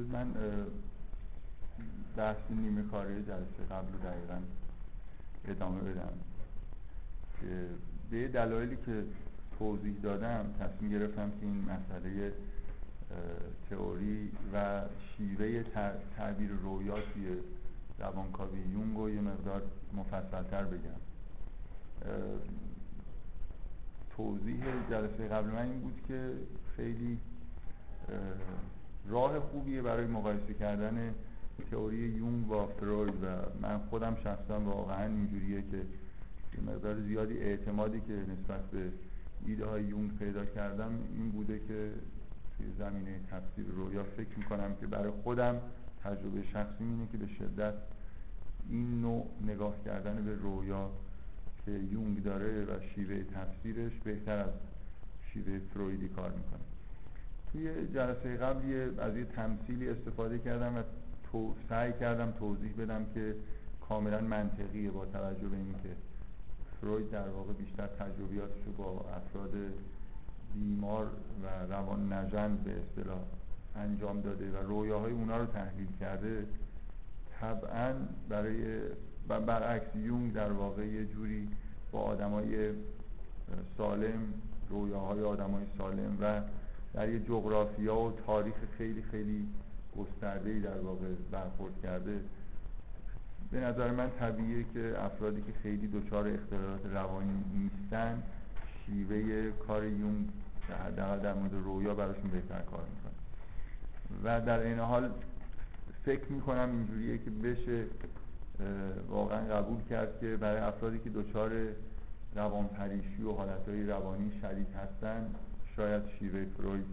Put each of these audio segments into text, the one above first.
من بحث نیمه کاره جلسه قبل رو دقیقا ادامه بدم که به دلایلی که توضیح دادم تصمیم گرفتم که این مسئله تئوری و شیوه تعبیر رویا توی روانکاوی یونگ رو یه مقدار مفصلتر بگم. توضیح جلسه قبل من این بود که خیلی راه خوبیه برای مقایسه کردن تئوری یونگ با فروید و من خودم شخصا واقعا اینجوریه که مقدار زیادی اعتمادی که نسبت به ایده های یونگ پیدا کردم این بوده که توی زمینه تفسیر رویا فکر می‌کنم که برای خودم تجربه شخصی اینه که به شدت این نوع نگاه کردن به رویا که یونگ داره و شیوه تفسیرش بهتر از شیوه فرویدی کار می‌کنه. توی جلسه قبل از یه تمثیلی استفاده کردم و سعی کردم توضیح بدم که کاملا منطقیه با توجه به اینکه فروید در واقع بیشتر تجربیاتش رو با افراد بیمار و روان نژند به اصطلاح انجام داده و رویاهای اونا رو تحلیل کرده طبعا برای برعکس یونگ در واقع یه جوری با آدمای سالم رویاهای آدمای سالم و در یه جغرافیا و تاریخ خیلی خیلی گسترده در واقع برخورد کرده. به نظر من طبیعیه که افرادی که خیلی دچار اختلالات روانی نیستن شیوه کار یونگ حداقل در مورد رویا براشون بهتر کار می‌کنه و در این حال فکر می‌کنم اینجوریه که بشه واقعا قبول کرد که برای افرادی که دچار روان پریشی و حالتهای روانی شدید هستن شاید شیوه فروید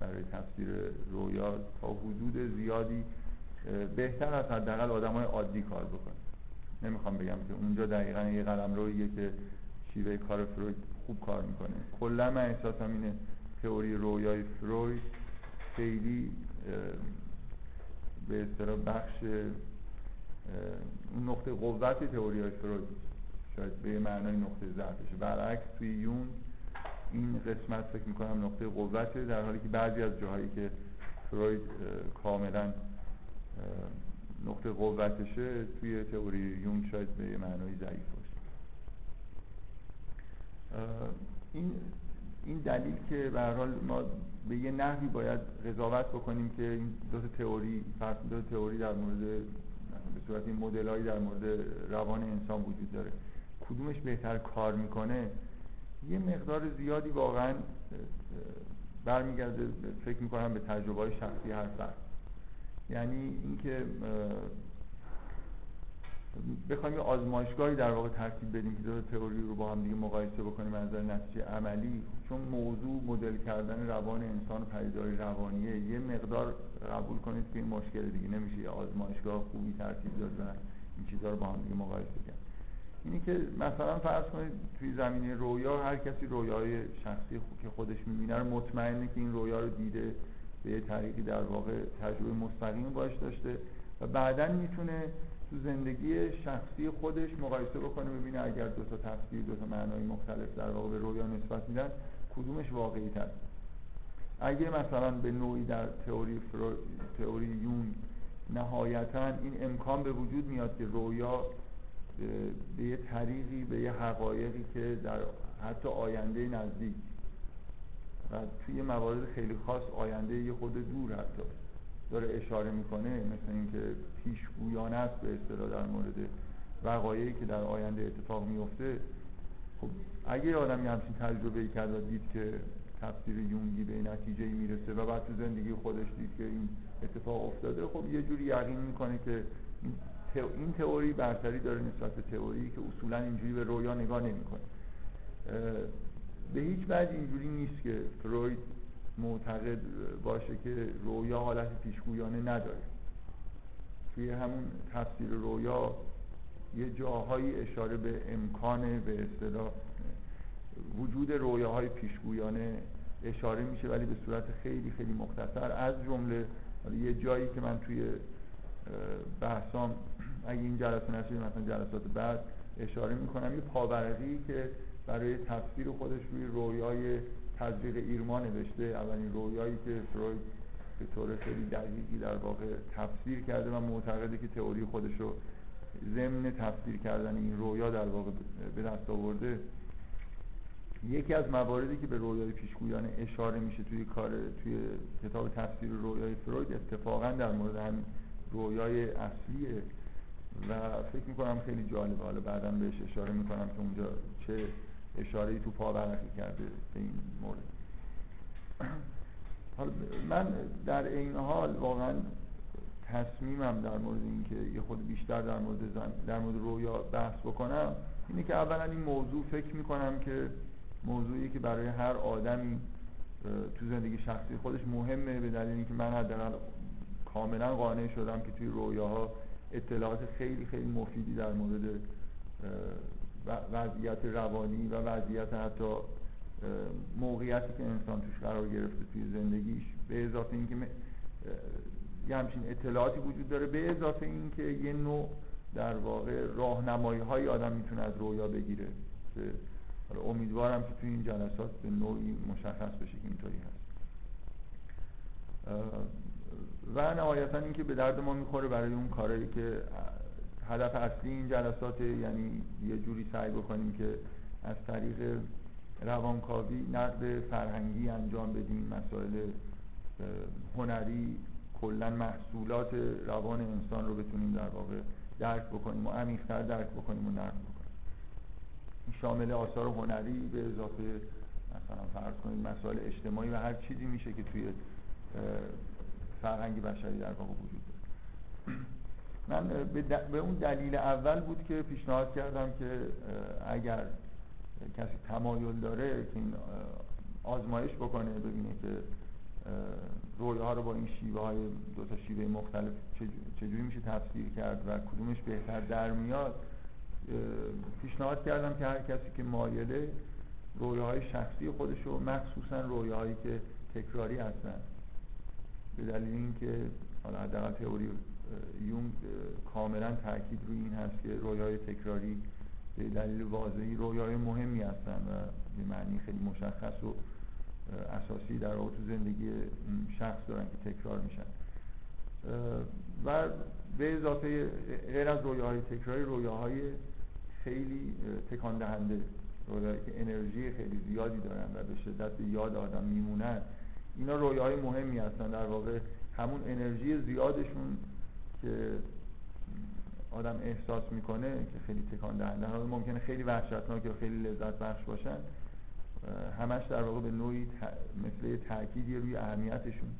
برای تفسیر رویا تا حدود زیادی بهتر از حداقل آدم های عادی کار بکنه نمی‌خوام بگم که اونجا دقیقا یه قلم رویه که شیوه کار فروید خوب کار می‌کنه. کلا من احساسم اینه تئوری رویای فروید خیلی به اصطلاح بخش اون نقطه قوت تئوری های فروید شاید به معنای نقطه ضعفشه برعکس توی یون این قسمت فکر می‌کنم نقطه قوته در حالی که بعضی از جاهایی که فروید کاملا نقطه قوتشه توی تئوری یون شاید به معنای ضعیف باشه. این این دلیل که به حال ما به یه نحوی باید قضاوت بکنیم که این دو تا تئوری دو تئوری در مورد به صورت این مدلایی در مورد روان انسان وجود داره. کدومش بهتر کار می‌کنه؟ یه مقدار زیادی واقعا برمیگرده فکر می‌کنم به تجربه شخصی هر فرد یعنی اینکه بخوایم یه آزمایشگاهی در واقع ترتیب بدیم که دو تئوری رو با هم دیگه مقایسه بکنیم از نظر نتیجه عملی چون موضوع مدل کردن روان انسان و پدیداری روانیه. یه مقدار قبول کنید که این مشکل دیگه نمیشه. یه آزمایشگاه خوبی ترتیب داد و این چیزها رو با هم دیگه مقایسه کرد اینی که مثلا فرض کنید توی زمینه رویا هر کسی رویای شخصی که خودش می‌بینه رو مطمئنه که این رویا رو دیده به طریقی در واقع تجربه مستقیم باش داشته و بعدا می‌تونه تو زندگی شخصی خودش مقایسه بکنه ببینه اگر دو تا تفسیر دو تا معنای مختلف در واقع به رویا نسبت میدن کدومش واقعی تر اگه مثلا به نوعی در تئوری فرو... تئوری یون نهایتا این امکان به وجود میاد که رویا به یه طریقی به یه حقایقی که در حتی آینده نزدیک. و توی موارد خیلی خاص آینده یه خود دور حتی داره اشاره می‌کنه مثل اینکه پیشگویانه است به اصطلاح در مورد وقایعی که در آینده اتفاق میفته خب اگه آدمی همچین تجربه کرد و دید که تفسیر یونگی به نتیجه می‌رسه و بعد تو زندگی خودش دید که این اتفاق افتاده خب یه جوری یقین می‌کنه که این تئوری برتری داره نسبت به تئوری که اصولا اینجوری به رویا نگاه نمی‌کنه. به هیچ وجه اینجوری نیست که فروید معتقد باشه که رویا حالت پیشگویانه نداره. توی همون تفسیر رویا یه جاهایی اشاره به امکان به اصطلاح وجود رویاهای پیشگویانه اشاره میشه ولی به صورت خیلی خیلی مختصر. از جمله یه جایی که من توی بحثام اگه این جلسه نشه مثلا جلسات بعد اشاره می‌کنم. یه پاورقی که برای تفسیر خودش روی رویای تزریق ایرما نوشته. اولین رویایی که فروید به طور خیلی دقیقی در واقع تفسیر کرده و معتقده که تئوری خودش رو ضمن تفسیر کردن این رویا در واقع به دست آورده. یکی از مواردی که به رویای پیشگویانه اشاره میشه توی کار توی کتاب تفسیر رویای فروید اتفاقا در مورد همین رویای اصلیه و فکر می‌کنم خیلی جالبه. حالا بعدا بهش اشاره می‌کنم که اونجا چه اشاره تو پاورقی کرده به این مورد. حالا من در این حال واقعا تصمیمم در مورد اینکه یه خود بیشتر در مورد در مورد رویا بحث بکنم اینه که اولا این موضوع فکر می‌کنم که موضوعی که برای هر آدمی تو زندگی شخصی خودش مهمه به دلیل اینکه من حداقل کاملا قانع شدم که توی رویاها اطلاعات خیلی خیلی مفیدی در مورد وضعیت روانی و وضعیت حتی موقعیتی که انسان توش قرار گرفته توی زندگیش. به اضافه اینکه یه همچین اطلاعاتی وجود داره. به اضافه اینکه یه نوع در واقع راهنمایی های آدم می‌تونه از رویا بگیره. امیدوارم که توی این جلسات به نوعی مشخص بشه که اینطوری هست. و نهایتا اینکه به درد ما می‌خوره برای اون کارهایی که هدف اصلی این جلسات یعنی یه جوری سعی بکنیم که از طریق روانکاوی نقد فرهنگی انجام بدیم مسائل هنری کلا محصولات روان انسان رو بتونیم در واقع درک بکنیم و عمیق‌تر درک بکنیم و نقد بکنیم. شامل آثار هنری به اضافه مثلا فرض کنید مسائل اجتماعی و هر چیزی میشه که توی فرهنگ بشری در واقع وجود داره. من به اون دلیل اول بود که پیشنهاد کردم که اگر کسی تمایل داره که این آزمایش بکنه ببینه که ها رو با این شیوه های دو تا شیوه مختلف چجوری میشه تفسیر کرد و کدومش بهتر در میاد پیشنهاد کردم که هر کسی که مایله رویاهای شخصی خودش رو مخصوصا رویاهایی که تکراری هستن. به دلیل اینکه حالا حداقل تئوری یونگ کاملا تاکید روی این هست که رویاهای تکراری به دلیل واضحی رویای مهمی هستن و به معنی خیلی مشخص و اساسی در تو زندگی شخص دارن که تکرار میشن. و به اضافه غیر از رویاهای تکراری رویاهای خیلی تکان دهنده رویاهایی که انرژی خیلی زیادی دارن و به شدت به یاد آدم میمونن. اینا رویاهای مهمی هستن. در واقع همون انرژی زیادشون که آدم احساس می‌کنه که خیلی تکان دهنده حالا ممکنه خیلی وحشتناک یا خیلی لذت بخش باشن همش در واقع به نوعی مثل تأکیدی روی اهمیتشون.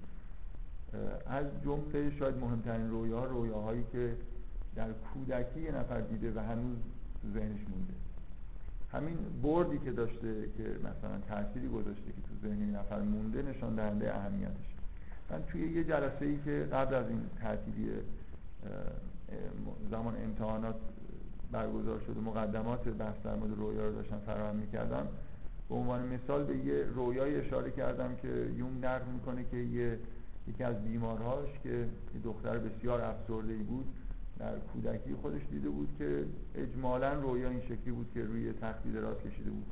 از جمله شاید مهمترین رویاها رویاهایی که در کودکی یه نفر دیده و هنوز ذهنش مونده. همین بردی که داشته که مثلا تأثیری گذاشته که ذهن نفر مونده نشان دهنده اهمیتش. من توی یه جلسه ای که قبل از این تعطیلی زمان امتحانات برگزار شده مقدمات بحث در مورد رویا رو داشتم فراهم می‌کردم به عنوان مثال به یه رویای اشاره کردم که یون نقل می‌کنه که یه یکی از بیمارهاش که دختر بسیار افسرده بود در کودکی خودش دیده بود که اجمالا رویا این شکلی بود که روی تختی دراز کشیده بود.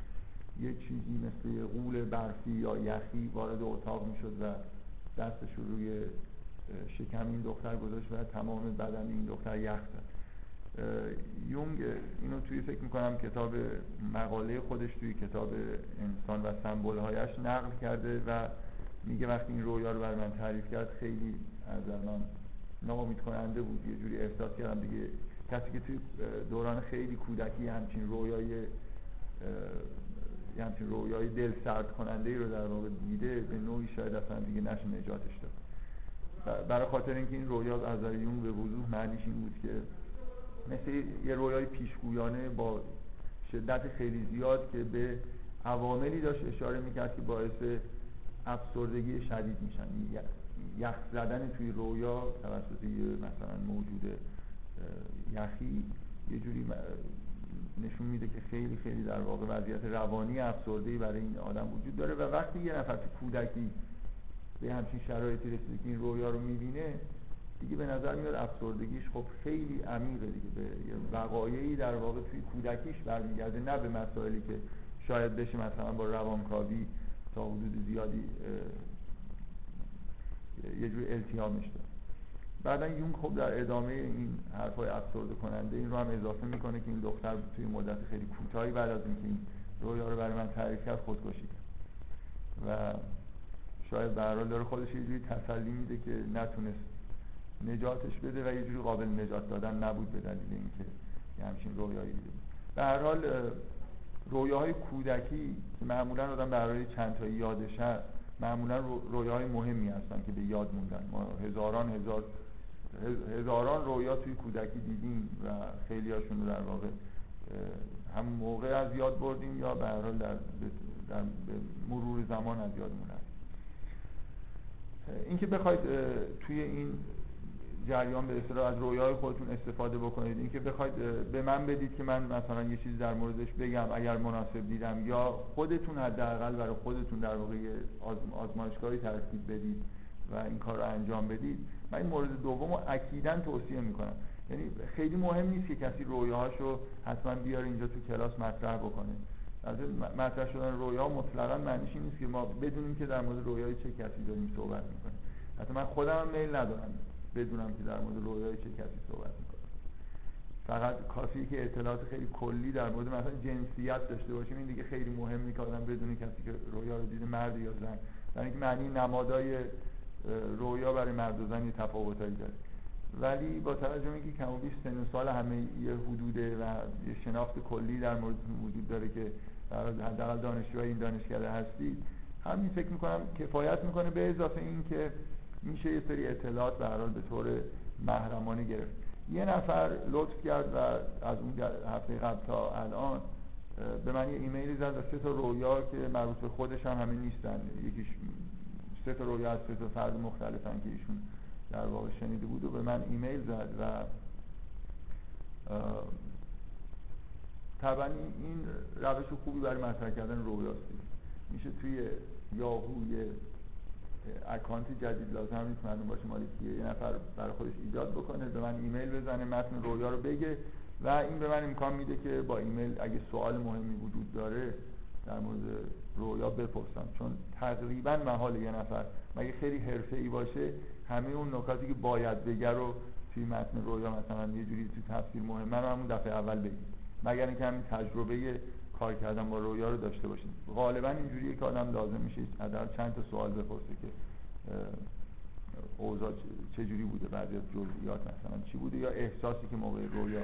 یه چیزی مثل یه قول برفی یا یخی وارد اتاق می‌شد و دستش رو روی شکم این دختر گذاشت و تمام بدن این دختر یخ زد. یونگ اینو توی فکر می‌کنم کتاب مقاله خودش توی کتاب انسان و سمبول هایش نقل کرده و میگه وقتی این رویا رو بر من تعریف کرد خیلی از من ناامید کننده بود. یه جوری احساس کردم دیگه کسی که توی دوران خیلی کودکی همچین رویای یه همچین رویای دل سرد کننده ای رو در واقع دیده به نوعی شاید اصلا دیگه نشه نجاتش داد. برای خاطر اینکه این رویا از یون به وضوح معنیش این بود که مثل یه رویای پیشگویانه با شدت خیلی زیاد که به عواملی داشت اشاره می‌کرد که باعث افسردگی شدید میشن. یخ زدن توی رویا توسط مثلا موجود یخی یه جوری نشون میده که خیلی خیلی در واقع وضعیت روانی افسردهی برای این آدم وجود داره و وقتی یه نفر تو کودکی به همچین شرایطی رسیده که این رویا رو می‌بینه دیگه به نظر میاد افسردگیش خب خیلی عمیقه دیگه. به وقایعی در واقع توی کودکیش برمیگرده نه به مسائلی که شاید بشه مثلا با روانکاوی تا حدود زیادی یه جور التیامش داد بعدا یون خب در ادامه این حرفای افسرده کننده این رو هم اضافه می‌کنه که این دختر توی مدت خیلی کوتاهی بعد از اینکه این رویا رو برای من تعریف کرد خودکشی کرد. و شاید به داره خودش یه جوری تسلی میده که نتونست نجاتش بده و یه جوری قابل نجات دادن نبود به دلیل اینکه یه همچین رویایی دیده به هر حال رویاهای کودکی معمولا آدم برای چند تا یادش هست معمولا رویاهای مهمی هستن که به یاد موندن. ما هزاران هزار هزاران رویا توی کودکی دیدیم و خیلی هاشون رو در واقع هم موقع از یاد بردیم یا به هر حال در, در مرور زمان از یاد موندن اینکه بخواید توی این جریان به اصطلاح از رویای خودتون استفاده بکنید اینکه بخواید به من بدید که من مثلا یه چیزی در موردش بگم اگر مناسب دیدم یا خودتون حداقل برای خودتون در واقع آزمایشگاهی ترتیب بدید. و این کار رو انجام بدید من این مورد دوم رو اکیدا توصیه می‌کنم. یعنی خیلی مهم نیست که کسی رویاهاشو حتما بیاره اینجا تو کلاس مطرح بکنه. مطرح شدن رویا مطلقا معنیش نیست که ما بدونیم که در مورد رویای چه کسی داریم صحبت می‌کنیم. حتی من خودم میل ندارم بدونم که در مورد رویای چه کسی صحبت می‌کنم فقط کافیه که اطلاعات خیلی کلی در مورد مثلا جنسیت داشته باشیم. این دیگه خیلی مهم که آدم بدونی کسی که رویا رو دیده مرد یا زن. در اینکه معنی نمادای رویا برای مرد و زن یه تفاوتایی داره. ولی با توجه اینکه کم و بیش سن سال همه یه حدوده و یه شناخت کلی در مورد وجود داره که حداقل دانشجوهای این دانشکده هستید همین فکر می‌کنم کفایت می‌کنه به اضافه این که میشه یه سری اطلاعات به به طور محرمانه گرفت. یه نفر لطف کرد و از اون هفته قبل تا الان به من یه ایمیلی زد و سه تا رویا که مربوط به خودش هم همین نیستن. یکیش سه تا رویا از سه تا فرد مختلفن که ایشون در واقع شنیده بود و به من ایمیل زد و طبعا این روش خوبی برای مطرح کردن رویاست. میشه توی یاهو یه account جدید لازم نیست معلوم باشه مال کیه یه نفر برای خودش ایجاد بکنه به من ایمیل بزنه متن رویا رو بگه و این به من امکان میده که با ایمیل اگه سوال مهمی وجود داره در مورد رویا بپرسم چون تقریبا محاله یه نفر. مگه خیلی حرفه ای باشه؟ همه اون نکاتی که باید بگه رو توی متن رویا مثلا یه جوری توی تفسیر مهم من همون دفعه اول بگیم مگر اینکه همین تجربه کار کردن با رویا رو داشته باشیم غالبا اینجوریه که آدم لازم میشه در چند تا سوال بپرسه که اوضاع چجوری بوده بعضی از جزئیات مثلا چی بوده یا احساسی که موقع رویا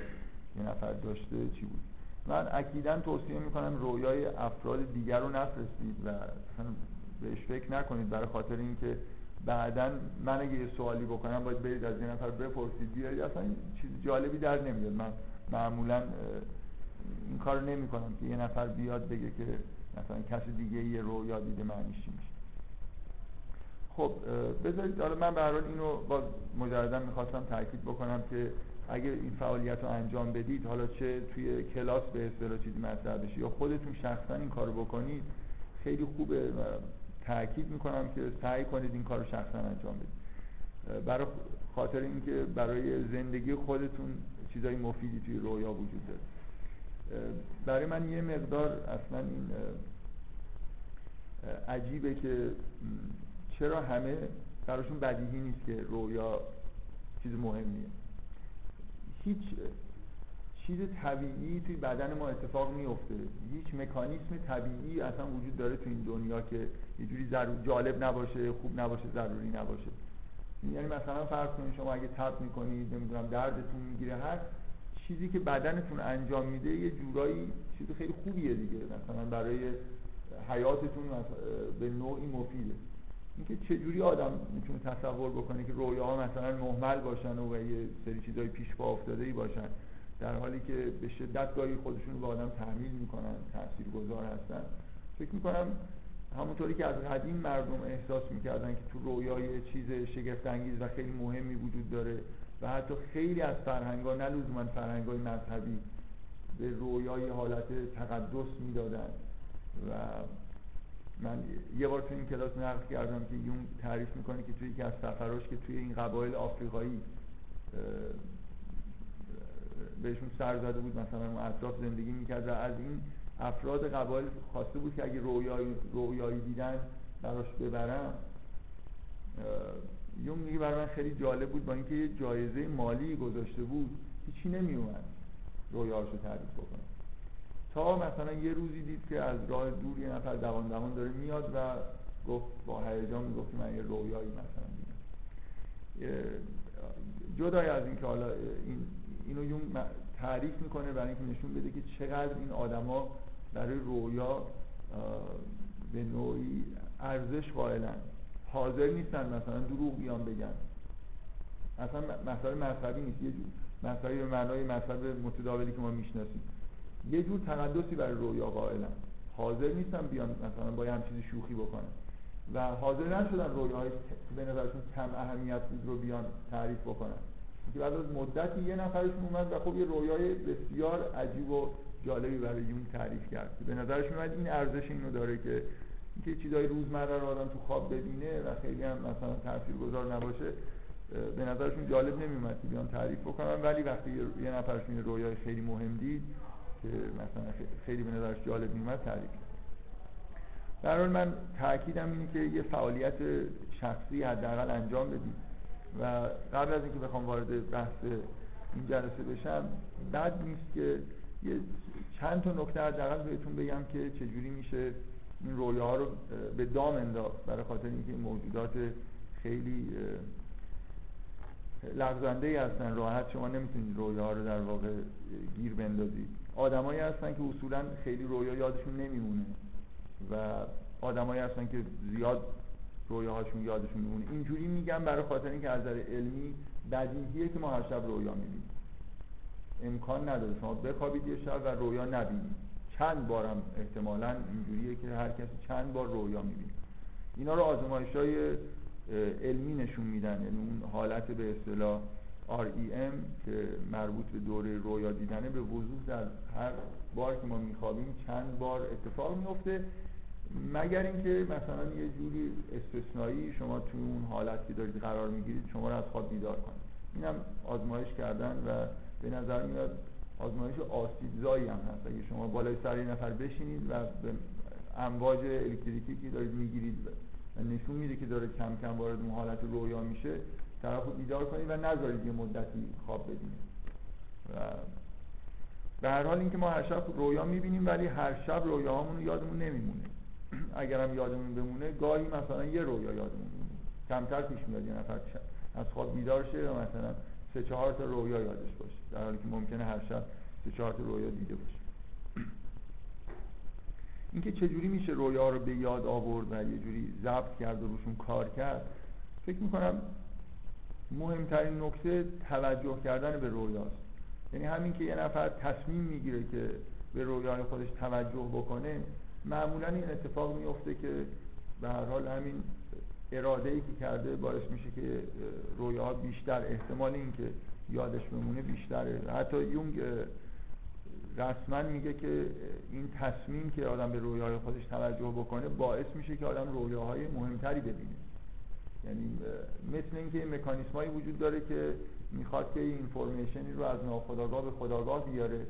یه نفر داشته چی بود. من اکیدا توصیه می‌کنم رویای افراد دیگر رو نفرستید و بهش فکر نکنید برای خاطر اینکه بعدا من اگه یه سوالی بکنم باید برید از یه نفر بپرسید. بیارید اصلا چیز جالبی در نمیاد. من معمولا این کار نمی کنم که یه نفر بیاد بگه که مثلا کسی دیگه یه رویا دیده معنیش چی میشه. خب بذارید حالا من به اینو با مجردا می‌خواستم تاکید بکنم که اگه این فعالیت رو انجام بدید حالا چه توی کلاس به اصطلاح چیزی مطرح بشه یا خودتون شخصا این کارو بکنید خیلی خوبه تاکید می‌کنم که سعی کنید این کار رو شخصا انجام بدید. برای خاطر اینکه برای زندگی خودتون چیزای مفیدی توی رویا وجود داره. برای من یه مقدار اصلا این عجیبه که چرا همه براشون بدیهی نیست که رویا چیز مهمیه. هیچ چیز طبیعی توی بدن ما اتفاق میفته هیچ مکانیسم طبیعی اصلا وجود داره تو این دنیا که یه جوری جالب نباشه خوب نباشه ضروری نباشه. یعنی مثلا فرض کنید شما اگه تب می‌کنید نمی‌دونم دردتون می‌گیره هر چیزی که بدنتون انجام میده یه جورایی چیز خیلی خوبیه دیگه. مثلا برای حیاتتون به نوعی مفیده. اینکه چجوری آدم می‌تونه تصور بکنه که رویاها مثلا محمل باشن و یه سری چیزای پیش پا افتاده ای باشن در حالی که به شدت گاهی خودشون به آدم تحمیل می‌کنن تاثیر گذار هستن. فکر می‌کنم همونطوری که از قدیم مردم احساس می‌کردن که تو رویای چیز شگفت انگیز و خیلی مهمی وجود داره و حتی خیلی از فرهنگا نه لزوما فرهنگای مذهبی به رویای حالت تقدس می‌دادن و من یه بار تو این کلاس نقل کردم که یون تعریف می‌کنه که توی یکی از سفراش که توی این قبایل آفریقایی بهشون سر زده بود مثلا اون اطراف زندگی می‌کرد و از این افراد قبایل خواسته بود که اگه رویایی, رویایی دیدن براش ببرم یون میگه برای من خیلی جالب بود با اینکه یه جایزه مالی گذاشته بود هیچی نمیومد رویاهاشو تعریف بکنه. تا مثلا یه روزی دید که از راه دور یه نفر دوان دوان داره میاد و گفت با هیجان می‌گفت من یه رویایی مثلا دیدم. جدای از اینکه حالا این اینو یون تعریف می‌کنه برای اینکه نشون بده که چقدر این آدما برای رویا به نوعی ارزش قائلن. حاضر نیستن مثلا دروغ بیان بگن. اصلا مسائل مذهبی نیست. یه جور مسائل به معنای مذهب متداولی که ما می‌شناسیم. یه جور تقدسی برای رویا قائلن حاضر نیستن بیان مثلا با هم چیزی شوخی بکنن و حاضر نشدن رویاهای به نظرشون کم اهمیت بود رو بیان تعریف بکنن که بعد از مدتی یه نفرشون اومد و خب یه رویای بسیار عجیب و جالبی برای یون تعریف کرد. به نظرش اومد این ارزش اینو داره که اینکه چیزای روزمره رو آدم تو خواب ببینه و خیلی هم مثلا تاثیرگذار نباشه به نظرشون جالب نمیومد که بیان تعریف بکنن. ولی وقتی یه نفرشون رویای خیلی مهم دید که مثلا خیلی به نظرش جالب میومد تعریف در حال من تاکیدم اینه که یه فعالیت شخصی حداقل انجام بدید و قبل از اینکه بخوام وارد بحث این جلسه بشم بد نیست که یه چند تا نکته حداقل بهتون بگم که چجوری میشه این رویاها رو به دام انداخت. برای خاطر اینکه این موجودات خیلی لغزنده ای هستن راحت شما نمی‌تونید رویاها رو در واقع گیر بندازید. آدمایی هستن که اصولا خیلی رویا یادشون نمیمونه و آدمایی هستن که زیاد رویاهاشون یادشون میمونه اینجوری میگم برای خاطر اینکه از نظر علمی بدیهیه که ما هر شب رویا می‌بینیم. امکان نداره. شما بخوابید یه شب و رویا نبینید. چند بارم احتمالا اینجوریه که هر کسی چند بار رویا می‌بینه. اینا رو آزمایش های علمی نشون میدن. یعنی اون حالت به اصطلاح REM که مربوط به دوره رویا دیدنه به وضوح در هر بار که ما میخوابیم چند بار اتفاق میفته مگر اینکه مثلا یه جوری استثنایی شما توی اون حالت که دارید قرار می‌گیرید شما رو از خواب بیدار کنید اینم آزمایش کردن و به نظر میاد آزمایش آسیبزایی هم هست. اگه شما بالای سر یه نفر بشینید و به امواج الکتریکی که دارید می‌گیرید و نشون میده که داره کم کم وارد اون حالت رویا میشه طرف رو بیدار کنید و نذارید یه مدتی خواب ببینید و به هر حال اینکه ما هر شب رویا می‌بینیم ولی هر شب رویاهامون یادمون نمیمونه. اگرم یادمون بمونه گاهی مثلا یه رویا یادمون میمونه. کمتر پیش میاد یه نفر از خواب بیدار شه و مثلا سه چهار تا رویا یادش باشه. در حالی که ممکنه هر شب سه چهار تا رویا دیده باشه. اینکه چجوری میشه رویا رو به یاد آورد و یه جوری ضبط کرد و روشون کار کرد فکر می‌کنم مهمترین نکته توجه کردن به رویاست یعنی همین که یه نفر تصمیم می‌گیره که به رویای خودش توجه بکنه معمولا این اتفاق میفته که به هر حال همین اراده ای که کرده باعث میشه که رویاها بیشتر احتمال اینکه یادش بمونه بیشتره. حتی یونگ رسما میگه که این تصمیم که آدم به رویاهای خودش توجه بکنه باعث میشه که آدم رویاهای مهمتری ببینه. یعنی مثل اینکه این مکانیسمایی وجود داره که می‌خواد که این اینفورمیشنی رو از ناخودآگاه به خداگاه بیاره.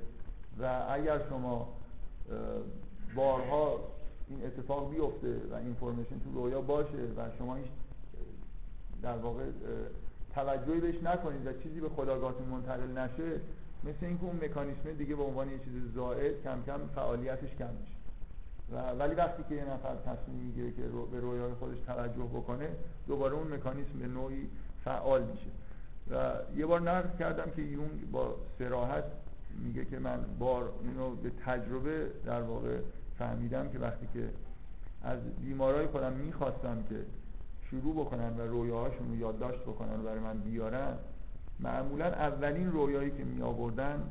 و اگر شما بارها این اتفاق بیفته و اینفورمیشن تو رویا باشه و شما این در واقع توجهی بهش نکنید و چیزی به خداگاهتون منتقل نشه مثل اینکه اون مکانیسم دیگه به عنوان یه چیز زائد کم کم فعالیتش کم میشه. و ولی وقتی که یه نفر تصمیم می‌گیره که رو به رویای خودش توجه بکنه دوباره اون مکانیسم به نوعی فعال میشه. و یه بار نقل کردم که یونگ با سراحت میگه که من بار اینو به تجربه در واقع فهمیدم که وقتی که از بیمارای خودم می‌خواستم که شروع بکنن و رویاهاشون رو یادداشت بکنن و برای من بیارن معمولا اولین رویایی که می آوردن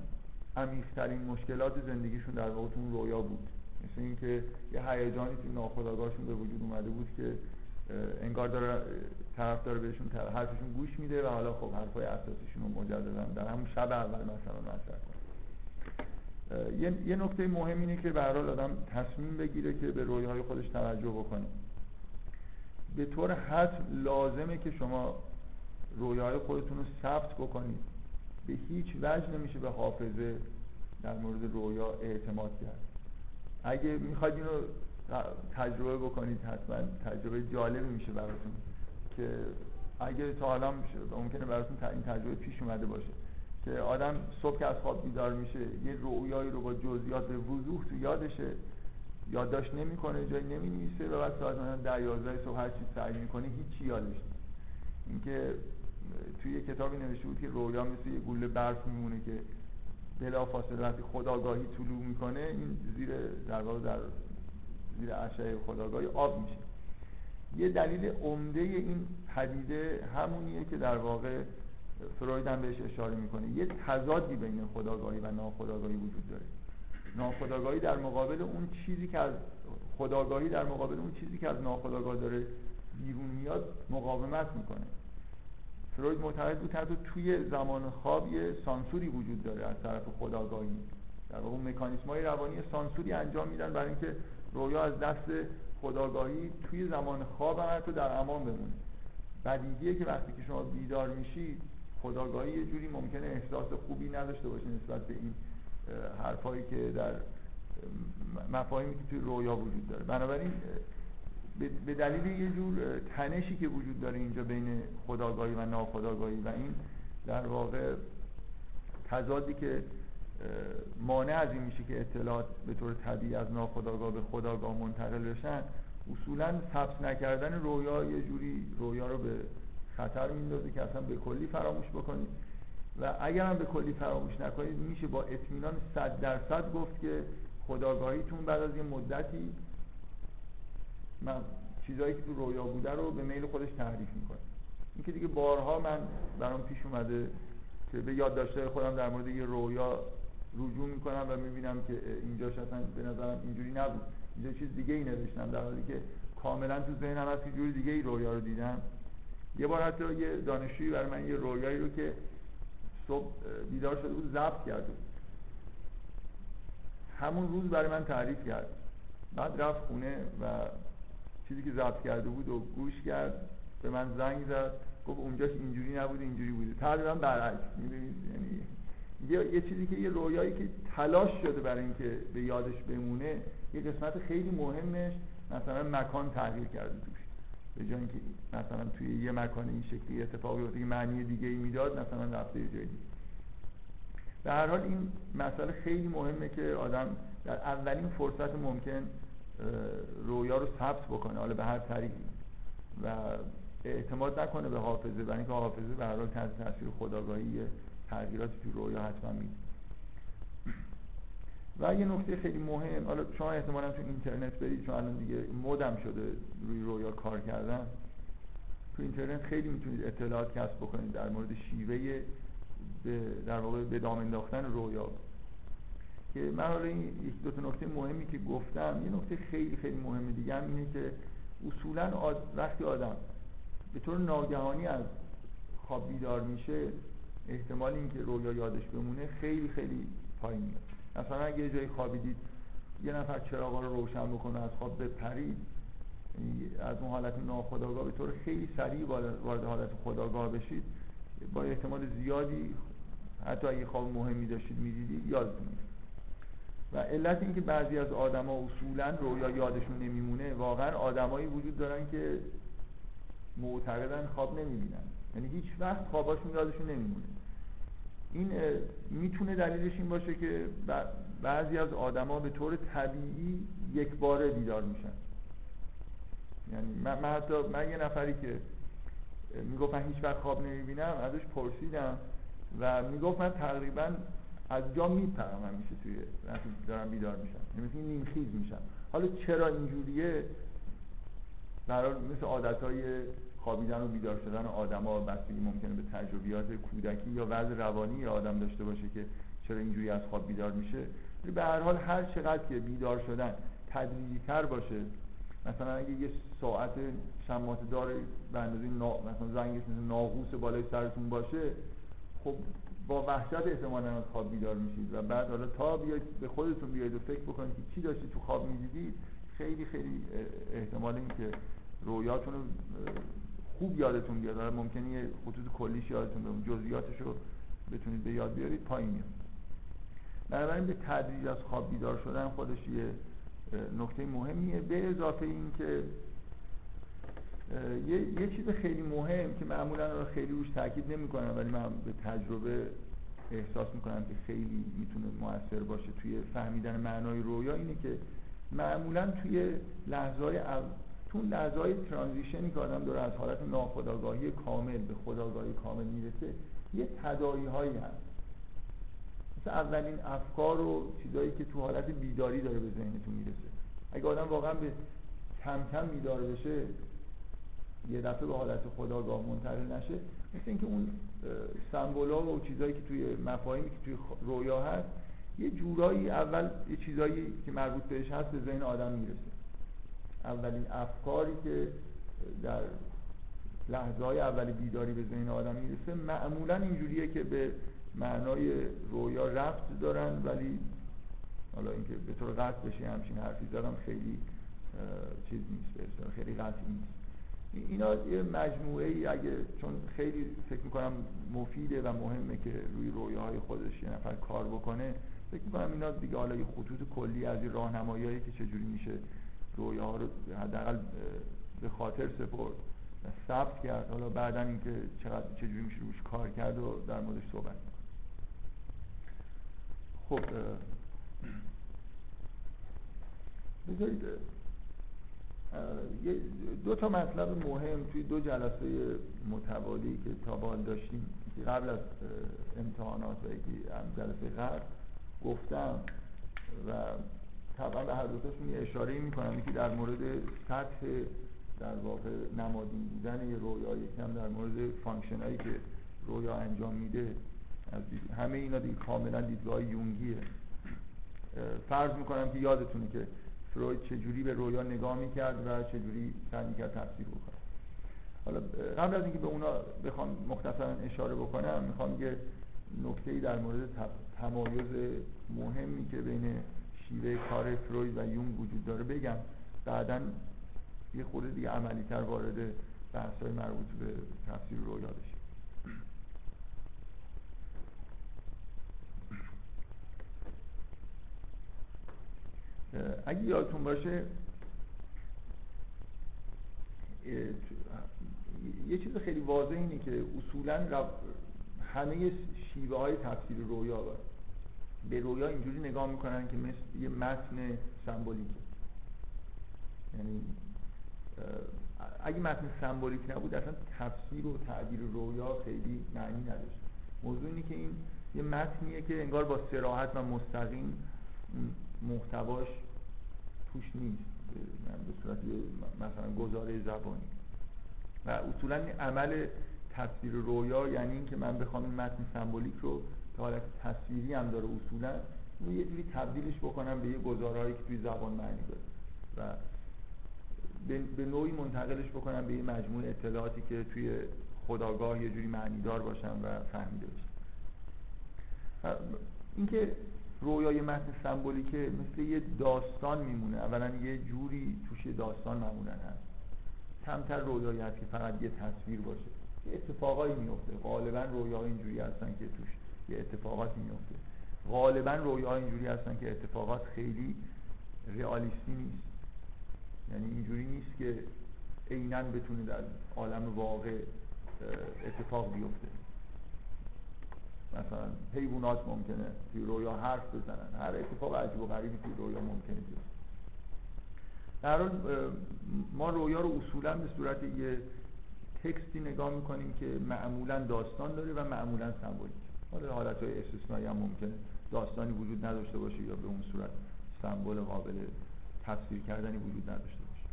عمیق‌ترین مشکلات زندگیشون در واقع اون رویا بود. مثل اینکه یه هیجانی تو ناخودآگاهشون به وجود اومده بود که انگار داره طرف داره بهشون حرفشون گوش میده و حالا خب حرفای اساسیشون رو مجددا در همون شب اول مثلا مطرح یه،, یه نکته مهم اینه که به آدم تصمیم بگیره که به رویاهای خودش توجه بکنه. به طور حتم لازمه که شما رویاهای خودتون رو ثبت بکنید. به هیچ وجه نمیشه به حافظه در مورد رویا اعتماد کرد. اگه می‌خواید اینو تجربه بکنید حتما تجربه جالبی میشه براتون که اگه تا حالا ممکنه براتون این تجربه پیش اومده باشه که آدم صبح که از خواب بیدار میشه یه رویایی رو با جزئیات به وضوح تو یادشه یادداشت نمی‌کنه جایی نمی‌نویسه و بعد ساعت مثلا 10 11 صبح هر چی سعی می‌کنه هیچ یادش نیست. اینکه توی یه کتابی نوشته بود که رویا مثل یه گوله برف میمونه که بلا فاصله وقتی خداگاهی طلوع می‌کنه این زیر در واقع در زیر اشعه خداگاهی آب میشه. یه دلیل عمده این پدیده همونیه که در واقع فروید هم بهش اشاره می‌کنه. یه تضادی بین خداگاهی و ناخداگاهی وجود داره. ناخداگاهی در مقابل اون چیزی که از خداگاهی در مقابل اون چیزی که از ناخداگاه داره بیرون میاد مقاومت می‌کنه. فروید معتقد بود حتی توی زمان خواب یه سانسوری وجود داره از طرف خداگاهی. در واقع مکانیسم های روانی سانسوری انجام میدن برای اینکه رویا از دست خداگاهی توی زمان خواب هم حتی در امان بمونه. بدیهیه که وقتی که شما بیدار میشید خداگاهی یه جوری ممکنه احساس خوبی نداشته باشه نسبت به این حرفایی که در مفاهیمی که توی رویا وجود داره. بنابراین به دلیل یه جور تنشی که وجود داره اینجا بین خداگاهی و ناخداگاهی و این در واقع تضادی که مانع از این میشه که اطلاعات به طور طبیعی از ناخداگاه به خداگاه منتقل بشن اصولا ثبت نکردن رویا یه جوری رویا رو به خطر میندازه که اصلا به کلی فراموش بکنید. و اگر هم به کلی فراموش نکنید میشه با اطمینان صد درصد گفت که خداگاهیتون بعد از یه مدتی من چیزایی که تو رویا بوده رو به میل خودش تحریف می‌کنه. این که دیگه بارها من برام پیش اومده که به یاد داشته خودم در مورد یه رویا رجوع می‌کنم و می‌بینم که اینجاش اصلا به نظرم اینجوری نبود. اینجا چیز دیگه ای نوشتم در حالی که کاملا تو ذهنم از جوری دیگه ای رویا رو دیدم. یه بار حتی یه دانشجویی برای من یه رویایی رو که صبح بیدار شده بود ضبط کرده همون روز برای من تعریف کرد. بعد رفت خونه و چیزی که ضبط کرده بود و گوش کرد به من زنگ زد گفت اونجاش اینجوری نبود اینجوری بوده. تقریبا برعکس می‌دونید یعنی یه،, یه چیزی که یه رویایی که تلاش شده برای اینکه به یادش بمونه یه قسمت خیلی مهمش مثلا مکان تغییر کرده توش. به جای اینکه مثلا توی یه مکان این شکلی اتفاقی افتاده که معنی دیگه ای می‌داد مثلا رفته یه جایی به هر حال این مسئله خیلی مهمه که آدم در اولین فرصت ممکن رویا رو ثبت بکنه. حالا به هر طریقی. و اعتماد نکنه به حافظه برای اینکه حافظه به هر حال تحت تاثیر خداگاهی تغییراتی تو رویا حتما میده. و یه نکته خیلی مهم حالا شما احتمالا تو اینترنت برید چون الان دیگه مدم شده روی رویا کار کردن. تو اینترنت خیلی می‌تونید اطلاعات کسب بکنید در مورد شیوه در واقع به دام انداختن رویا. که من حالا این یک دو تا نکته مهمی که گفتم یه نکته خیلی خیلی مهم دیگه هم اینه که اصولا وقتی آدم به طور ناگهانی از خواب بیدار میشه احتمال اینکه رویا یادش بمونه خیلی خیلی پایین میاد. مثلا اگه یه جایی خوابیدید یه نفر چراغا رو روشن بکنه از خواب بپرید از اون حالت ناخداگاه به طور خیلی سریع وارد حالت خداگاه بشید با احتمال زیادی حتی اگه خواب مهمی داشتید می‌دیدید یادتون میاد و علت اینکه بعضی از آدما اصولا رویا یادشون نمیمونه واقعا آدمایی وجود دارن که معتقدن خواب نمی‌بینن. یعنی هیچ وقت خواباشون یادشون نمیمونه. این می‌تونه دلیلش این باشه که بعضی از آدما به طور طبیعی یک باره بیدار میشن. یعنی من, حتی من یه نفری که می‌گفت من هیچ وقت خواب نمی‌بینم ازش پرسیدم و می‌گفت من تقریبا از جا میپرم همیشه توی وقتی دارم بیدار میشم. یعنی مثل نیمخیز میشم. حالا چرا اینجوریه؟ برای مثل عادت های خوابیدن و بیدار شدن آدم ها بستگی ممکنه به تجربیات کودکی یا وضع روانی آدم داشته باشه که چرا اینجوری از خواب بیدار میشه؟ به هر حال هر چقدر که بیدار شدن تدریجی تر باشه مثلا اگه یه ساعت شمات دار به اندازه نا... مثلا زنگش مثل ناقوس بالای سرتون باشه خب با وحشت احتمالا از خواب بیدار میشید و بعد حالا تا بیاید به خودتون بیاید و فکر بکنید که چی داشتید تو خواب می‌دیدید خیلی خیلی احتمال این که رویاتون رو خوب یادتون بیاد. حالا ممکنه یه خطوط کلیش یادتون بیاد جزئیاتش رو بتونید به یاد بیارید پایین میاد. بنابراین به تدریج از خواب بیدار شدن خودش یه نکته مهمیه. به اضافه این که یه،, یه چیز خیلی مهم که معمولا خیلی روش تاکید نمی‌کنم ولی من به تجربه احساس می‌کنم که خیلی می‌تونه موثر باشه توی فهمیدن معنای رویا اینه که معمولا توی لحظه های تو لحظه های ترانزیشنی که آدم داره از حالت ناخداگاهی کامل به خداگاهی کامل می‌رسه یه تدایی هایی هست. مثل اولین افکار و چیزایی که تو حالت بیداری داره به ذهنتون می‌رسه. اگه آدم واقعا به کم کم بیدار بشه یه دفعه به حالت خداگاه منتقل نشه. مثل اینکه اون سمبولا و چیزایی که توی مفاهیمی که توی رویا هست یه جورایی اول یه چیزایی که مربوط بهش هست به ذهن آدم می‌رسه. اولین افکاری که در لحظه های اولی بیداری به ذهن آدم می‌رسه معمولا اینجوریه که به معنای رویا رفت دارن ولی حالا اینکه به طور قطع بشه همچین حرفی زدم خیلی چیز نیست خیلی قطعی نیست. اینا یه مجموعه ای اگه چون خیلی فکر می‌کنم مفیده و مهمه که روی رویاهای خودش یه نفر کار بکنه فکر می‌کنم اینا دیگه حالا یه خطوط کلی از این راهنماییایی که چجوری میشه رویاها رو حداقل به خاطر سپرد ثبت کرد. حالا بعدا اینکه چقدر چجوری میشه روش کار کرد و در موردش صحبت خب بذارید دو تا مطلب مهم توی دو جلسه متوالی که تا داشتیم قبل از امتحانات و جلسه قبل گفتم و طبعا به هر دوتاشون یه اشاره می‌کنم. یکی در مورد سطح در واقع نمادین بودن یه رویا یکم در مورد function هایی که رویا انجام میده. همه اینا دیگه کاملا دیدگاه یونگیه. فرض می‌کنم که یادتونه که فروید چجوری به رویا نگاه می‌کرد و چجوری سعی می‌کرد تفسیر بکنه. حالا قبل از اینکه به اونا بخوام مختصرا اشاره بکنم می‌خوام یه نکته در مورد تمایز مهمی که بین شیوه کار فروید و یونگ وجود داره بگم. بعدا یه خورده دیگه عملی تر وارد بحث های مربوط به تفسیر رویا بشیم. اگه یادتون باشه یه چیز خیلی واضح اینه که اصولا همه شیوه های تفسیر رویا به رویا اینجوری نگاه می‌کنن که مثل یه متن سمبولیکه. یعنی اگه متن سمبولیک نبود اصلا تفسیر و تعبیر رویا خیلی معنی نداشت. موضوع اینه که این یه متنیه که انگار با سراحت و مستقیم محتواش توش نیست به صورت مثلا گزاره زبانی. و اصولا عمل تصویر رویا یعنی اینکه من بخوام این متن سمبولیک رو که حالت تصویری هم داره اصولا یه جوری تبدیلش بکنم به یه گزارهایی که توی زبان معنی داره. و به نوعی منتقلش بکنم به یه مجموعه اطلاعاتی که توی خداگاه یه جوری معنیدار باشن و فهمیده باشن اینکه رویای متن سمبولیکه مثل یه داستان میمونه. اولا یه جوری توش داستان معمولا هست. کمتر رویایی هست که فقط یه تصویر باشه. یه اتفاقایی میفته. غالبا رویاها اینجوری هستن که توش یه اتفاقاتی میفته. غالبا رویاها اینجوری هستن که اتفاقات خیلی رئالیستی نیست. یعنی اینجوری نیست که عینا بتونه در عالم واقع اتفاق بیفته. مثلا حیوانات ممکنه توی رویا حرف بزنن. هر اتفاق عجیب و غریبی توی رویا ممکنه بیفته. در حال ما رویا رو اصولا به صورت یه تکستی نگاه می‌کنیم که معمولا داستان داره و معمولا سمبولیک. حالا حالت های استثنایی هم ممکنه. داستانی وجود نداشته باشه یا به اون صورت سمبل قابل تفسیر کردنی وجود نداشته باشه.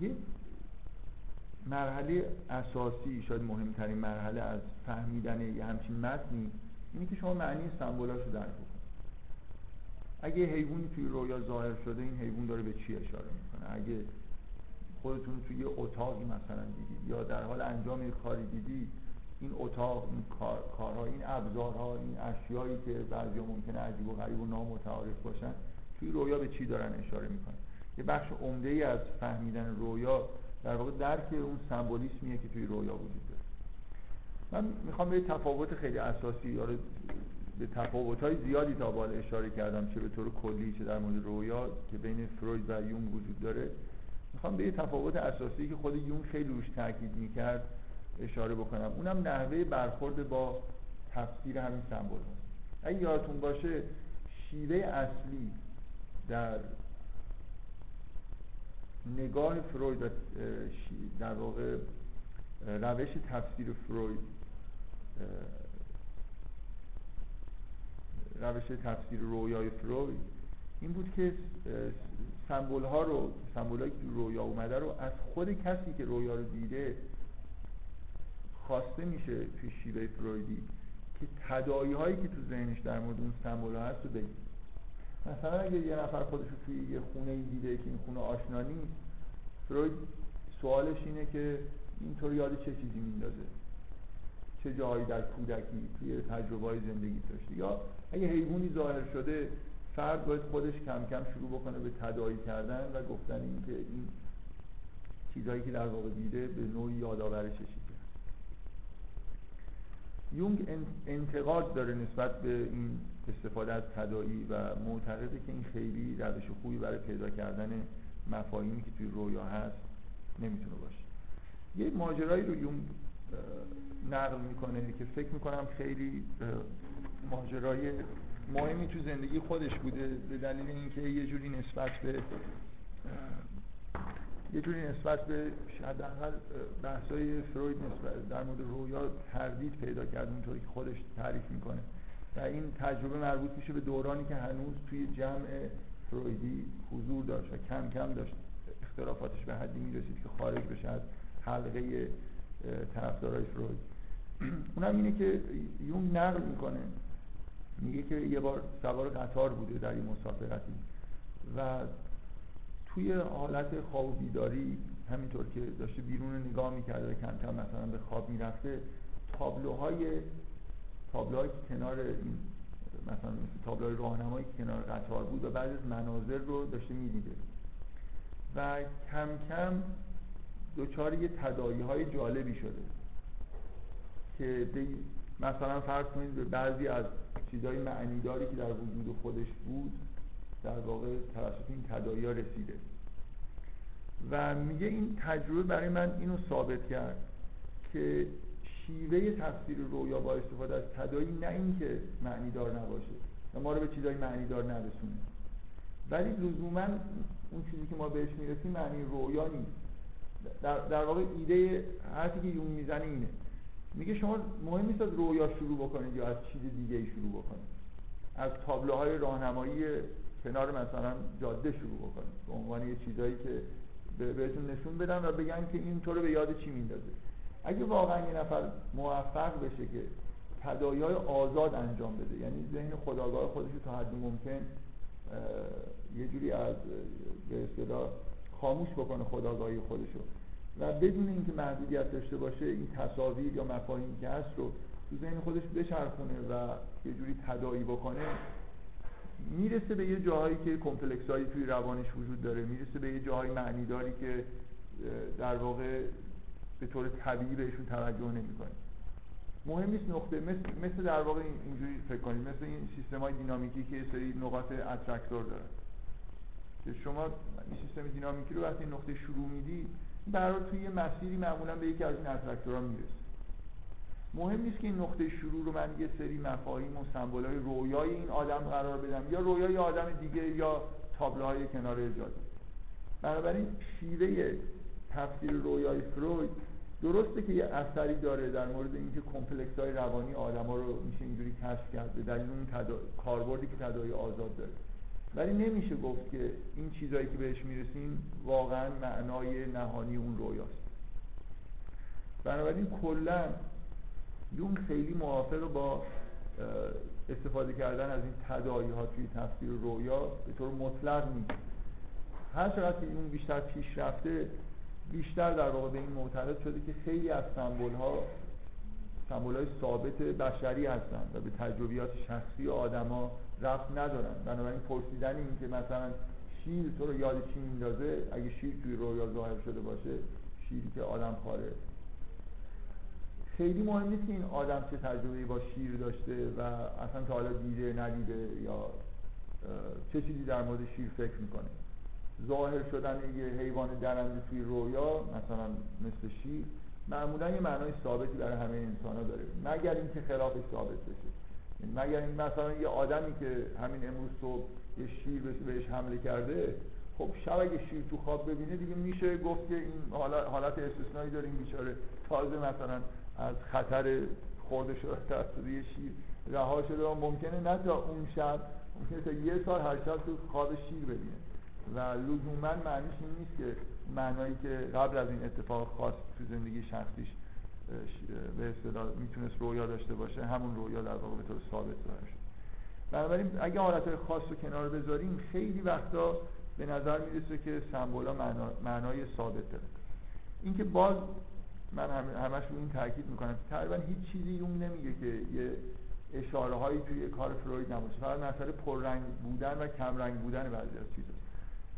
یه مرحله اساسی شاید مهمترین مرحله از فهمیدن یه همچین متنی اینه که شما معنی سمبولاش درک بکنید. اگه حیوانی توی رویا ظاهر شده این حیوان داره به چی اشاره می‌کنه؟ اگه خودتون توی یه اتاقی مثلا دیدید یا در حال انجام یه کاری دیدید این اتاق این کار، کارها این ابزارها این اشیایی که بعضی ممکنه عجیب و غریب و نامتعارف باشن توی رویا به چی دارن اشاره می‌کنن؟ یه بخش عمده ای از فهمیدن رویا در واقع درک اون سمبولیسمیه که توی رویا وجود داره. من می‌خوام به تفاوت خیلی اساسی یا به تفاوت های زیادی تا بالا اشاره کردم چه به طور کلی چه در مورد رویا که بین فروید و یونگ وجود داره. می‌خوام به تفاوت اساسی که خود یون خیلی روش تاکید می‌کرد اشاره بکنم. اونم نحوه برخورد با تفسیر همین سمبل هست اگه یادتون باشه شیوه اصلی در نگاه فروید و در واقع روش تفسیر فروید روش تفسیر رویای فروید این بود که سمبول ها رو سمبول که رویا اومده رو از خود کسی که رویا رو دیده خواسته میشه توی شیوه فرویدی که تدایی هایی که تو ذهنش در مورد اون سمبول ها هست رو بگید مثلا اگه یه نفر خودش رو توی یه خونه دیده که این خونه آشنا نیست فروید سوالش اینه که اینطور یاد چه چیزی میندازه؟ چه جایی در کودکی توی تجربه های زندگی داشته؟ یا اگه حیوانی ظاهر شده فرد باید خودش کم کم شروع بکنه به تدایی کردن و گفتن این که این چیزهایی که در واقع دیده به نوعی یادآور چه چیزی یونگ انتقاد داره نسبت به این استفاده از تدایی و معتقده که این خیلی روش خوبی برای پیدا کردن مفاهیمی که توی رویا هست نمی‌تونه باشه. یه ماجرایی رو یونگ نقل می‌کنه که فکر می‌کنم خیلی ماجرای مهمی تو زندگی خودش بوده به دلیل اینکه یه جوری نسبت به یه جوری نسبت به حداقل بحثای فروید نسبت در مورد رویا تردید پیدا کرد اونطوری که خودش تعریف می‌کنه. و این تجربه مربوط میشه به دورانی که هنوز توی جمع فرویدی حضور داشت و کم کم داشت اختلافاتش به حدی می‌رسید که خارج بشه از حلقه طرفدارای فروید. اونم اینه که یون نقل می‌کنه. میگه که یه بار سوار قطار بوده در این مسافرتی و توی حالت خواب و بیداری همینطور که داشته بیرون نگاه می‌کرده و کم کم مثلا به خواب می‌رفته تابلوهای تابلوهای که کنار این مثلا تابلوهای راهنمایی کنار قطار بود و بعد از مناظر رو داشته می‌دیده. و کم کم دچار یه تدایی های جالبی شده که مثلا فرض کنید به بعضی از چیزهای معنیداری که در وجود خودش بود در واقع توسط این تدایی رسیده. و میگه این تجربه برای من اینو ثابت کرد که شیوه تفسیر رویا با استفاده از تدایی نه اینکه معنیدار نباشه. و ما رو به چیزای معنیدار نرسونه. ولی لزوما اون چیزی که ما بهش می‌رسیم معنی رویا نیست. در, در واقع ایده حرفی که یون می‌زنه اینه. میگه شما مهم نیست از رویا شروع بکنید یا از چیز دیگه ای شروع بکنید. از تابلوهای راهنمایی کنار مثلا جاده شروع بکنید. به عنوان یه چیزایی که بهتون نشون بدن و بگن که این طور به یاد چی میندازه. اگه واقعا یه نفر موفق بشه که تدایای آزاد انجام بده یعنی ذهن خداگاه خودش تا حد ممکن یه جوری از به اصطلاح خاموش بکنه خداگاهی خودشو و بدون اینکه محدودیت داشته باشه این تصاویر یا مفاهیمی که هست رو تو ذهن خودش بچرخونه و یه جوری تداعی بکنه می‌رسه به یه جاهایی که کمپلکس هایی توی روانش وجود داره می‌رسه به یه جاهای معنیداری که در واقع به طور طبیعی بهشون توجه نمی‌کنه مهم نیست نقطه مثل, مثل در واقع اینجوری فکر کنید مثل این سیستم های دینامیکی که یه سری نقاط attractor داره که شما این سیستم دینامیکی رو وقتی نقطه شروع میدی برای توی یه مسیری معمولا به یکی از این attractor ها می‌رسه مهم نیست که این نقطه شروع رو من یه سری مفاهیم و سمبولای رویای این آدم قرار بدم یا رویای آدم دیگه یا تابلوهای کنار جاده بنابراین شیوه تفسیر رویای فروید. درسته که یه اثری داره در مورد اینکه کمپلکس های روانی آدما رو میشه اینجوری کشف کرد در اون تدا... کاربردی که تداعی آزاد داره. ولی نمیشه گفت که این چیزایی که بهش می‌رسیم واقعا معنای نهانی اون رویاست. بنابراین کلا یون خیلی موافق با استفاده کردن از این تدایی ها توی تفسیر رویا به طور مطلق نیست هر چقدر که اون بیشتر پیش رفته بیشتر در واقع به این معتقد شده که خیلی از سمبول ها سمبول های ثابت بشری هستند و به تجربیات شخصی آدما رفت ندارن. بنابراین پرسیدن این که مثلا شیر تو رو یاد چی میندازه اگه شیر توی رویا ظاهر شده باشه شیری که آدم خاره. خیلی مهم نیست که این آدم چه تجربه با شیر داشته و اصلا تا حالا دیده ندیده یا چه چیزی در مورد شیر فکر می‌کنه. ظاهر شدن یه حیوان درنده توی رویا مثلا مثل شیر معمولا یه معنای ثابتی برای همه انسان ها داره. مگر اینکه خلافش ثابت بشه. مگر این مثلا یه آدمی که همین امروز صبح یه شیر بهش حمله کرده خب شب اگه شیر تو خواب ببینه دیگه میشه گفت که این حالت استثنایی داره این بیچاره. تازه مثلا از خطر خورده شده توسط یه شیر رها شده و ممکنه نه تا اون شب ممکنه تا یه سال هر شب تو خواب شیر ببینه. و لزوما معنیش این نیست که معنایی که قبل از این اتفاق خاص تو زندگی شخصیش به اصطلاح می‌تونست رویا داشته باشه همون رویا در واقع به طور ثابت شد. بنابراین اگه حالتهای خاص رو کنار بذاریم خیلی وقتا به نظر می‌رسه که سمبولا معنا، معنای ثابت داره. اینکه باز من همش رو این تاکید می‌کنم تقریبا هیچ چیزی اون نمیگه که یه اشاره هایی توی کار فروید نباشه فقط مسئله پررنگ بودن و کمرنگ بودن بعضی از چیزا.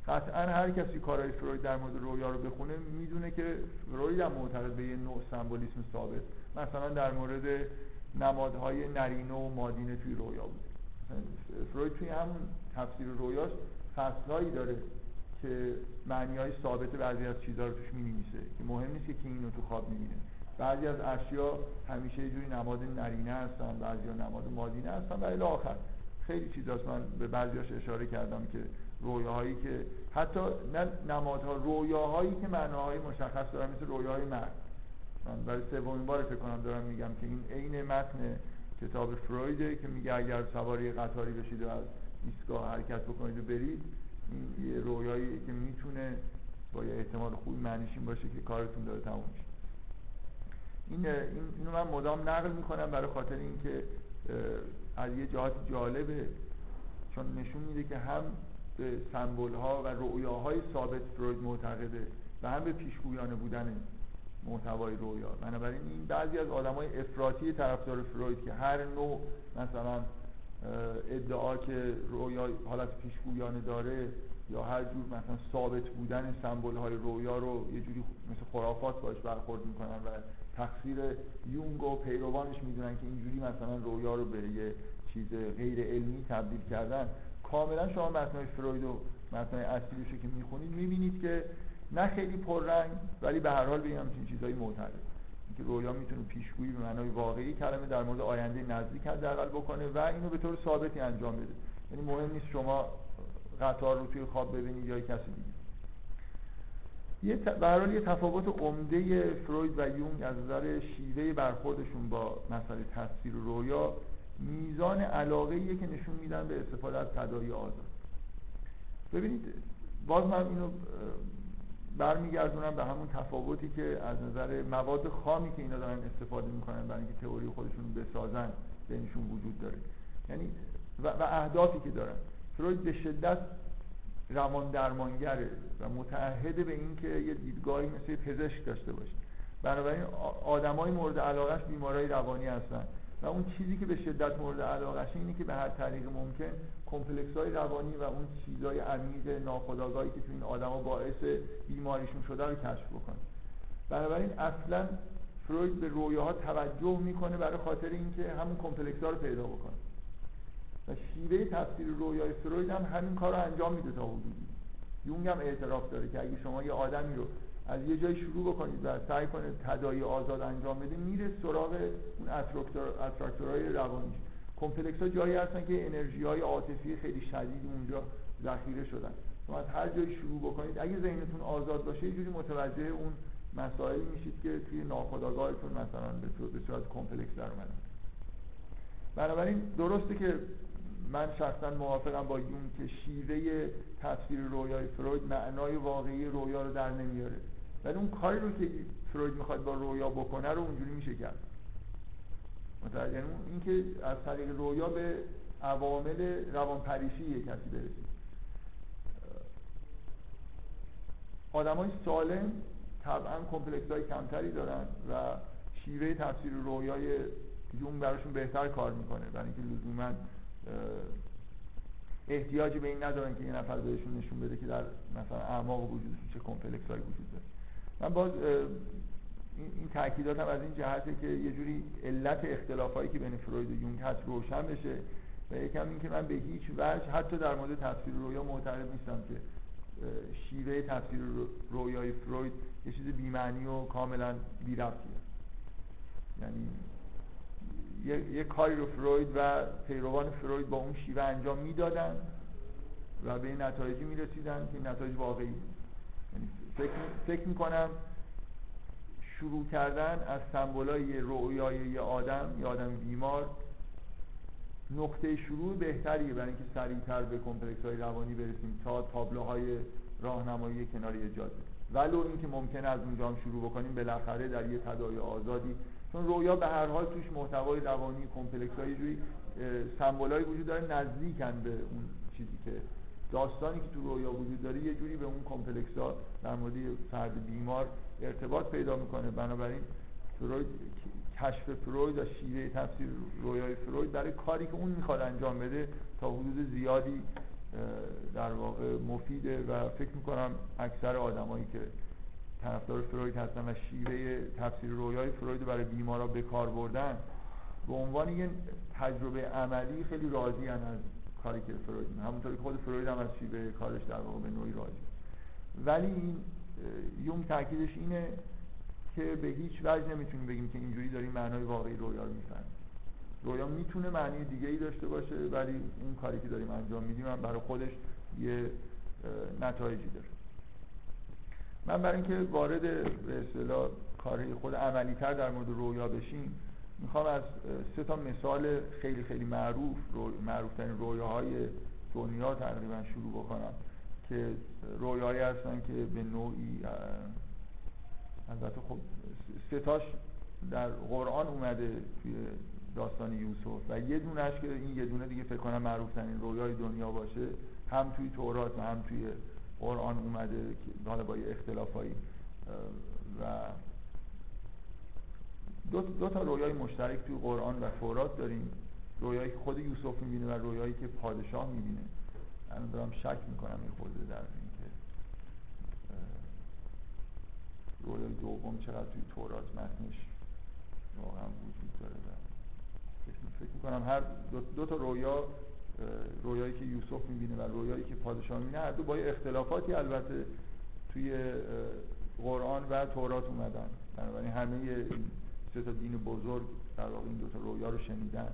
قطعا هر کسی کارهای فروید در مورد رویا رو بخونه می‌دونه که فروید هم معتقد به یه نوع سمبولیسم ثابت. مثلا در مورد نمادهای نرینه و مادینه توی رویا بود. فروید توی همون تفسیر رویاش فصلهایی داره که معنی های ثابت بعضی از چیزها رو توش می نویسه که مهم نیست که اینو تو خواب می‌بینه. بعضی از اشیا همیشه یه جوری نماد نرینه هستن بعضی ها نماد مادینه هستن و الی آخر. خیلی چیزاست. من به بعضیاش اشاره کردم که رویاهایی که حتی نه نمادها رویاهایی که معناهای مشخص دارن مثل رویاهای مرد. من برای سومین بار فکر کنم دارم میگم که این عین متن کتاب فرویده که میگه اگر سواری قطاری بشید و از ایستگاه حرکت بکنید و برید این یه رویایی که می‌تونه با یه احتمال خوبی معنیش باشه که کارتون داره تموم میشه. این اینو من مدام نقل می‌کنم برای خاطر اینکه از یه جهات جالبه. چون نشون میده که هم به سمبول ها و رؤیاهای ثابت فروید معتقده و هم به پیشگویانه بودن محتوای رویا بنابراین این بعضی از آدمای افراطی طرفدار فروید که هر نوع مثلا ادعا که رویا حالت پیشگویانه داره یا هر جور مثلا ثابت بودن سمبل های رویا رو یه جوری مثل خرافات باش برخورد می‌کنن و تقصیر یونگ و پیروانش می‌دونن که اینجوری مثلا رویا رو به یه چیز غیر علمی تبدیل کردن. کاملا شما متنای فروید و متنای اصلیش که می‌خونید می‌بینید که نه خیلی پررنگ ولی به هر حال به همچین چیزایی معتقد که رویا می‌تونه پیشگویی به معنای واقعی کلمه در مورد آینده نزدیک حداقل بکنه و اینو به طور ثابتی انجام بده. یعنی مهم نیست شما قطار رو توی خواب ببینید یا کسی دیگه. یه ت... یه تفاوت عمده فروید و یونگ از نظر شیوه برخوردشون با مسئله تصویر رویا میزان علاقه که نشون میدن به استفاده از تدایی آزاد. ببینید باز من اینو برمیگردونم به همون تفاوتی که از نظر مواد خامی که اینا دارن استفاده می‌کنن برای اینکه تئوری خودشون بسازن بینشون وجود داره. یعنی و, و اهدافی که دارن. فروید به شدت روان درمانگره و متعهده به اینکه یه دیدگاهی مثل پزشک داشته باشه. بنابراین آدمای مورد علاقش بیمارای روانی هستن. اون چیزی که به شدت مورد علاقش اینه که به هر طریق ممکن کمپلکس های روانی و اون چیزهای عمیق ناخودآگاهی که تو این آدما باعث بیماریشون شده رو کشف بکنه. بنابراین اصلا فروید به رویاها توجه می‌کنه برای خاطر اینکه همون کمپلکس ها رو پیدا بکنه. و شیوه تفسیر رویای فروید هم همین کار رو انجام میده تا حدودی. یونگ هم اعتراف داره که اگه شما یه آدمی رو از یه جای شروع بکنید و سعی کنید تداعی آزاد انجام بده میره سراغ اون attractor های روانیش کمپلکس ها جایی هستن که انرژی های عاطفی خیلی شدید اونجا ذخیره شدن. شما از هر جایی شروع بکنید اگه ذهنتون آزاد باشه یه جوری متوجه اون مسائل میشید که توی ناخودآگاهتون مثلا به صورت کمپلکس در اومدن. بنابراین درسته که من شخصا موافقم با یون که شیوه تصویر رویای فروید معنای واقعی رویا رو در نمیاره. ولی اون کاری رو که فروید می‌خواد با رویا بکنه رو اونجوری میشه کرد. متوجه یعنی اینکه از طریق رویا به عوامل روانپریشی یک کسی برسید آدمای سالم طبعا کمپلکس های کمتری دارن و شیوه تفسیر رویای یونگ براشون بهتر کار می‌کنه. برای اینکه لزوما احتیاجی به این ندارن که یه نفر بهشون نشون بده که در مثلا اعماق وجودشون چه کمپلکس های وجود داره. من باز این تاکیدات هم از این جهته که یه جوری علت اختلافایی که بین فروید و یونگ هست روشن بشه و یکم این که من به هیچ وجه حتی در مورد تفسیر رویا معتقد نیستم که شیوه تفسیر رویای فروید یه چیز بیمعنی و کاملا بیربطیه یعنی یه،, یه کاری رو فروید و پیروان فروید با اون شیوه انجام می‌دادن و به نتایجی می‌رسیدن که نتایج واقعی یعنی فکر, می‌کنم شروع کردن از سمبولای رویای یه آدم یه آدم بیمار نقطه شروع بهتریه برای اینکه سریعتر به کمپلکس های روانی برسیم تا تابلوهای راهنمایی کنار جاده ولو اینکه ممکنه از اونجا هم شروع بکنیم بالاخره در یه تداعی آزادی. چون رویا به هر حال توش محتوای روانی کمپلکس های جوری سمبولایی وجود داره نزدیکن به اون چیزی که داستانی که تو رویا وجود داره یه جوری به اون کمپلکس ها در مورد فرد بیمار ارتباط پیدا می‌کنه. بنابراین فروید کشف فروید و شیوه تفسیر رویای فروید برای کاری که اون می‌خواد انجام بده تا حدود زیادی در واقع مفیده و فکر می‌کنم اکثر آدمایی که طرفدار فروید هستن و شیوه تفسیر رویای فروید برای بیمارا به کار بردن به عنوان یه تجربه عملی خیلی راضی از کاری که فروید همونطوری خود فروید هم از شیوه کارش در واقع به نوعی راضی ولی این یونگ تاکیدش اینه که به هیچ وجه نمی‌تونیم بگیم که اینجوری داریم معنای واقعی رویا رو می‌فهمیم رویا می‌تونه معنی دیگه ای داشته باشه ولی اون کاری که داریم انجام میدیم هم برای خودش یه نتایجی داره. من برای اینکه وارد به اصطلاح خود عملی تر در مورد رویا بشیم می‌خوام از سه تا مثال خیلی خیلی معروف رو معروف ترین رویاهای دنیا تقریبا شروع بکنم که رویایی هستن که به نوعی البته خب ستاش در قرآن اومده توی داستان یوسف و یه دونش که این یه دونه دیگه فکر کنم معروف ترین رویای دنیا باشه هم توی تورات و هم توی قرآن اومده که حالا با یه اختلافایی و دو, دو تا رویای مشترک توی قرآن و تورات داریم. رویایی که خود یوسف می‌بینه و رویایی که پادشاه می‌بینه. من دارم شک می‌کنم این خود در اینکه رویای دوم چقدر توی تورات متنش واقعا وجود داره فکر می‌کنم هر دو, دو تا رویا رویایی که یوسف می‌بینه و رویایی که پادشاه می‌بینه هر دو با اختلافاتی البته توی قرآن و تورات اومدن. بنابراین همه سه تا دین بزرگ در واقع این دو تا رویا رو شنیدن.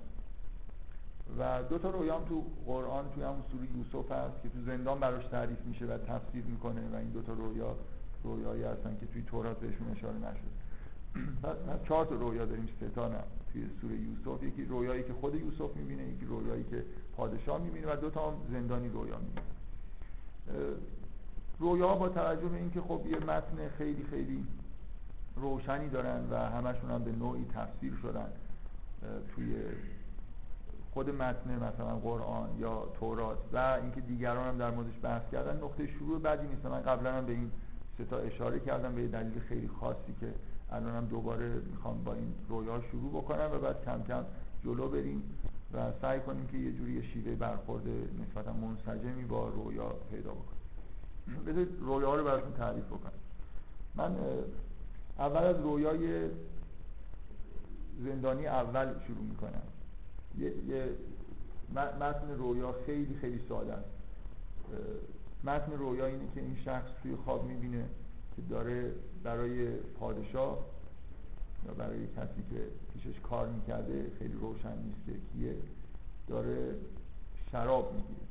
و دو تا رویا هم تو قرآن توی همون سوره یوسف هست که تو زندان براش تعریف میشه و تفسیر می‌کنه و این دو تا رویا رویایی هستن که توی تورات بهشون اشاره نشد. چهار تا رویا داریم سه تا نه. توی سوره یوسف یکی رویایی که خود یوسف می‌بینه یکی رویایی که پادشاه می‌بینه و دو تا هم زندانی رویا می‌بینه. رویا با توجه به اینکه خب یه متن خیلی خیلی روشنی دارن و همشون هم به نوعی تفسیر شدن. توی خود متن مثلا قرآن یا تورات و اینکه دیگران هم در موردش بحث کردن نقطه شروع بعدی نیست. من قبلا هم به این ستا اشاره کردم به دلیل خیلی خاصی که الان هم دوباره می‌خوام با این رویا شروع بکنم و بعد کم کم جلو بریم و سعی کنیم که یه جوری شیوه برخورد نسبتا منسجمی با رویا پیدا بکنیم. بذارید رویا رو براتون تعریف بکنم. من اول از رویای زندانی اول شروع می‌کنم. یه, یه متن رویا خیلی خیلی ساده است. متن رویا اینه که این شخص توی خواب می‌بینه که داره برای پادشاه یا برای کسی که پیشش کار می‌کرده خیلی روشن نیست که کیه داره شراب می‌گیره.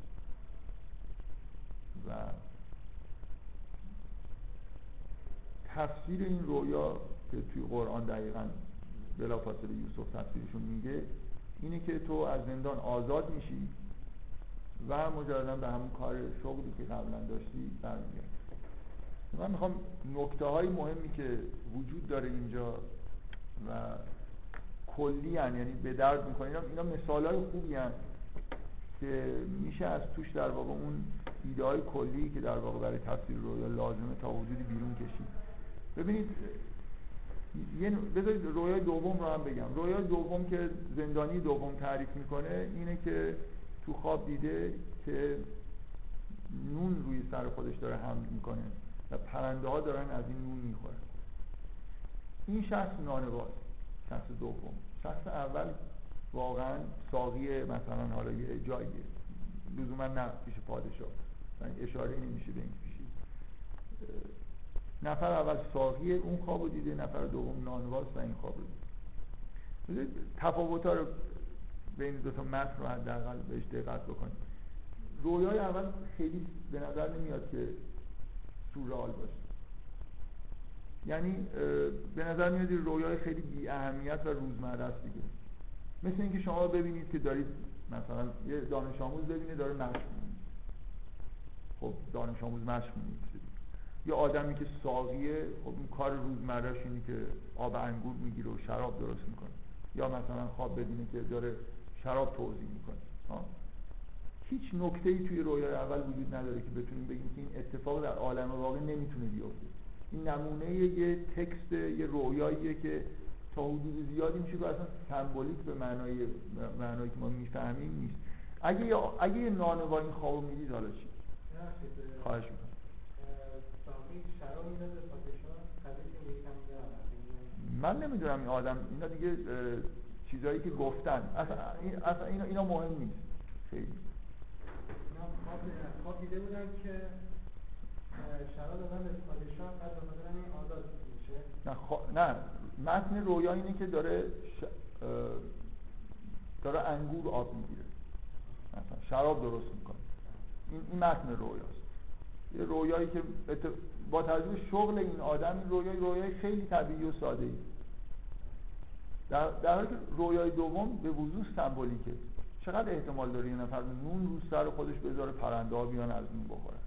و تفسیر این رویا که توی قرآن دقیقا بلافاصله یوسف تفسیرشون میگه اینه که تو از زندان آزاد میشی و مجردا به همون کار شغلی که قبلا داشتی برمیگردی. من می‌خوام نکته های مهمی که وجود داره اینجا و کلی هن یعنی به درد می‌کنه اینا, اینا مثال های خوبی هن که میشه از توش در واقع اون ایده های کلی که در واقع برای تفسیر رویا لازمه تا وجودی بیرون کشید. ببینید یه بذارید رویای دوم رو هم بگم. رویای دوم که زندانی دوم تعریف می‌کنه اینه که تو خواب دیده که نون روی سر خودش داره حمل می‌کنه و پرنده ها دارن از این نون می‌خورن. این شخص نانواز شخص دوم. شخص اول واقعا ساقی مثلا حالا یه جاییه لزوما نه پیش پادشاه. اشاره نمیشه به این. نفر اول ساقی اون خوابو دیده نفر دوم نانواز و این خوابو دیده. تفاوت رو بین دو تا متن رو حداقل بهش دقت بکنید رویای اول خیلی به نظر نمیاد که سورال باشه. یعنی به نظر میاد رویای خیلی بی اهمیت و روزمره است دیگه. مثل اینکه شما ببینید که دارید مثلا یه دانش آموز ببینه داره مشق خب دانش آموز مشق یا آدمی که ساقیه خب این کار روزمرهش اینه که آب انگور می‌گیره و شراب درست می‌کنه. یا مثلا خواب ببینه که داره شراب توضیح می‌کنه. هیچ نکته ای توی رویای اول وجود نداره که بتونیم بگیم که این اتفاق در عالم واقع نمی‌تونه بیفته. این نمونه یه تکست یه رویاییه که تا حدود زیادی میشه که اصلا سمبولیک به معنای معنایی که ما می‌فهمیم نیست. اگه اگه یه نانوا این خواب می‌دید حالا چی؟ خواهش می‌کنم. من نمی‌دونم این آدم اینا دیگه چیزایی که گفتن. اصلا, اصلا اینا, اینا مهم نیست. خیلی. خواب دیده که شراب دادن به پادشاه بعد به این آزاد میشه. نه خو... نه. متن رویا اینه که داره ش... داره انگور آب می‌گیره. مثلا شراب درست می‌کنه. این, این متن رویاست. یه رویایی که با توجه شغل این آدم این رویای رویای خیلی طبیعی و ساده ای در, در حالی که رویای دوم به وضوح سمبولیکه. چقدر احتمال داره یه نفر نون رو سر خودش بذاره پرنده ها بیان از نون بخورن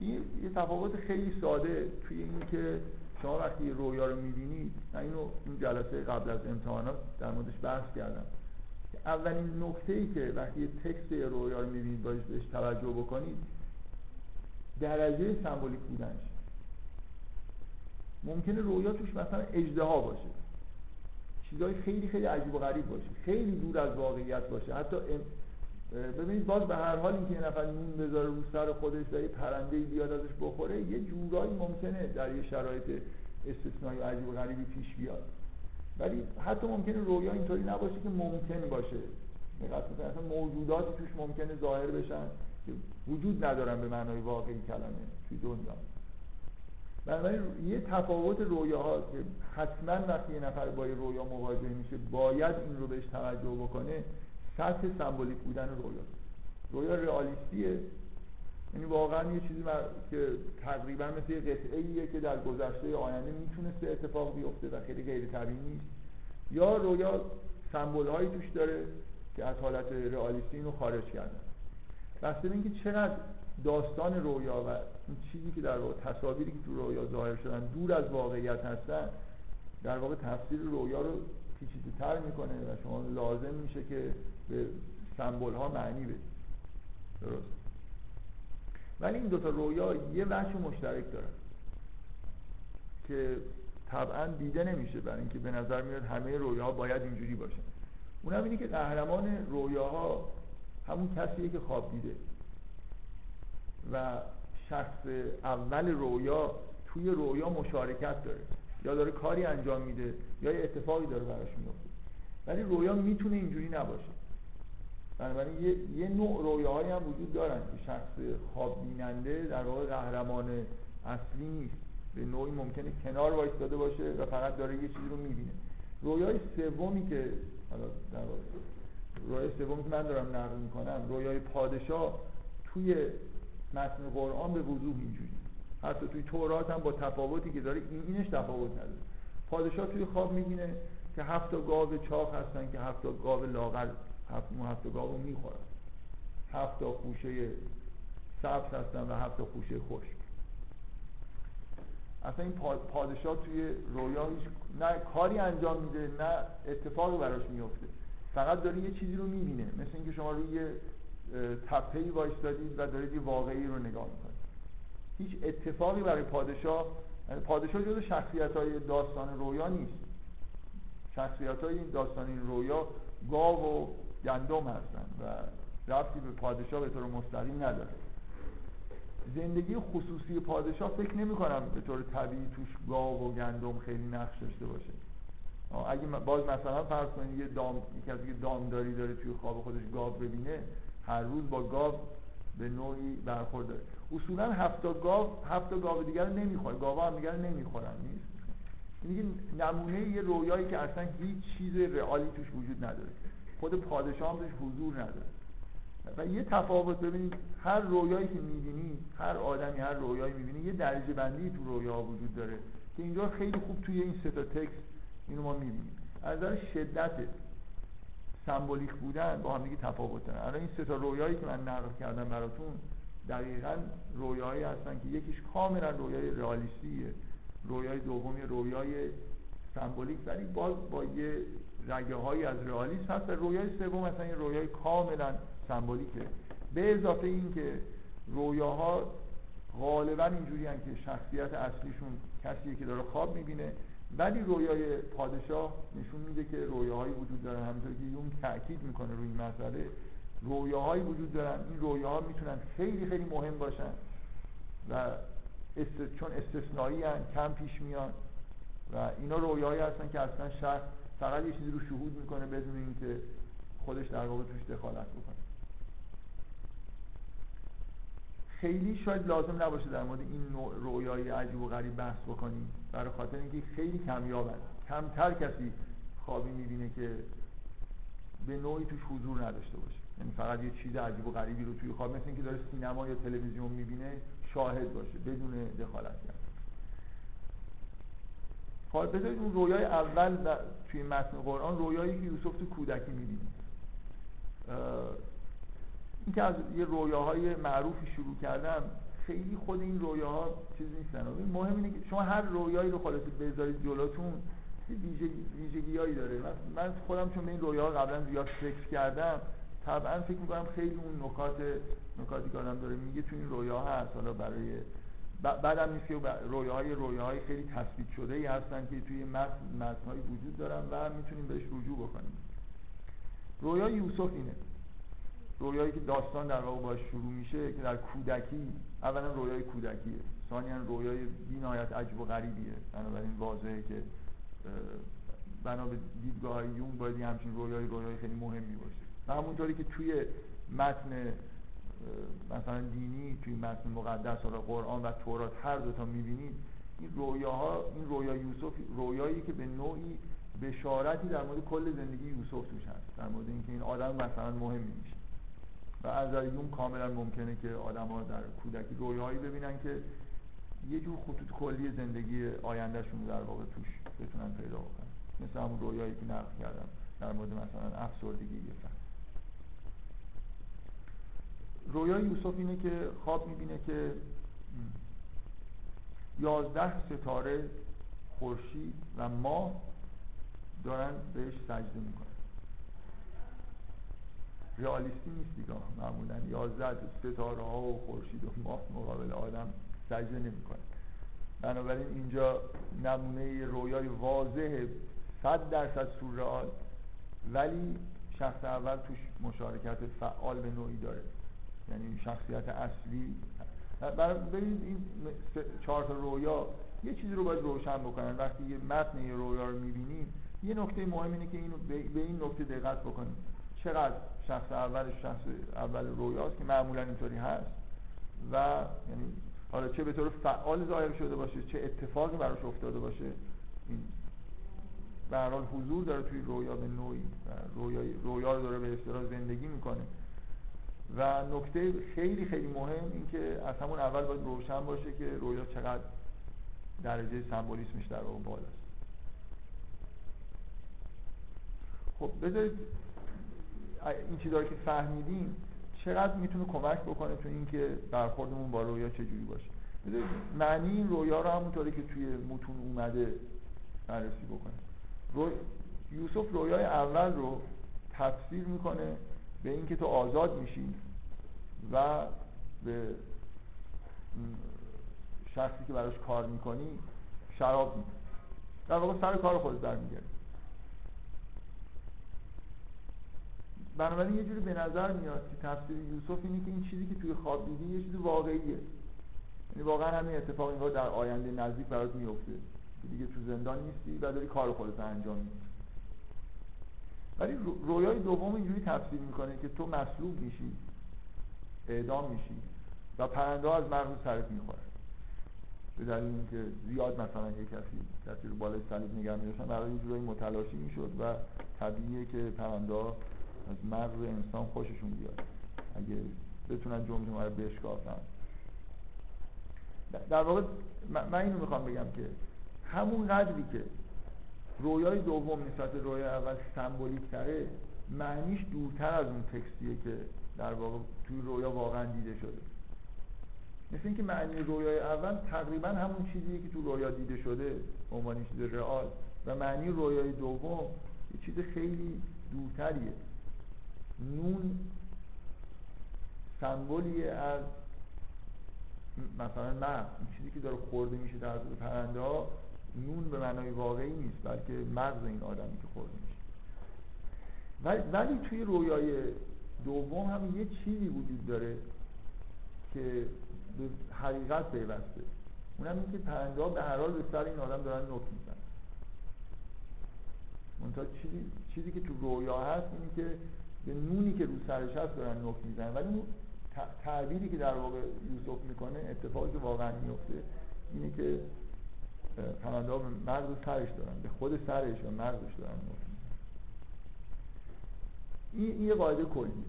این یه تفاوت خیلی ساده توی این که شما وقتی رویا رو می‌بینید من اینو این جلسه قبل از امتحانات در موردش بحث کردم. اولین نکته ای که وقتی تکست رویا رو می‌بینید باید بهش توجه بکنید درجه سمبولیک بودنش. ممکنه رویا توش مثلا اجدها باشه. چیزای خیلی خیلی عجیب و غریب باشه. خیلی دور از واقعیت باشه. حتی ببینید باز به هر حال اینکه یه نفر نون بذاره رو سر خودش یه پرنده بیاد ازش بخوره یه جورایی ممکنه در یه شرایط استثنایی عجیب و غریبی پیش بیاد. ولی حتی ممکنه رویا اینطوری نباشه که ممکن باشه. مثلا موجوداتی توش ممکنه ظاهر بشن که وجود ندارن به معنای واقعی کلمه توی دنیا. بنابراین یه تفاوت رویاها که حتما وقتی یه نفر با یه رویا مواجه میشه باید این رو بهش توجه بکنه سطح سمبولیک بودن رویا. رویا رئالیستیه. یعنی واقعا یه چیزی که تقریبا مثل یه قطعه که در گذشته آینده می‌تونسته اتفاق بیفته و خیلی غیر طبیعی نیست. یا رویا سمبول هایی توش داره که از حالت رئالیستی اینو خارج کردن. بسته اینکه چقدر داستان رویا و این چیزی که در واقع تصاویری که تو رویا ظاهر شدن دور از واقعیت هستن در واقع تفسیر رویا رو پیچیده تر می‌کنه و شما لازم میشه که به سمبول ها معنی بدید. درست؟ ولی این دوتا رویا یه وجه مشترک دارن که طبعا دیده نمیشه برای اینکه به نظر میاد همه رویاها باید اینجوری باشن اونم اینه که قهرمان رویاها همون کسیه که خواب دیده. و شخص اول رویا توی رویا مشارکت داره. یا داره کاری انجام میده یا یه اتفاقی داره براش میفته. ولی رویا می‌تونه اینجوری نباشه. بنابراین یه،, یه نوع رویاهایی هم وجود دارن که شخص خواب بیننده در واقع قهرمان اصلی نیست. به نوعی ممکنه کنار وایستاده باشه و فقط داره یه چیزی رو می‌بینه. رویای سومی که حالا در رویای سومی که من دارم نقل می‌کنم رویای پادشاه توی متن قرآن به وضوح اینجوری. حتی توی تورات هم با تفاوتی که داره این اینش تفاوت نداره. پادشاه توی خواب می‌بینه که هفت گاو چاق هستن که هفت گاو لاغر هفت هفت گاو می‌خورن. هفت خوشه سبز هستن و هفت خوشه خشک. اصلا این پادشاه توی رویا نه کاری انجام میده نه اتفاقی براش میفته فقط داره یه چیزی رو می‌بینه. مثل اینکه شما روی تپهی وایستادید و دارید یه واقعی رو نگاه می‌کنید. هیچ اتفاقی برای پادشاه یعنی پادشاه جز شخصیت های داستان رویا نیست. شخصیت های این داستان این رویا گاو و گندم هستن و رفتی به پادشاه به طور مستقیم نداره. زندگی خصوصی پادشاه فکر نمی کنم به طور طبیعی توش گاو و گندم خیلی نقش داشته باشه. اگه باز مثلا فرض کنید یه دام یکی از دامداری داره توی خواب خودش گاو ببینه هر روز با گاو به نوعی برخورد داره. اصولا هفت گاو هفت گاو دیگر رو نمی‌خوره. گاوا هم دیگر نمی‌خورن نیست؟ این نمونه یه رویایی که اصلا هیچ چیز رئالی توش وجود نداره. خود پادشاه هم توش حضور نداره. و یه تفاوت ببینید هر رویایی که می‌بینی هر آدمی هر رویایی می‌بینی یه درجه بندی تو رویا وجود داره که اینجا خیلی خوب توی این سه تا تکست اینو ما می‌بینیم. از نظر شدت سمبولیک بودن با هم دیگه تفاوت دارن. الان این سه تا رویایی که من نقل کردم براتون دقیقا رویایی هستن که یکیش کاملا رویای رئالیستیه. رویای دومی رویای سمبولیک ولی باز با یه رگه های از رئالیسم هست و رویای سوم مثلا این رویای کاملا سمبولیکه. به اضافه این که رویاها غالبا اینجوری که شخصیت اصلیشون کسیه که داره خواب می‌بینه. ولی رویای پادشاه نشون میده که رویاهایی وجود دارن همینطور که یون تاکید می‌کنه روی این مسئله رویاهایی وجود دارن. این رویاها می‌تونن خیلی خیلی مهم باشن و است... چون استثنایی هن، کم پیش میان و اینا رویاهایی هستن که اصلا شخص فقط یه چیزی رو شهود می‌کنه بدون اینکه خودش در واقع توش دخالت بکنه. خیلی شاید لازم نباشه در مورد این نوع رویای عجیب و غریب بحث بکنیم. برای خاطر اینکه خیلی کمیابن. کمتر کسی خوابی می‌بینه که به نوعی توش حضور نداشته باشه. یعنی فقط یه چیز عجیب و غریبی رو توی خواب مثل اینکه داره سینما یا تلویزیون می‌بینه شاهد باشه بدون دخالت کرد. حال بذارید اون رویای اول توی متن قرآن رویایی که یوسف تو کودکی می‌بینه. این که از یه رویاهای معروفی شروع کردم خیلی خود این رویاها چیز نیستن. مهم اینه که شما هر رویایی رو خودت بذارید جلوتون ویژگی هایی داره. من خودم چون به این رویاها قبلا زیاد فکر کردم طبعا فکر می‌کنم خیلی اون نکات نکاتی که آدم داره میگه تو این رویا هست. حالا برای بعدم نیست که رویاهای رویاهای خیلی تثبیت شده ای هستن که توی متن وجود دارن و می‌تونیم بهش رجوع بکنیم. رویای یوسف اینه. رویایی که داستان در واقع باش شروع میشه که در کودکی اولا رویای کودکیه. ثانیا رویای بینایت عجب و غریبیه. بنابراین واضحه که بنا به دیدگاه یون باید همچین رویای رویای خیلی مهمی باشه. و همونطوری که توی متن مثلا دینی توی متن مقدس حالا قرآن و تورات هر دوتا می‌بینید این رویاها این رویا یوسف رویایی که به نوعی بشارتی در مورد کل زندگی یوسف توش هست در مورد اینکه این آدم مثلا مهمی میشه. و از یون کاملا ممکنه که آدم ها در کودکی رویایی ببینن که یه جور خطوط کلی زندگی آیندهشون در واقع توش بتونن پیدا بکنن. مثل همون رویایی که نقل کردم در مورد مثلا افسردگی یه رویای یوسف اینه که خواب می‌بینه که یازده ستاره خورشید و ماه دارن بهش سجده می‌کنن. رئالیستی نیست دیگه. معمولا یازده ستاره ها و خورشید و ماه مقابل آدم سجده نمی‌کنه. بنابراین اینجا نمونه رویای واضح صد درصد سورئال ولی شخص اول توش مشارکت فعال به نوعی داره. یعنی شخصیت اصلی. ببینید این چهار تا رویا یه چیزی رو باید روشن بکنن. وقتی یه متن یه رویا رو می‌بینیم یه نکته مهم اینه که اینو به این نکته دقت بکنیم. چقدر شخص اول شخص اول رویاست که معمولا اینطوری هست. و یعنی حالا چه به طور فعال ظاهر شده باشه چه اتفاقی براش افتاده باشه این به حضور داره توی رویا به نوعی رویا, رویا رو داره به اصطلاح زندگی می‌کنه. و نکته خیلی خیلی مهم این که از همون اول باید روشن باشه که رویا چقدر درجه سمبولیسمش در اون بالاست. خب بذارید این چیزایی که فهمیدیم چقدر می‌تونه کمک بکنه تو اینکه برخوردمون با رویا چجوری باشه. معنی این رویا رو همونطوری که توی متون اومده بررسی بکنه رو... یوسف رویای اول رو تفسیر می‌کنه به اینکه تو آزاد میشی و به شخصی که براش کار می‌کنی شراب میدی در واقع سر کار خود در بنابراین یه جوری به نظر میاد که تفسیر یوسف اینه که این چیزی که توی خواب دیدی یه چیز واقعیه. یعنی واقعا همین اتفاق اینگاه در آینده نزدیک برات میفته. دیگه تو زندان نیستی و داری کار خودت انجام میدی. ولی رویای دوم اینجوری تفسیر می‌کنه که تو مصلوب میشی اعدام میشی و پرنده از مغز سرت می‌خوره به دلیل اینکه زیاد مثلا یه کسی کسی رو بالای صلیب نگه میداشتن برای یه جورایی متلاشی می‌شد و طبیعیه که پرنده از مغز انسان خوششون بیاد. اگه بتونن جمعه رو بشکافن. در واقع من اینو می‌خوام بگم که همون قدری که رویای دوم نسبت رویای اول سمبولیک تره معنیش دورتر از اون تکستیه که در واقع توی رویا واقعا دیده شده. مثل اینکه معنی رویای اول تقریبا همون چیزیه که تو رویا دیده شده عنوان چیز رئال. و معنی رویای دوم یه چیز خیلی دورتریه. نون سمبولیه از مثلا نه این چیزی که داره خورده میشه در پرنده ها نون به معنای واقعی نیست بلکه مغز این آدمی که خورده میشه. ولی, ولی توی رویای دوم هم یه چیزی وجود داره که به حقیقت پیوسته. اونم این که پرنده ها به هر حال به سر این آدم دارن نک میزن منتها چیزی, چیزی که تو رویا هست اینه که به نونی که رو سرش هست دارن نک میزن ولی اون تعبیری که در واقع یوسف می‌کنه اتفاقی که واقعا میفته اینه که پرنده به مغز سرش دارن به خود سرش و مغزش دارن نک این یه قاعده کلی.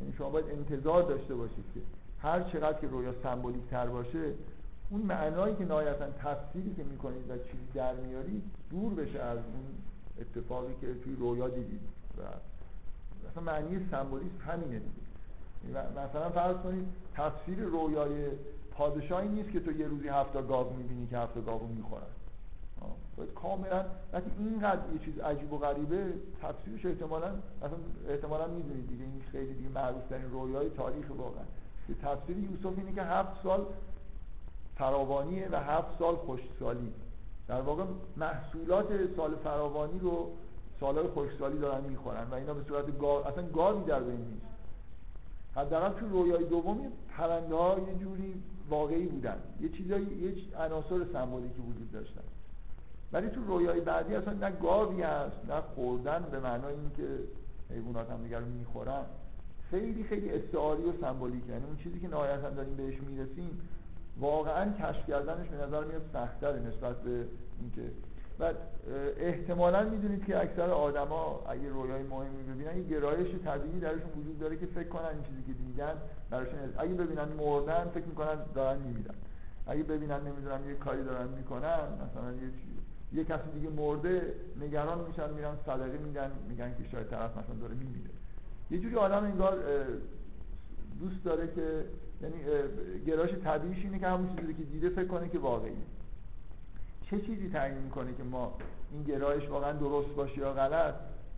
یعنی شما باید انتظار داشته باشید که هر چقدر که رویا سمبولیک تر باشه اون معنایی که نهایتا تفسیری که می‌کنید و چیزی در میارید دور بشه از اون اتفاقی که توی رویا دیدید. و مثلا معنی سمبولیسم همینه دیگه. مثلا فرض کنید تفسیر رویای پادشاهی نیست که تو یه روزی هفته گاو می‌بینی که هفته گاو می‌خورن. باید کاملا وقتی اینقدر یه چیز عجیب و غریبه تفسیرش احتمالا مثلا احتمالا می‌دونید دیگه این خیلی دیگه معروف ترین رویای تاریخ واقعا. که تفسیر یوسف اینه که هفت سال فراوانیه و هفت سال خوشسالی. در واقع محصولات سال فراوانی رو سالهای خوشسالی دارن می‌خورن و اینا به صورت گار اصلا گاوی در بین نیست. حداقل تو رویای دومی پرنده ها یه جوری واقعی بودن. یه چیزایی یه عناصر سمبولیکی وجود داشتن. ولی تو رویای بعدی اصلا نه گاوی هست نه خوردن به معنای اینکه حیوانات هم دیگر می‌خورن. خیلی خیلی استعاری و سمبولیک یعنی اون چیزی که نهایتا داریم بهش می‌رسیم واقعا کشف کردنش به نظر میاد سختره نسبت به اینکه و احتمالا می‌دونید که اکثر آدما اگه رویای مهمی ببینن یه گرایش طبیعی درشون وجود داره که فکر کنن این چیزی که دیدن براشون اگه ببینن مردن فکر می‌کنن دارن میمیرن. اگه ببینن نمی‌دونم یه کاری دارن می‌کنن مثلا یه یه کسی دیگه مرده نگران میشن میرن صدقه میدن میگن که شاید طرف مثلا داره میمیره. یه جوری آدم انگار دوست داره که یعنی گرایش طبیعیش اینه که همون چیزی که دیده فکر کنه که واقعیه. چه چیزی تعیین می‌کنه که ما این گرایش واقعا درست باشه یا غلط؟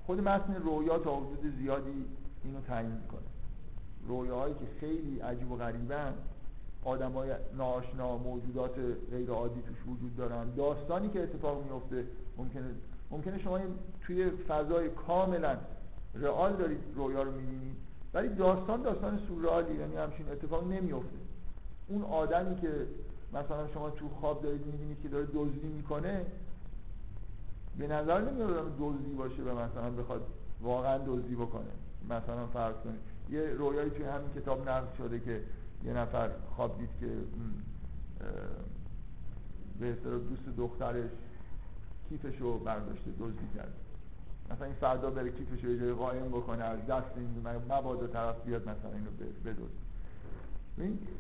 خود متن رویا تا حدود زیادی اینو تعیین می‌کنه. رویاهایی که خیلی عجیب و غریبن آدم های ناشنا موجودات غیر عادی توش وجود دارن. داستانی که اتفاق میفته ممکنه ممکنه شما توی فضای کاملا رئال دارید رویا رو می‌بینید ولی داستان داستان سورئالی یعنی همچین اتفاق نمیفته اون آدمی که مثلا شما تو خواب دارید می‌بینید که داره دزدی می‌کنه به نظر نمیاد دزدی باشه و مثلا بخواد واقعا دزدی بکنه. مثلا فرض کنید یه رویایی توی همین کتاب نقل شده که یه نفر خواب دید که به اصطلاح دوست دخترش کیفش رو برداشته دزدی کرد. مثلا این فردا بره کیفش رو یه جای قایم بکنه از دست این مبادا طرف بیاد مثلا اینو این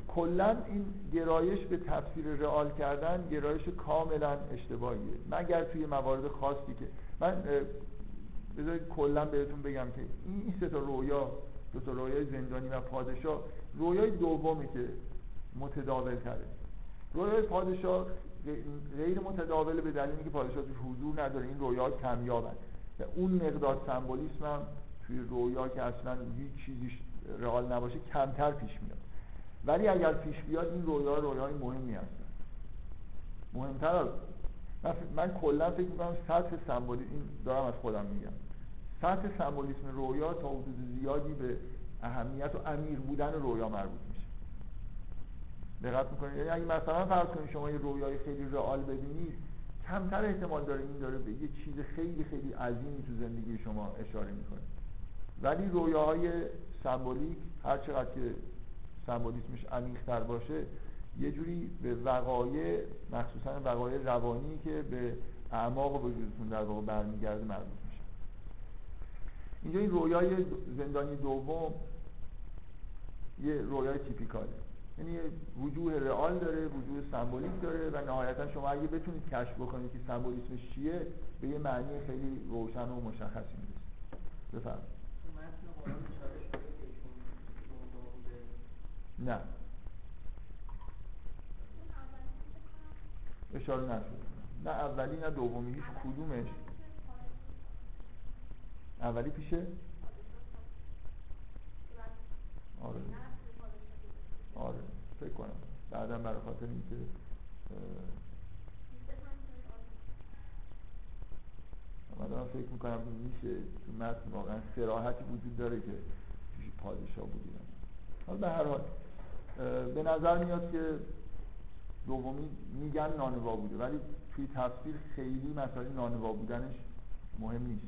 کلا این گرایش به تفسیر رئال کردن گرایش کاملا اشتباهیه. مگر توی موارد خاصی که من بذارید کلا بهتون بگم که این سه تا رویا دو تا رویای زندانی و پادشاه رویای دومی که متداول تره. رویای پادشاه غیر متداول به دلیلی که پادشاه توش حضور نداره این رویا کمیابن. و اون مقدار سمبولیسم هم توی رویا که اصلا هیچ چیزیش رئال نباشه کمتر پیش میاد. ولی اگر پیش بیاد این رویا رویای مهمی هستن مهمتر از من, من کلا فکر می‌کنم سطح سمبولیسم این دارم از خودم میگم. سطح سمبولیسم رویا تا حدود زیادی به اهمیت و امیر بودن رویا مربوط میشه. دقت می‌کنید؟ یعنی اگه مثلا فرض کنید شما یه رویای خیلی رئال ببینید کمتر احتمال داره این داره به یه چیز خیلی خیلی عظیمی تو زندگی شما اشاره می‌کنه. ولی رویاهای سمبولیک هر چقدر که سمبولیسمش عمیق‌تر باشه یه جوری به وقایع مخصوصا وقایع روانی که به اعماق وجودتون در واقع برمیگرده مربوط میشه. اینجا این رویای زندانی دوم یه رویای تیپیکاله. یعنی وجوه رئال داره وجوه سمبولیک داره و نهایتا شما اگه بتونید کشف بکنید که سمبولیسمش چیه به یه معنی خیلی روشن و مشخصی می‌رسید بفرمایید. نه. اشاره نشد. نه اولی نه دومی هیچ کدومش. اولی پیشه آره. آره. فکر کنم. بعدا برای خاطر اینکه من دارم فکر می‌کنم که میشه تو متن واقعا سراحتی وجود داره که پیش پادشاه بودیم. حالا به هر حال به نظر میاد که دومی میگن نانوا بوده ولی توی تفسیر خیلی مسئله نانوا بودنش مهم نیست.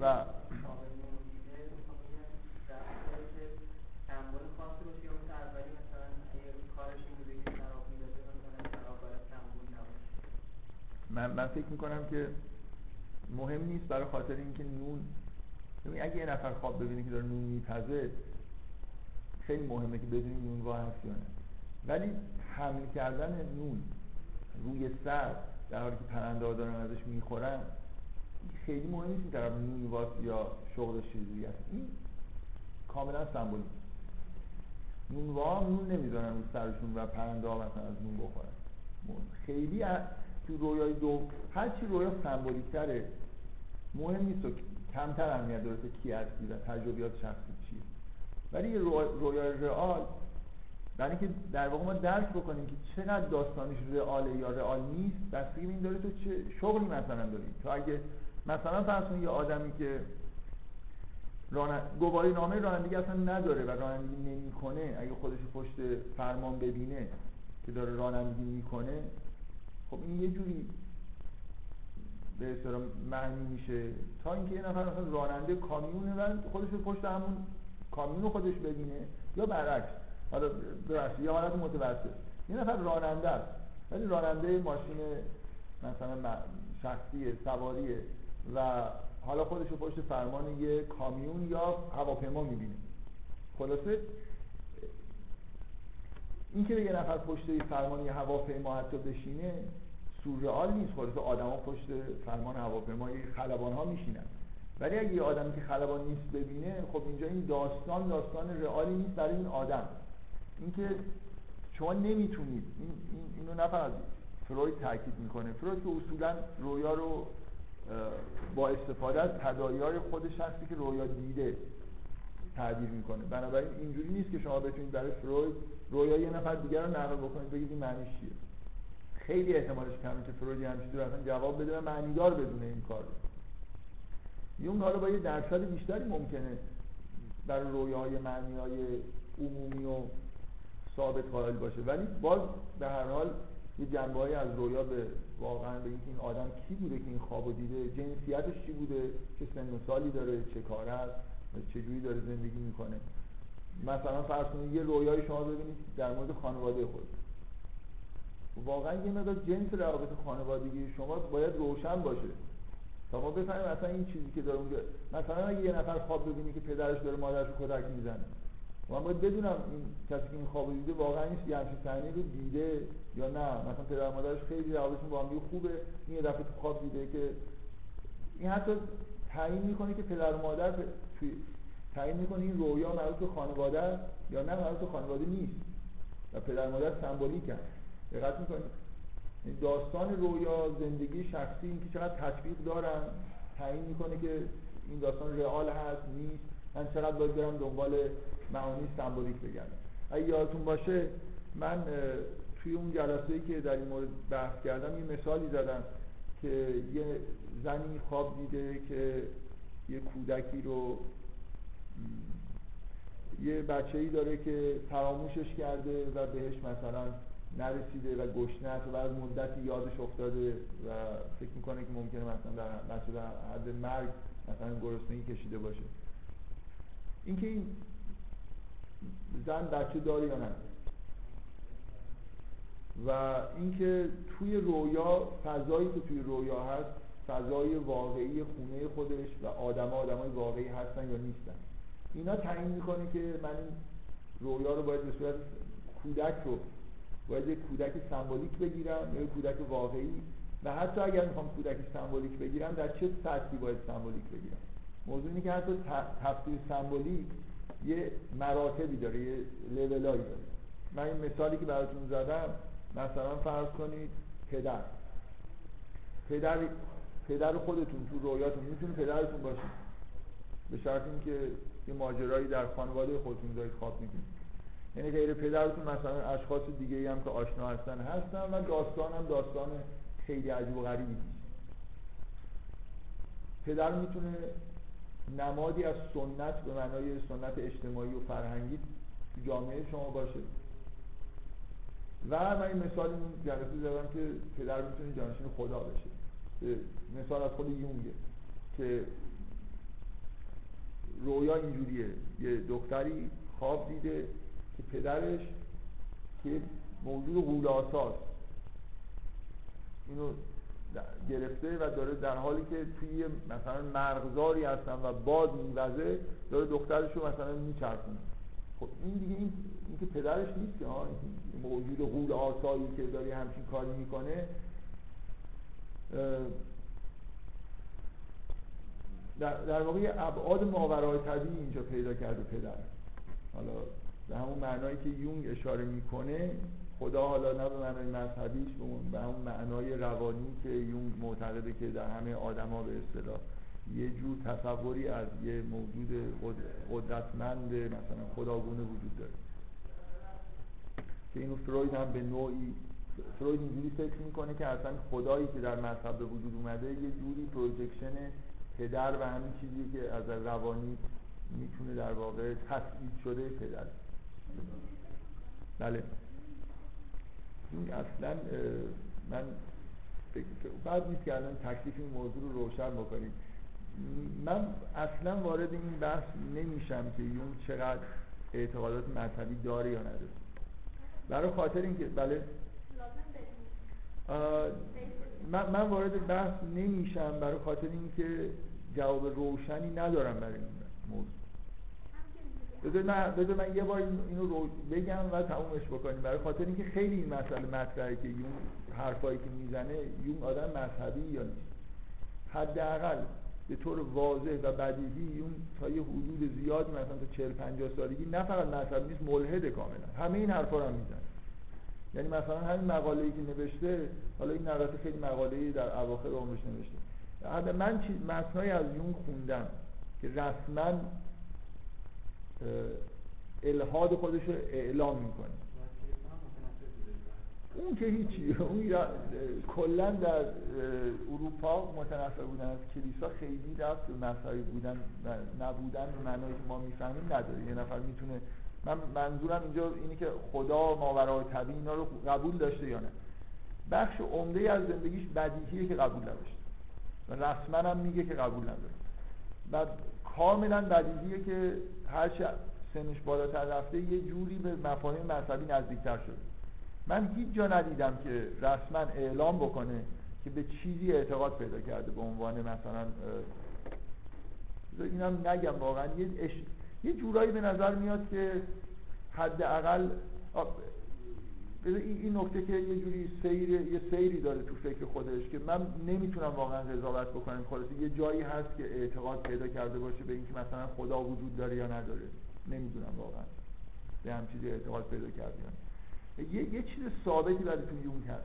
و من, من فکر می‌کنم که مهم نیست برای خاطر اینکه نون اگه یه نفر خواب ببینه که داره نون میپزه خیلی مهمه که بدونیم نون واه هست یا نه. ولی حمل کردن نون روی سر در حالی که پرنده ها دارن ازش می‌خورن خیلی مهم نیست طرف نون یا شغل چیزی هست این کاملا سمبولیک. نونوا نون نمی‌ذارن رو سرشون و پرنده ها مثلا از نون بخورن. خیلی تو رویای دو هر چی رویا سمبولیک تره مهم نیست و کمتر اهمیت داره که کی هستی و تجربیات ولی رویای رئال برای اینکه در واقع ما درک بکنیم که چقدر داستانش رئاله یا رئال نیست بستگی این داره تو چه شغلی مثلا داری تو اگه مثلا فرض یه آدمی که ران... گواهی نامه رانندگی اصلا نداره و رانندگی نمی‌کنه اگه خودش پشت فرمان ببینه که داره رانندگی می‌کنه خب این یه جوری به اصطلاح معنی میشه. تا اینکه یه نفر مثلا راننده کامیونه و خودش پشت همون کامیون خودش ببینه یا برعکس. حالا ببخشید یه حالت متوسط. یه نفر راننده است. ولی راننده ماشین مثلا شخصی سواریه و حالا خودش رو پشت فرمان یه کامیون یا هواپیما می‌بینه. خلاصه این که یه نفر پشت فرمان یه هواپیما حتی بشینه سورئال نیست. خلاصه آدما پشت فرمان هواپیما خلبان ها میشینن. ولی اگه یه آدمی که خلبان نیست ببینه خب اینجا این داستان داستان رئالی نیست برای این آدم. اینکه شما نمی‌تونید این اینو نفر فروید تاکید می‌کنه. فروید که اصولا رویا رو با استفاده از تداعیار خودش هستی که رویا دیده تعبیر می‌کنه. بنابراین اینجوری نیست که شما بتونید برای فروید رویا یه نفر دیگر رو نقل بکنید بگید این معنیش چیه. خیلی احتمالش کمه که فروید همچین اصلا جواب بده و معنیدار بدونه این کار یون حالا با یه درصد بیشتری ممکنه برای رویاهای معنی های عمومی و ثابت قائل باشه. ولی باز به هر حال یه جنبه از رویا به واقعا به این آدم کی بوده که این خوابو دیده جنسیتش چی بوده چه سن و سالی داره چه کار هست و چجوری داره زندگی می‌کنه. مثلا فرض کنید یه رویای شما ببینید در مورد خانواده خود. واقعا یه مقدار جنس روابط خانوادگی شما باید روشن باشه. تا ما بفهمیم اصلا این چیزی که داره اونجا مثلا اگه یه نفر خواب ببینی که پدرش داره مادرش رو کتک می‌زنه من باید بدونم این کسی که این خواب دیده واقعا این یه همچین صحنه رو دیده یا نه؟ مثلا پدر مادرش خیلی روابطشون با هم خوبه. این یه دفعه تو خواب دیده که این حتی تعیین می‌کنه که پدر و مادر توی تعیین می‌کنه این رویا مربوط به خانواده یا نه مربوط به خانواده نیست. و پدر مادر سمبولیک هست دقت می‌کنید. داستان رویا زندگی شخصی اینکه چقدر تطبیق دارن تعیین می‌کنه که این داستان رئال هست نیست. من چقدر باید برم دنبال معانی سمبولیک بگردم. اگه یادتون باشه من توی اون جلسه که در این مورد بحث کردم یه مثالی زدم که یه زنی خواب دیده که یه کودکی رو یه بچه ای داره که فراموشش کرده و بهش مثلا نرسیده و گشنه است و بعد مدتی یادش افتاده و فکر می‌کنه که ممکنه مثلا در بچه در حد مرگ مثلا گرسنگی کشیده باشه. اینکه این زن بچه داره یا نه؟ و اینکه توی رویا فضایی که توی رویا هست فضای واقعی خونه خودش و آدم آدمای واقعی هستن یا نیستن. اینا تعیین می‌کنه که من این رویا رو باید به صورت کودک رو باید یک کودک سمبولیک بگیرم یا کودک واقعی. و حتی اگر می‌خوام کودک سمبولیک بگیرم در چه سطحی باید سمبولیک بگیرم؟ موضوع اینه که حتی تفسیر سمبولیک یه مراتبی داره یه لولایی داره. من این مثالی که براتون زدم مثلا فرض کنید پدر. پدر پدر خودتون تو رویاتون می‌تونه پدرتون باشه. به شرط اینکه یه ماجرایی در خانواده خودتون دارید خواب می‌کنید یعنی غیر پدرتون مثلا اشخاص دیگه هم که آشنا هستن هستن و داستان هم داستان خیلی عجیب و غریبی پدر می‌تونه نمادی از سنت به معنای سنت اجتماعی و فرهنگی تو جامعه شما باشه. و من این مثال این جلسه زدم که پدر می‌تونه جانشین خدا بشه. مثال از خود یونگه که رویا اینجوریه. یه دختری خواب دیده که پدرش که موجود غولاساست اینو گرفته و داره در حالی که توی مثلا مرغزاری هستن و باد میوزه داره دخترش رو مثلا میچرخونه. خب این دیگه این, این که پدرش نیست که موجود غول آسایی که داری همچین کاری می‌کنه در, در واقع ابعاد ماورای طبیعی اینجا پیدا کرده پدر. حالا به همون معنایی که یونگ اشاره می‌کنه خدا حالا نه به معنای مذهبیش به همون معنای روانی که یونگ معتقده که در همه آدما به اصطلاح یه جور تصوری از یه موجود قدرتمند مثلا خداگونه وجود داره. که اینو فروید هم به نوعی فروید اینجوری فکر می‌کنه که اصلا خدایی که در مذهب به وجود اومده یه جوری پروژکشن پدر و همین چیزی که از روانی می‌تونه در واقع تثبیت شده پدر. بله. این اصلا من بعد نیست که الان تکلیف این موضوع رو روشن بکنیم. من اصلا وارد این بحث نمیشم که یون چقدر اعتقادات مذهبی داره یا نداره. برای خاطر اینکه بله. من, من وارد بحث نمیشم. برای خاطر اینکه جواب روشنی ندارم برای این بذار من, بذار من یه بار اینو رو بگم و تمومش بکنیم. برای خاطر اینکه خیلی این مسئله مطرحه که یون حرفایی که می‌زنه یون آدم مذهبی یا نیست. حداقل به طور واضح و بدیهی یون تا یه حدود زیادی مثلا تا 40 50 سالگی نه فقط مذهبی نیست ملحد کاملا. همه این حرفا رو می‌زنه. یعنی مثلا همین مقاله‌ای که نوشته حالا این نقاط خیلی مقاله‌ای در اواخر عمرش نوشته. من چیز متنای از یون خوندم که رسما الهاد خودش رو اعلام می‌کنه. اون که هیچی اون کلا در اروپا متنفر بودن از کلیسا خیلی رفت به مسایی بودن نبودن به معنایی که ما می‌فهمیم نداره. یه نفر می‌تونه من منظورم اینجا اینه که خدا ماورای طبیعی اینا رو قبول داشته یا نه. بخش عمده از زندگیش بدیهیه که قبول نداشته. و رسما هم میگه که قبول نداره. و کاملا بدیهیه که هر سنش بالاتر رفته یه جوری به مفاهیم مذهبی نزدیکتر شده. من هیچ جا ندیدم که رسما اعلام بکنه که به چیزی اعتقاد پیدا کرده به عنوان مثلا اینم نگم واقعا. یه, اش... یه جورایی به نظر میاد که حداقل این نکته که یه جوری سیر یه سیری داره تو فکر خودش که من نمی‌تونم واقعا قضاوت بکنم. خلاص یه جایی هست که اعتقاد پیدا کرده باشه به اینکه مثلا خدا وجود داره یا نداره. نمی‌دونم واقعا. به هم چیزی اعتقاد پیدا کرده یه, یه چیز ثابتی برای تو یونگ هست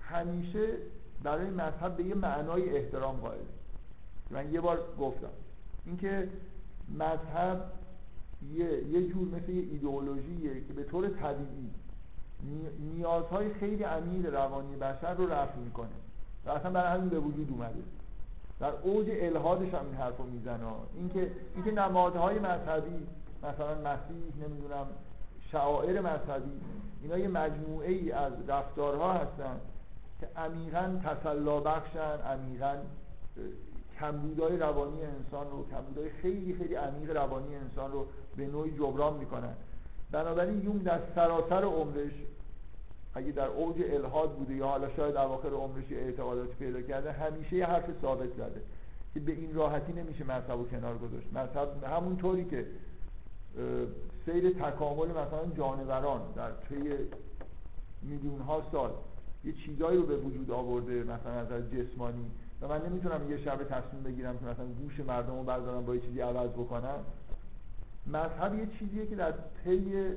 همیشه برای مذهب به یه معنای احترام قائل. من یه بار گفتم. اینکه مذهب یه, یه جور مثل یه ایدئولوژیه که به طور طبیعی نیازهای خیلی عمیق روانی بشر رو رفع می‌کنه. و اصلا برای همین به وجود اومده. در اوج الهادش هم این حرف رو می‌زنه. اینکه اینکه نمادهای مذهبی مثلا مسیح نمی‌دونم شعائر مذهبی اینا یه مجموعه ای از رفتارها هستن که عمیقا تسلا بخشن عمیقا کمبودهای روانی انسان رو کمبودهای خیلی خیلی عمیق روانی انسان رو به نوعی جبران می‌کنن. بنابراین یوم در سراسر عمرش اگه در اوج الهاد بوده یا حالا شاید اواخر عمرش اعتقاداتی پیدا کرده همیشه یه حرف ثابت زده که به این راحتی نمیشه مذهب رو کنار گذاشت. مذهب همونطوری که سیر تکامل مثلا جانوران در طی میلیون ها سال یه چیزایی رو به وجود آورده مثلا از جسمانی. و من نمی‌تونم یه شب تصمیم بگیرم که مثلا گوش مردم رو بردارم با یه چیزی عوض بکنم. مذهب یه چیزیه که در طی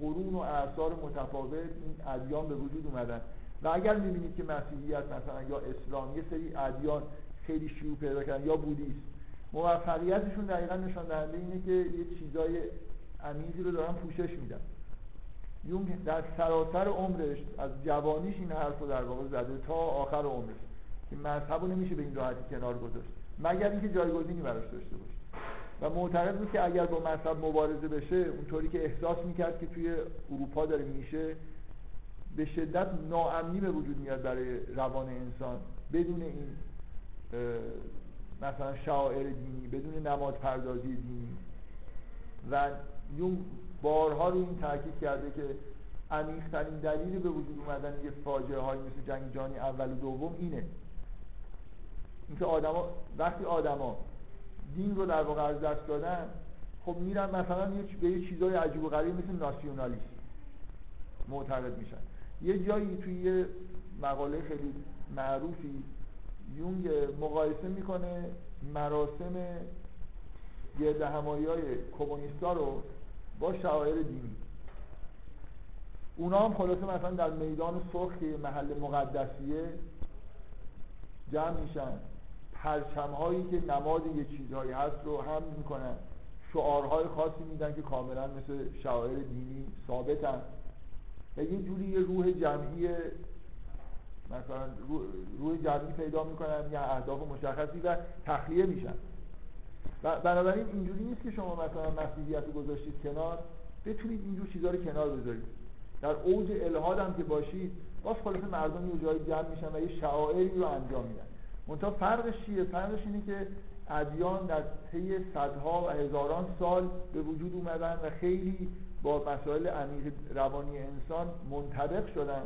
قرون و اعثار متفاوت این ادیان به وجود اومدن. و اگر می‌بینید که مسیحیت مثلا یا اسلام یه سری ادیان خیلی شیوع پیدا کردن یا بودیست موفقیتشون دقیقا نشان دهنده اینه که یه چیزای عمیقی رو دارن پوشش میدن. یونگ در سراسر عمرش از جوانیش این حرف رو در واقع زده تا آخر عمرش. که مذهب رو نمیشه به این راحتی کنار گذاشت. مگر اینکه جایگزینی براش داشته باشه. و معتقد بود که اگر با مذهب مبارزه بشه اونطوری که احساس می‌کرد که توی اروپا داره میشه به شدت ناامنی به وجود میاد برای روان انسان. بدون این مثلا شاعر دینی بدون نماد پردازی دینی. و یون بارها رو این تاکید کرده که عمیق‌ترین دلیل به وجود اومدن یه فاجعه های مثل جنگ جهانی اول و دوم اینه. اینکه آدما وقتی آدما دین رو در واقع از دست دادن خب میرن مثلا به یه چیزای عجیب و غریب مثل ناسیونالیسم معتقد میشن. یه جایی توی یه مقاله خیلی معروفی یونگ مقایسه می‌کنه مراسم گرد همایی های کمونیستا رو با شعائر دینی. اونا هم خلاصه مثلا در میدان سرخ محل مقدسیه جمع میشن. پرچم هایی که نماد یه چیزهایی هست رو هم می‌کنن. شعارهای خاصی میدن که کاملا مثل شعائر دینی ثابتن. و یه جوری یه روح جمعی مثلا روح جمعی پیدا می‌کنن یا اهداف مشخصی و تخلیه میشن. و بنابراین اینجوری نیست که شما مثلا مسیحیت رو گذاشتید کنار بتونید اینجور چیزها رو کنار بذارید. در اوج الهاد هم که باشید باز خلاص مردم یه جایی جمع میشن و یه شعائری رو انجام میدن. منتها فرقش چیه؟ فرقش اینه که ادیان در طی صدها و هزاران سال به وجود اومدن و خیلی با مسائل عمیق روانی انسان منطبق شدن.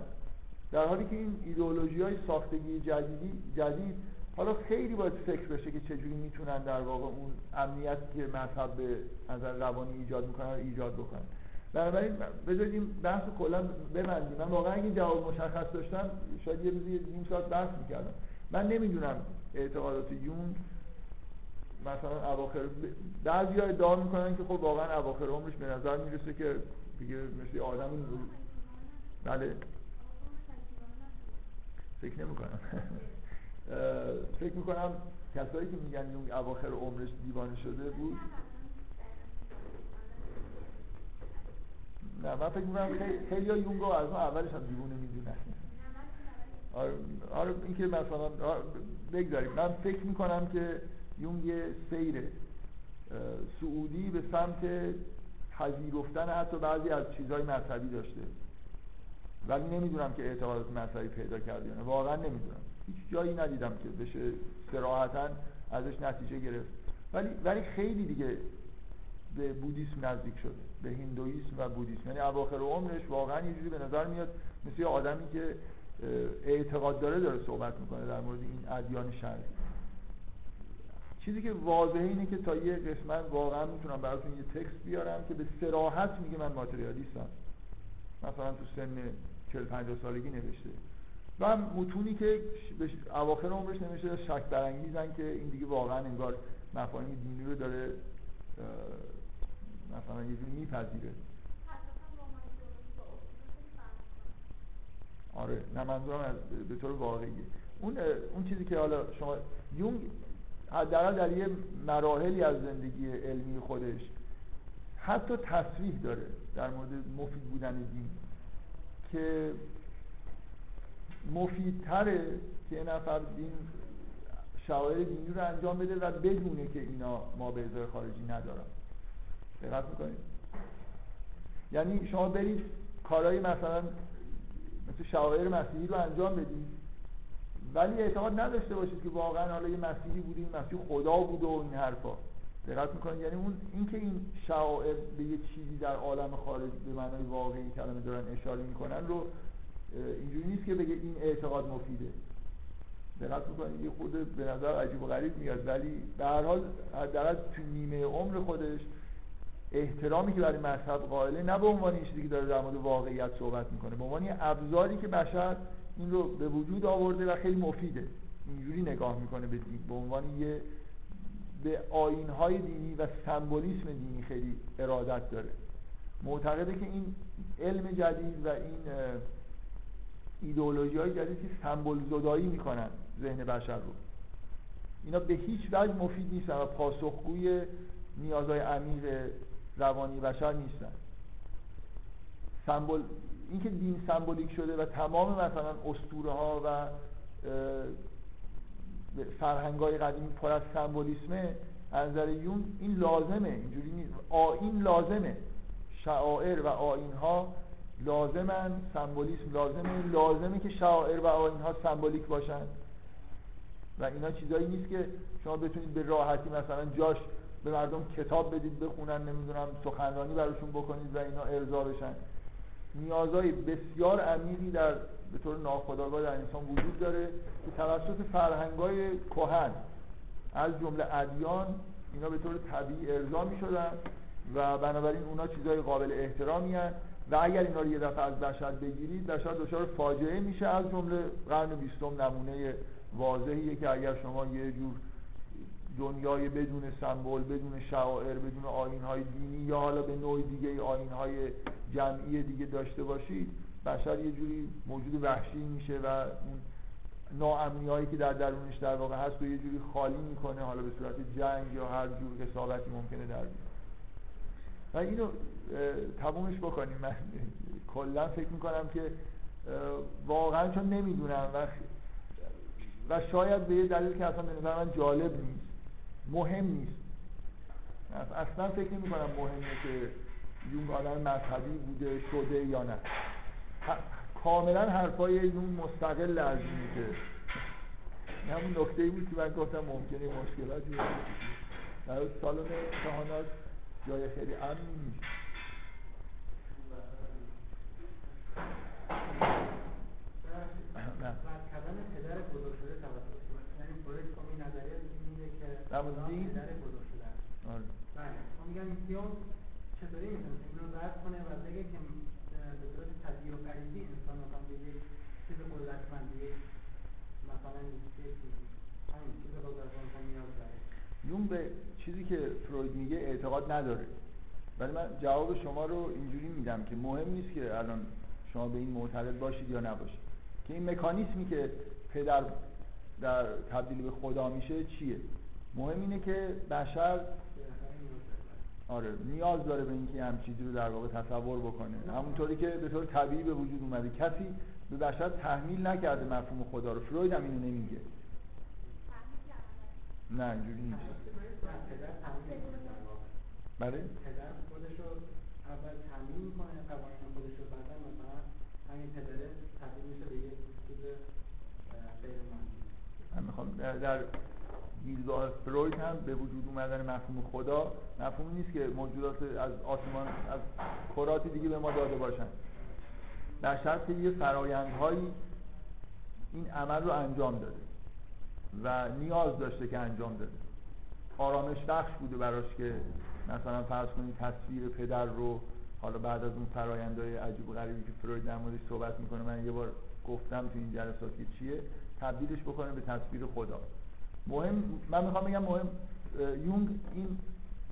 در حالی که این ایدئولوژی های ساختگی جدیدی جدید حالا خیلی باید فکر بشه که چجوری می‌تونن در واقع اون امنیتی که مذهب به نظر روانی ایجاد می‌کنن ایجاد بکنن. بنابراین بذارید این بحث کلا ببندیم. من واقعا اگه جواب مشخص داشتم شاید یه روزی نیم ساعت بحث می‌کردم. من نمی‌دونم اعتقادات یون مثلا اواخر بعضی ها ادعا می‌کنن که خب واقعا اواخر عمرش به نظر می‌رسه که دیگه مثل آدم بله. فکر نمی کنم فکر می‌کنم کسایی که میگن یونگ اواخر عمرش دیوانه شده بود نه من فکر می‌کنم خیلی ها یونگ از ما اولش هم دیوانه می‌دونن. آره, آره این که مثلا بگذاریم. من فکر می‌کنم که یونگ یه سیر سعودی به سمت پذیرفتن حتی بعضی از چیزهای مذهبی داشته. ولی نمی‌دونم که اعتقادات مذهبی پیدا کرده یا واقعا نمی‌دونم. هیچ جایی ندیدم که بشه سراحتا ازش نتیجه گرفت. ولی ولی خیلی دیگه به بودیسم نزدیک شده. به هندویسم و بودیسم. یعنی اواخر عمرش واقعا یه جوری به نظر میاد مثل آدمی که اعتقاد داره داره صحبت می‌کنه در مورد این ادیان شرعی. چیزی که واضحه اینه که تا یه قسمت واقعا می‌تونم براتون یه تکست بیارم که به سراحت میگه من ماتریالیستم. مثلا تو سن 40 50 سالگی نوشته. و متونی که اواخر عمرش نوشته شک برانگیزن که این دیگه واقعا انگار مفاهیم دینی رو داره مثلا یه جوری میپذیره. آره نه منظورم از به طور واقعی. اون اون چیزی که حالا شما یونگ حداقل در یه مراحلی از زندگی علمی خودش حتی تصریح داره در مورد مفید بودن دین که مفیدتره که یه نفر دین شواهد دینی رو انجام بده و بدونه که اینا ما به ازای خارجی ندارن. دقت می‌کنید یعنی شما برید کارهای مثلا مثل شعائر مسیحی رو انجام بدید ولی اعتقاد نداشته باشید که واقعا حالا یه مسیحی بوده این مسیح خدا بوده و این حرفا. دقت می‌کنید یعنی اون اینکه این شعائر به یه چیزی در عالم خارج به معنای واقعی کلمه دارن اشاره می‌کنن رو اینجوری نیست که بگه این اعتقاد مفیده. دقت می‌کنید یه خود به نظر عجیب و غریب میاد. ولی به هر حال حداقل تو نیمه عمر خودش احترامی که برای مذهب قائله نه به عنوان این چیزی که داره در مورد واقعیت صحبت می‌کنه به عنوان ابزاری که بشر این رو به وجود آورده و خیلی مفیده. اینجوری نگاه می‌کنه به دین به عنوان یه به آینهای دینی و سمبولیسم دینی خیلی ارادت داره. معتقده که این علم جدید و این ایدئولوژی های جدید که سمبل زدایی می‌کنن ذهن بشر رو. اینا به هیچ وجه مفید نیستن و پاسخگوی نیازهای عمیق روانی بشر نیستن. سمبل اینکه دین سمبولیک شده و تمام مثلا اسطوره ها و فرهنگ های قدیمی پر از سمبولیسمه از نظر یون این لازمه اینجوری نیست. آین لازمه. شعائر و آین ها لازمن سمبولیسم لازمه. لازمه که شعائر و آین ها سمبولیک باشن. و اینا چیزایی نیست که شما بتونید به راحتی مثلا جاش به مردم کتاب بدید بخونن نمی‌دونم سخنرانی براشون بکنید و اینا ارضا بشن. نیازهای بسیار عمیقی در به طور ناخودآگاه در انسان وجود داره که توسط فرهنگای کهن از جمله ادیان اینا به طور طبیعی ارضا می شدن و بنابراین اونا چیزای قابل احترامی هن و اگر اینا رو یه دفعه از بشر بگیرید بشر دچار فاجعه میشه از جمله قرن بیستم نمونه واضحیه که اگر شما یه جور دنیای بدون سمبل بدون شعائر بدون آین های دینی یا حالا به نوع دیگه آین های جمعی دیگه داشته باشید بشر یه جوری موجود وحشی میشه و اون ناامنی هایی که در درونش در واقع هست و یه جوری خالی می‌کنه حالا به صورت جنگ یا هر جور حسابتی ممکنه در بیاد. و اینو تمومش بکنیم. من کلا فکر می‌کنم که واقعا چون نمی‌دونم و و شاید به یه دلیل که اصلا به نظر من جالب نیست. مهم نیست اصلا فکر نمی کنم مهمه که یون آدم مذهبی بوده شده یا نه. کاملا حرفای یون مستقل از که همون نکته بود که من گفتم ممکنه مشکلاتی در سالن امتحانات جای خیلی امنی نیست. در دین آره. بله. میگم دیون چطوری می‌تونه اینو رد کنه و بگه که به صورت تدبیر و پریدی انسان مثلا به یک چیز قدرتمندی مثلا همین چیز قدرتمند نیاز داره. یون به چیزی که فروید میگه اعتقاد نداره. ولی من جواب شما رو اینجوری میدم که مهم نیست که الان شما به این معتقد باشید یا نباشید. که این مکانیسمی که پدر در تبدیل به خدا میشه چیه؟ مهم اینه که بشر آره نیاز داره به اینکه هم چیزی رو در واقع تصور بکنه. همونطوری که به طور طبیعی به وجود اومده. کسی به بشر تحمیل نکرده مفهوم خدا رو. فروید هم اینو نمیگه. نه اینجوری نیست. بله؟ پدر خودش رو اول تحمیل می‌کنه قوانین خودش رو بعدا مثلا همین پدره تبدیل میشه به یک چیز غیر من می‌خوام در دیدگاه فروید هم به وجود اومدن مفهوم خدا مفهوم نیست که موجودات از آسمان از کرات دیگه به ما داده باشن. در شرط که یه فرایندهایی این عمل رو انجام داده و نیاز داشته که انجام داده. آرامش بخش بوده براش که مثلا فرض کنید تصویر پدر رو حالا بعد از اون فرایندهای عجیب و غریبی که فروید در موردش صحبت می‌کنه من یه بار گفتم تو این جلسات که چیه تبدیلش بکنه به تصویر خدا. مهم من می‌خوام بگم مهم یونگ این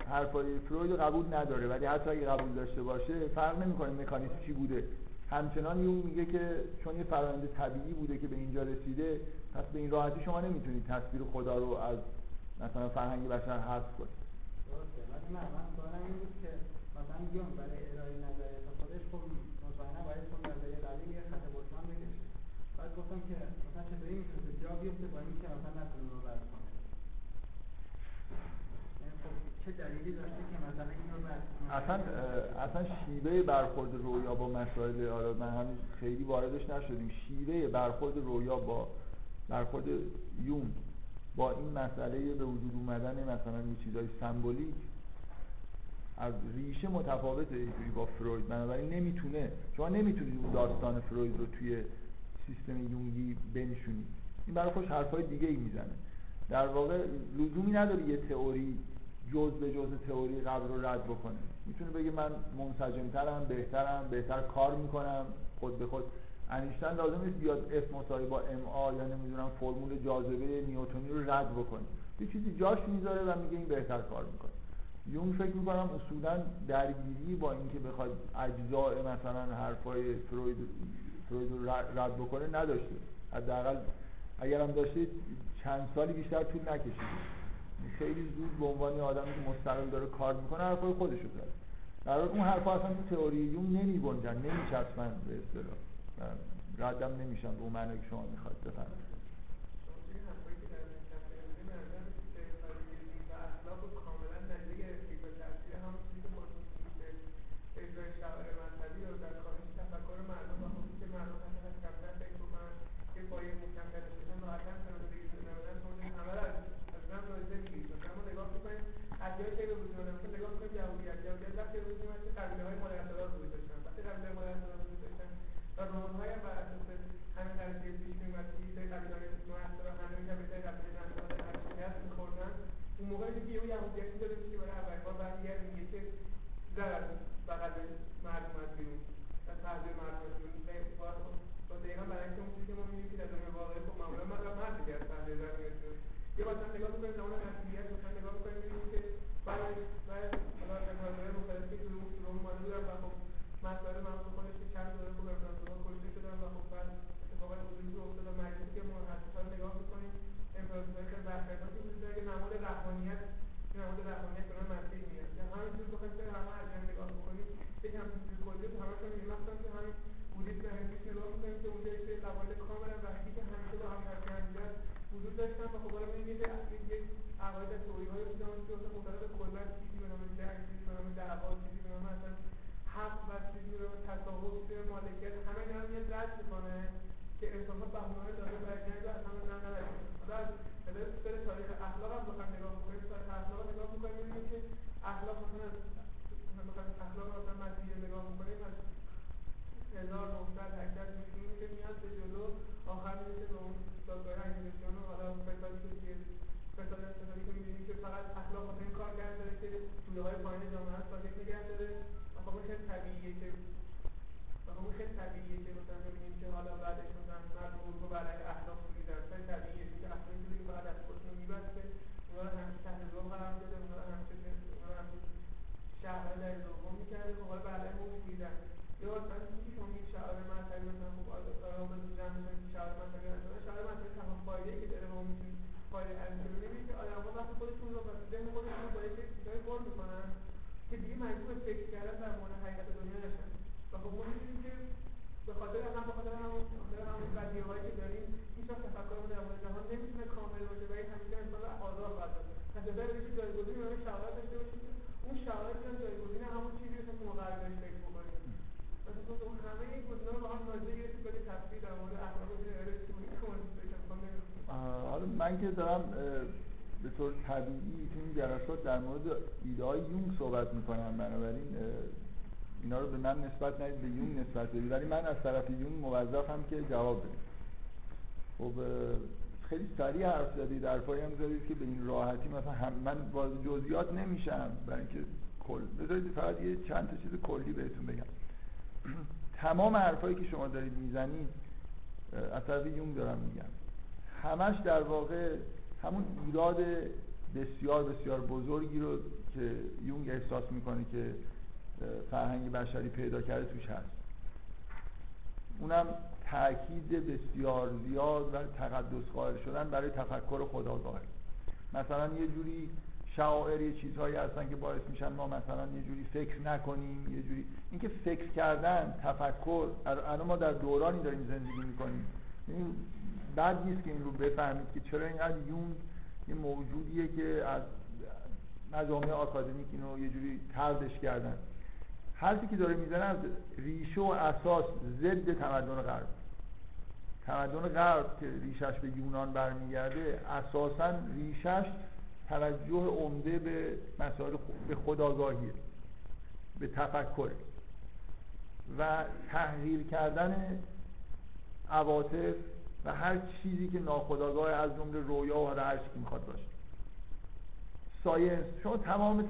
حرفای فروید قبول نداره ولی حتی اگه قبول داشته باشه فرق نمی‌کنه مکانیزم چی بوده. همچنان یونگ میگه که چون یه فرآیند طبیعی بوده که به اینجا رسیده پس به این راحتی شما نمی‌تونید تصویر خدا رو از مثلا فرهنگ بشر حذف کنید. درسته ولی من که مثلا یونگ برای ارائه نظریات خودش خب مطمئنا باید خب نظریه بعدی یه خط بطلان بکشه بعد گفتم که مثلا چطوری می‌تونه جا بیفته با اینکه مثلا نتونه چه دلیلی داشته که مثلا اینو رد اصلا اصلا شیوه برخورد رویا با مسائل آره من همین خیلی واردش نشدیم. شیوه برخورد رویا با برخورد یون با این مسئله به وجود اومدن مثلا یه چیزای سمبولیک از ریشه متفاوته اینجوری با فروید. بنابراین نمی‌تونه شما نمی‌تونید اون داستان فروید رو توی سیستم یونگی بنشونید. این برای خوش حرفای دیگه ای می‌زنه. در واقع لزومی نداره یه تئوری جز به جز تئوری قبل رو رد بکنه. می‌تونه بگه من منسجمترم بهترم بهتر کار می‌کنم خود به خود. انیشتن لازم نیست بیاد F مساوی با ام آ یا نمی‌دونم فرمول جاذبه نیوتونی رو رد بکنه. یه چیزی جاش می‌ذاره و میگه این بهتر کار می‌کنه. یون فکر می‌کنم اصولا درگیری با اینکه بخواد اجزاء مثلا حرفای فروید فروید رو رد بکنه نداشته. حداقل اگر هم داشته چند سالی بیشتر طول نکشید. خیلی زود به عنوان آدمی که مستقل داره کار می‌کنه حرفای خودش رو در اون حرفا اصلا تو تئوری یون نمیبنجن نمیچسبن به اصطلاح. ردم نمیشن به اون معنی که شما می‌خواد بفهمید من که دارم به طور طبیعی این جلسات در مورد ایده های یونگ صحبت می‌کنم. بنابراین اینا رو به من نسبت ندید به یونگ نسبت بدید. ولی من از طرف یونگ موظفم که جواب بدم. خب خیلی سریع حرف زدید در هم زدید که به این راحتی مثلا هم من باز جزئیات نمیشم. برای اینکه کل بذارید فقط یه چند تا چیز کلی بهتون بگم. تمام حرفایی که شما دارید می‌زنید از طرف یونگ دارم میگم. همش در واقع همون ایراد بسیار بسیار بزرگی رو که یونگ احساس می‌کنه که فرهنگ بشری پیدا کرده توش هست. اونم تاکید بسیار زیاد و تقدس قائل شدن برای تفکر خداگاه. مثلا یه جوری شعائر یه چیزهایی هستن که باعث میشن ما مثلا یه جوری فکر نکنیم یه جوری اینکه فکر کردن تفکر الان ما در دورانی داریم زندگی می‌کنیم. بد نیست که این رو بفهمید که چرا اینقدر یون یه موجودیه که از مجامع آکادمیک اینو یه جوری تردش کردن. حرفی که داره می‌زنه از ریشه و اساس ضد تمدن غرب. تمدن غرب که ریشش به یونان برمیگرده اساسا ریشش توجه عمده به مسائل به خداگاهیه به تفکر و تحقیر کردن عواطف هر چیزی که ناخداگاه از جمله رویا و هر چیزی می‌خواد باشه. ساینس شما تمام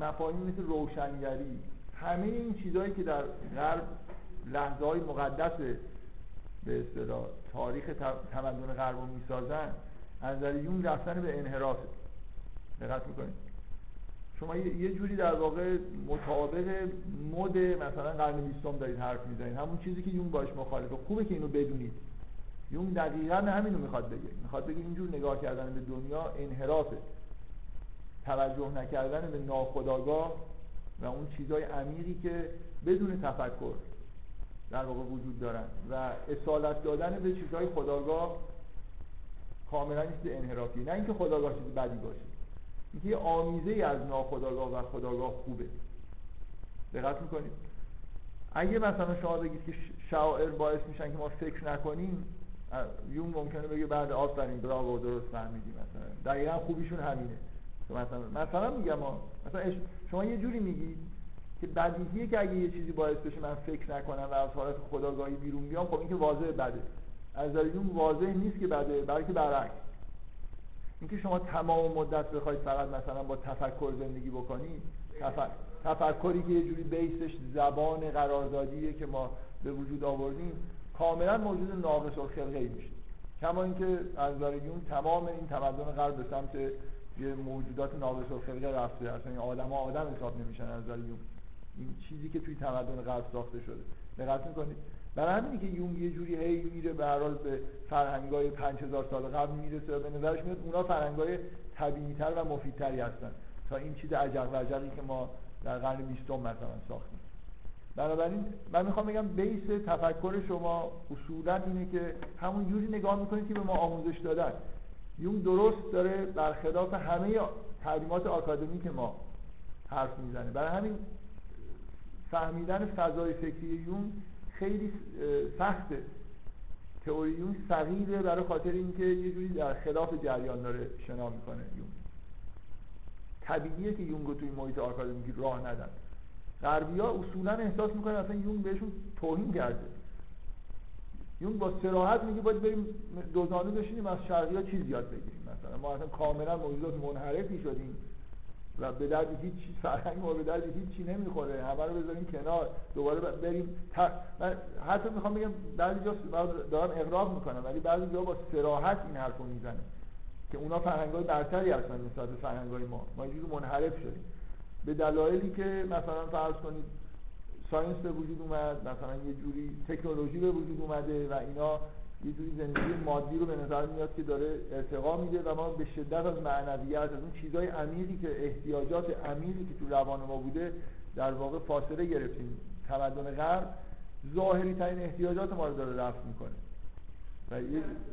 مفاهیم مثل روشنگری همه این چیزهایی که در غرب لحظه های مقدس به اصطلاح تاریخ تمدن غرب رو می‌سازن از نظر یون رفتن به انحراف. دقت می‌کنید. شما یه جوری در واقع مطابق مد مثلا قرن بیستم دارید حرف می‌زنید. همون چیزی که یون باش مخالفه. خوبه که اینو بدونید. یون دقیقا همینو می‌خواد بگه. می‌خواد بگه اینجور نگاه کردن به دنیا انحرافه. توجه نکردن به ناخداگاه و اون چیزهای عمیقی که بدون تفکر در واقع وجود دارن. و اصالت دادن به چیزهای خداگاه کاملا نیست انحرافی. نه اینکه خداگاه چیز بدی باشه. اینکه یه آمیزه ای از ناخداگاه و خداگاه خوبه. دقت می‌کنید؟ اگه مثلا شما بگید که شاعر باعث میشن که ما فکر نکنیم یون ممکنه بگه بعد آفرین براو درست فهمیدی مثلا. دقیقا خوبیشون همینه. مثلا مثلا میگم مثلا شما یه جوری میگید که بدیهیه که اگه یه چیزی باعث بشه من فکر نکنم و از حالت خداگاهی بیرون بیام خب این که واضح بده. از اون واضح نیست که بده بلکه برعکس. اینکه شما تمام مدت بخواید فقط مثلا با تفکر زندگی بکنید تفکری که یه جوری بیسش زبان قراردادیه که ما به وجود آوردیم کاملا موجود ناقص الخلقه میشه. کما اینکه از یون تمام این تمدن غرب به سمت یه موجودات ناقص الخلقه رفته. اصلا این آدم ها آدم حساب نمیشن از یون این چیزی که توی تمدن غرب ساخته شده. دقت می‌کنید؟ برای همینی که یونگ یه جوری هی میره به هر حال به فرهنگای 5000 سال قبل می‌رسه و به نظرش میاد اونا فرهنگای طبیعی‌تر و مفیدتری هستن. تا این چیز عجق و عجقی که ما در قرن 20 مثلا ساختیم. بنابراین من می‌خوام بگم بیس تفکر شما اصولا اینه که همون جوری نگاه می‌کنید که به ما آموزش دادن. یون درست داره برخلاف همه تعلیمات آکادمیک ما حرف می‌زنه. برای همین فهمیدن فضای فکری یون خیلی سخته تئوری یون صغیره برای خاطر اینکه یه جوری در خلاف جریان داره شنا می‌کنه یون. طبیعیه که یونگو توی محیط آکادمیکی راه ندن. غربی ها اصولا احساس می‌کنن اصلا یون بهشون توهین کرده. یون با سراحت میگه باید بریم دوزانو بشینیم از شرقی ها چیز یاد بگیریم مثلا. ما اصلا کاملا موجودات منحرفی شدیم و به درد هیچ فرهنگ ما به درد هیچ چی نمی‌خوره. همه رو بذاریم کنار. دوباره بریم من حتی می‌خوام بگم بعضی جا دارم اقراق می‌کنم ولی بعضی جا با سراحت این حرف رو می‌زنه که اونا فرهنگ های برتری هستن نسبت به فرهنگ های ما ما اینجوری منحرف شدیم. به دلایلی که مثلا فرض کنید ساینس به وجود اومد مثلا یه جوری تکنولوژی به وجود اومده و اینا یه جوری زندگی مادی رو به نظر میاد که داره ارتقا میده و ما به شدت از معنویت از اون چیزهای عمیقی که احتیاجات عمیقی که تو روان ما بوده در واقع فاصله گرفتیم. تمدن غرب ظاهری ترین احتیاجات ما رو داره رفت می‌کنه. و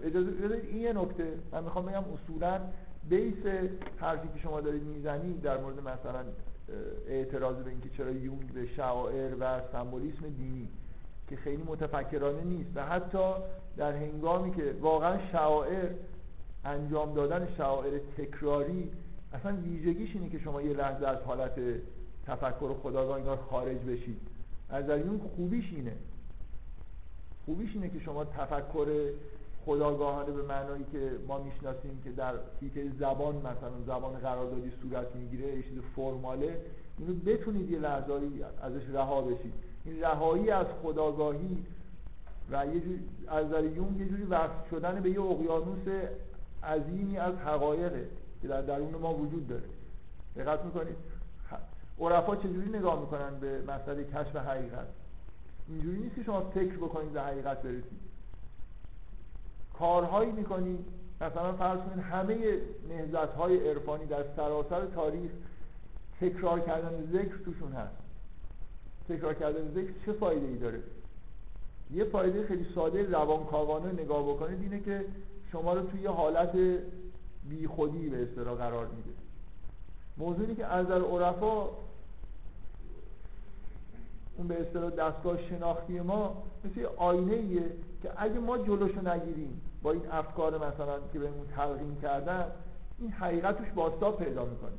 اجازه این یه نکته. من می‌خوام بگم اصولا بیس حرفی که شما دارید می‌زنید در مورد مثلا اعتراض به اینکه چرا یونگ به شعائر و سمبولیسم دینی که خیلی متفکرانه نیست. و حتی در هنگامی که واقعا شعائر انجام دادن شعائر تکراری اصلا ویژگیش اینه که شما یه لحظه از حالت تفکر و خداگاه اینا خارج بشید. از اون خوبیش اینه. خوبیش اینه که شما تفکر خداگاهانه به معنایی که ما می‌شناسیم که در فیته زبان مثلا زبان قراردادی صورت می‌گیره یه چیز فرماله اینو بتونید یه لحظه ازش رها بشید. این رهایی از خداگاهی و یه جوری از نظر یون یه جوری وصل شدن به یه اقیانوس عظیمی از حقایقه که در درون ما وجود داره. دقت می‌کنید؟ عرفا چجوری نگاه می‌کنن به مسئله کشف حقیقت؟ اینجوری نیست که شما فکر بکنید به حقیقت برسید. کارهایی می‌کنید مثلا فرض کنید همه نهزت های عرفانی در سراسر تاریخ تکرار کردن ذکر توشون هست. تکرار کردن ذکر چه فایده ای داره؟ یه فایده خیلی ساده روانکاوانه نگاه بکنید اینه که شما رو توی یه حالت بی خودی به اصطلاح قرار میده. موضوعی که از نظر عرفا اون به اصطلاح دستگاه شناختی ما مثل آینه ایه که اگه ما جلوشو نگیریم با این افکار مثلا که بهمون تلقین کردن این حقیقت توش باستاب پیدا می‌کنه.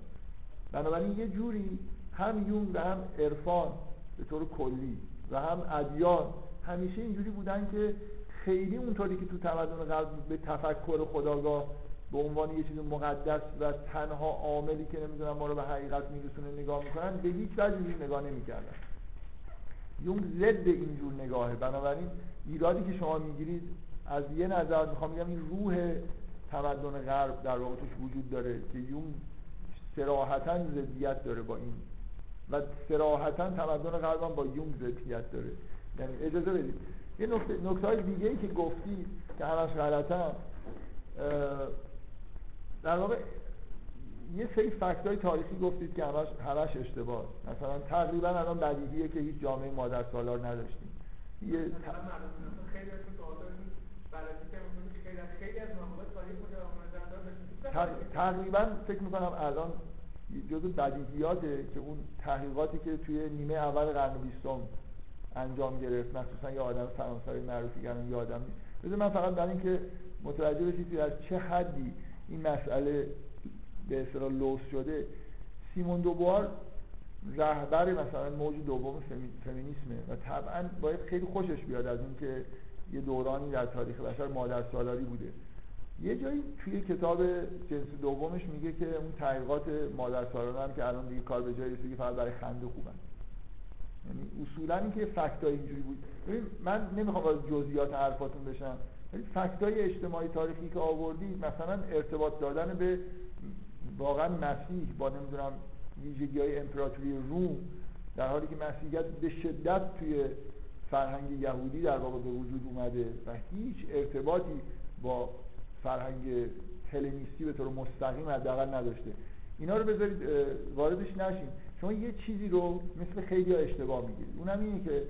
بنابراین یه جوری هم یون و هم عرفان به طور کلی و هم ادیان همیشه اینجوری بودن که خیلی اونطوری که تو تمدن قبل به تفکر خداگاه به عنوان یه چیز مقدس و تنها عاملی که نمی‌دونم ما رو به حقیقت میرسونه نگاه می‌کنن به هیچ وجه نگاه نمی‌کردن. یون ضد اینجور نگاهه. بنابراین ایرادی که شما می‌گیرید از یه نظر می‌خوام بگم این روح تمدن غرب در واقع وجود داره که یون سراحتا ضدیت داره با این. و سراحتا تمدن غرب با یون ضدیت داره. یعنی اجازه بدید. یه نکته, های دیگه ای که گفتی که همش غلطن در واقع یه سری فکت های تاریخی گفتید که همش, همش اشتباه. مثلا تقریبا الان بدیهیه که هیچ جامعه مادر سالار نداشتیم. یه تقریبا فکر می‌کنم الان جزو بدیهیاته که اون تحقیقاتی که توی نیمه اول قرن بیستم انجام گرفت مخصوصا یه آدم فرانسوی معروفی الان یادم نیست. من فقط برای اینکه متوجه بشید که از چه حدی این مسئله به اصطلاح لوس شده سیمون دوبار رهبر مثلا موج دوم فمینیسمه و طبعا باید خیلی خوشش بیاد از اینکه یه دورانی در تاریخ بشر مادر سالاری بوده. یه جایی توی کتاب جنس دومش میگه که اون تحقیقات مادر سالاران که الان دیگه کار به جایی رسیده فقط برای خنده خوبن. یعنی اصولا اینکه فکتای اینجوری بود. من نمی‌خوام از جزئیات حرفاتون بشم ولی فکتای اجتماعی تاریخی که آوردید مثلا ارتباط دادن به واقعا مسیح با نمی‌دونم ویژگی های امپراتوری روم در حالی که مسیحیت به شدت توی فرهنگ یهودی در واقع به وجود اومده و هیچ ارتباطی با فرهنگ هلنیستی به طور مستقیم حداقل نداشته. اینا رو بذارید واردش نشیم شما یه چیزی رو مثل خیلی ها اشتباه می‌گیرید. اونم اینه که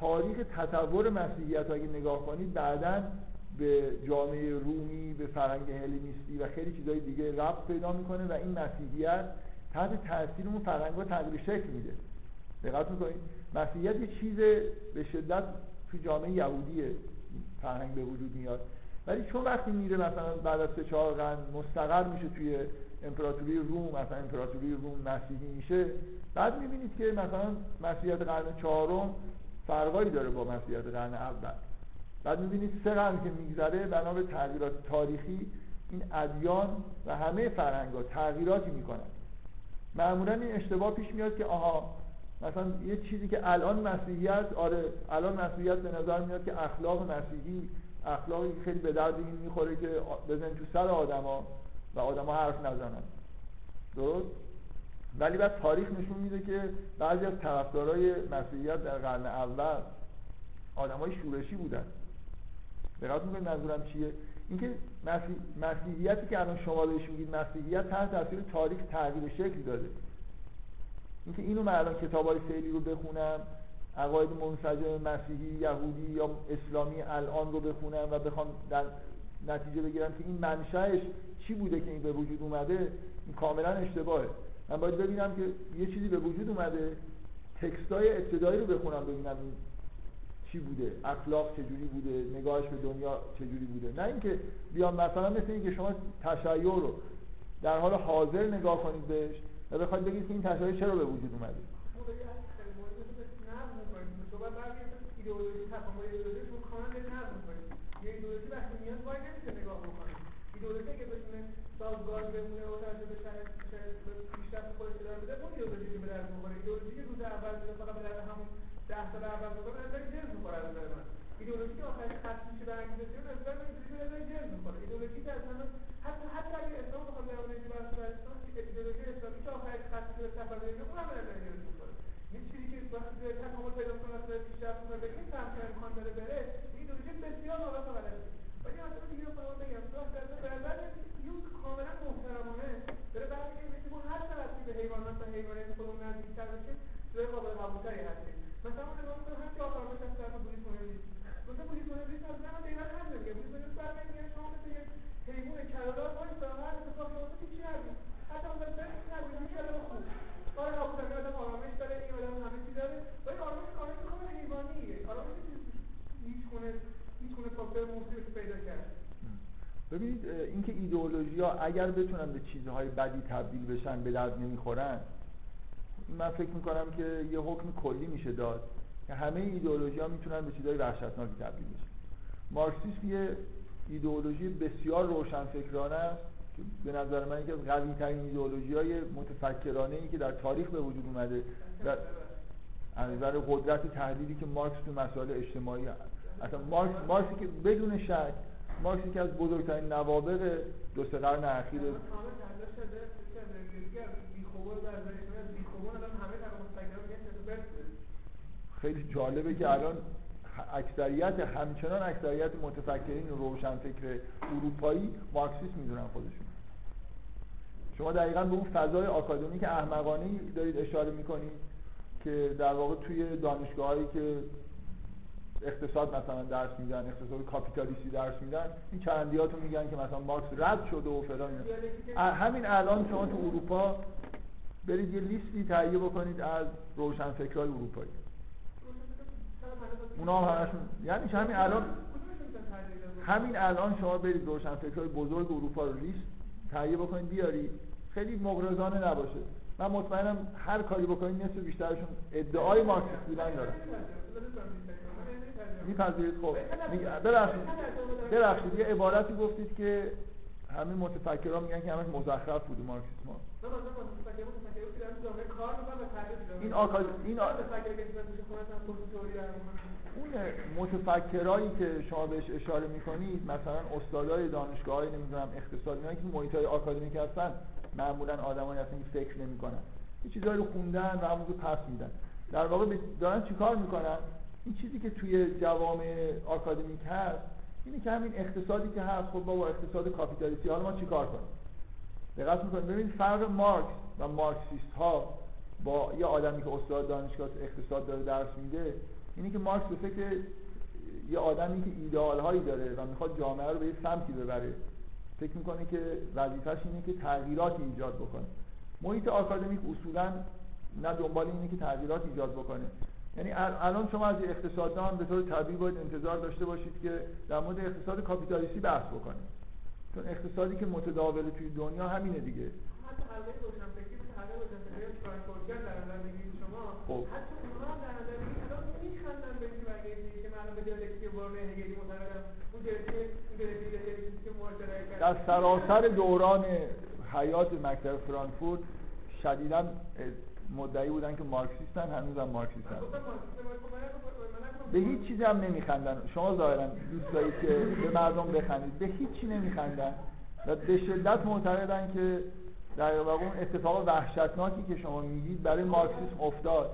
تاریخ تطور مسیحیت اگه نگاه کنید بعدا به جامعه رومی به فرهنگ هلنیستی و خیلی چیزهای دیگه ربط پیدا می‌کنه و این مسیحیت تحت تاثیر اون فرهنگ تغییر شکل میده. دقت می‌کنید؟ مسیحیت یه چیز به شدت تو جامعه یهودی فرهنگ به وجود میاد. ولی چون وقتی میره مثلا بعد از سه چهار قرن مستقر میشه توی امپراتوری روم مثلا امپراتوری روم مسیحی میشه بعد می‌بینید که مثلا مسیحیت قرن چهارم فرقایی داره با مسیحیت قرن اول. بعد می‌بینید سه قرن که میگذره بنا به تغییرات تاریخی این ادیان و همه فرهنگ ها تغییراتی می‌کنن. معمولا این اشتباه پیش میاد که آها مثلا یه چیزی که الان مسیحیت آره الان مسیحیت به نظر میاد که اخلاق مسیحی اخلاقی خیلی به درد این می‌خوره که بزن تو سر آدما و آدما حرف نزنن. درست؟ ولی بعد تاریخ نشون میده که بعضی از طرفدارای مسیحیت در قرن اول آدمای شورشی بودن. دقت می‌کنید منظورم چیه؟ اینکه مسیحیتی که الان شما بهش میگید مسیحیت تحت تاثیر تاریخ تغییر شکل داده اینکه اینو من الان کتابای فعلی رو بخونم عقاید منسجم مسیحی یهودی یا اسلامی الان رو بخونم و بخوام در نتیجه بگیرم که این منشأش چی بوده که این به وجود اومده این کاملا اشتباهه. من باید ببینم که یه چیزی به وجود اومده تکستای ابتدایی رو بخونم ببینم این چی بوده اخلاق چجوری بوده نگاهش به دنیا چجوری بوده. نه اینکه بیام مثلا مثل اینکه شما تشیع رو در حال حاضر نگاه کنید بهش و بخواید بگید که این تشیع چرا به وجود اومده. comunidad. اینکه ایدئولوژی ها اگر بتونن به چیزهای بدی تبدیل بشن به درد نمی‌خورن من فکر می‌کنم که یه حکم کلی میشه داد که همه ایدئولوژی ها می‌تونن به چیزهای وحشتناکی تبدیل بشن. مارکسیسم یه ایدئولوژی بسیار روشنفکرانه است به نظر من یکی از قوی ترین ایدئولوژی های متفکرانه ای که در تاریخ به وجود اومده در از نظر قدرت تحلیلی که مارکس تو مسائل اجتماعی هست. اصلا مارکس مارکسی که بدون شک مارکسی که از بزرگترین نوابق دو سه قرن اخیر خیلی جالبه که الان اکثریت همچنان اکثریت متفکرین روشنفکر اروپایی مارکسیست می‌دونن خودشون. شما دقیقا به اون فضای آکادمی که احمقانه دارید اشاره می‌کنید که در واقع توی دانشگاه هایی که اقتصاد مثلا درس میدن اقتصاد کاپیتالیستی درس میدن این چرندیاتو میگن که مثلا مارکس رد شده و فلان همین الان شما تو اروپا برید یه لیستی تهیه بکنید از روشنفکرهای اروپایی. اونا هم همشون یعنی همین الان همین الان شما برید روشنفکرهای بزرگ اروپا رو لیست تهیه بکنید بیارید خیلی مغرضانه نباشه. من مطمئنم هر کاری بکنید نصف بیشترشون ادعای مارکسیست بودن داره. میپذیرید. خب ببخشید ببخشید یه عبارتی گفتید که همه متفکران میگن که همش مزخرف بود مارکسیسم این آکاد این آ... اون متفکرایی که شما بهش اشاره می‌کنید مثلا استادای دانشگاه های نمی‌دونم اقتصادی که محیط های آکادمیک هستن معمولا آدمایی هستن که فکر نمی‌کنن. این چیزهایی رو خوندن و همون پس میدن. در واقع دارن چیکار می‌کنن؟ این چیزی که توی جوامع آکادمیک هست اینه که همین اقتصادی که هست خب با اقتصاد کاپیتالیستی حالا ما چیکار کنیم؟ دقت می‌کنید. ببینید فرق مارکس و مارکسیست ها با یه آدمی که استاد دانشگاه اقتصاد داره درس میده اینه که مارکس به فکر یه آدمی که ایدئال هایی داره و می‌خواد جامعه رو به یه سمتی ببره فکر می‌کنه که وظیفش اینه که تغییرات ایجاد بکنه. محیط آکادمیک اصولا نه دنبال اینه که تغییرات ایجاد بکنه. یعنی الان شما از اقتصاددان به طور طبیعی باید انتظار داشته باشید که در مورد اقتصاد کاپیتالیستی بحث بکنه چون اقتصادی که متداول توی دنیا همینه دیگه. خب. در سراسر دوران حیات مکتب فرانکفورت شدیدا مدعی بودن که مارکسیستن هنوز هم مارکسیستن. به هیچ چیزی هم نمیخندن. شما ظاهرا دوست دارید که به مردم بخندید به هیچ چی نمیخندن. و به شدت معتقدن که در واقع اون اتفاق وحشتناکی که شما میگید برای مارکسیسم افتاد.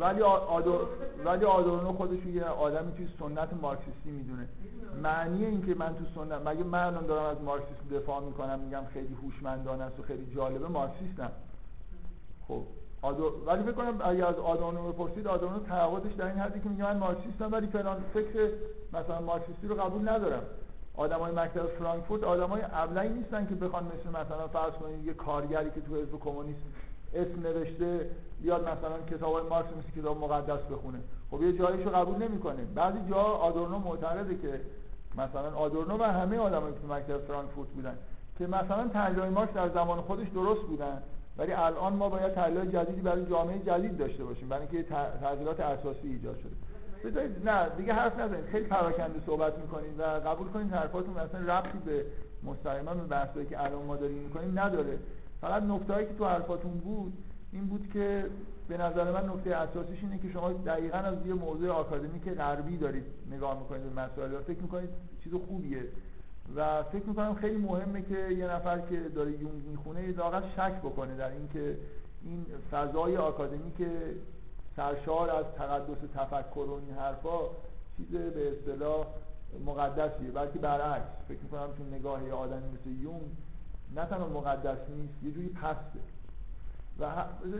ولی آدور ولی آدورنو خودش یه آدمی توی سنت مارکسیستی می‌دونه. معنی این که من تو سنت مگه من الان دارم از مارکسیسم دفاع می‌کنم میگم خیلی هوشمندانه است و خیلی جالبه مارکسیستم. خب آدو... ولی فکر کنم اگه از آدورنو بپرسید آدورنو تناقضش در این حدی که میگه من مارکسیستم ولی فلان فکر مثلا مارکسیستی رو قبول ندارم. آدمای مکتب فرانکفورت آدمای ابلهی نیستن که بخوان مثل مثلا فرض کنید یه کارگری که تو حزب کمونیست اسم نوشته بیاد مثلا کتاب های مارکس مثل کتاب مقدس بخونه. خب یه جاییش رو قبول نمی‌کنه. بعضی جا آدورنو معتقده که مثلا آدورنو و همه آدمایی که مکتب فرانکفورت بودن که مثلا تحلیل مارکس در زمان خودش درست بودن ولی الان ما باید تحلیل جدیدی برای جامعه جدید داشته باشیم برای اینکه تغییرات اساسی ایجاد شده. بذارید نه دیگه حرف نزنید. خیلی پراکنده صحبت می‌کنید و قبول کنید حرفاتون مثلا ربطی به مستقیما به بحثایی که الان ما داریم می‌کنیم نداره. فقط نکتهایی که تو حرفاتون بود این بود که به نظر من نکته اساسیش اینه که شما دقیقا از یه موضوع آکادمیک غربی دارید نگاه می‌کنید به مسائل و فکر می‌کنید چیز خوبیه. و فکر می‌کنم خیلی مهمه که یه نفر که داره یونگ می‌خونه لاغت شک بکنه در اینکه این فضای آکادمیک سرشار از تقدس تفکر و این حرفا چیز به اصطلاح مقدسیه بلکه برعکس. فکر می‌کنم تو نگاه آدمی مثل یونگ نه تنها مقدس نیست یه جوری پسته. و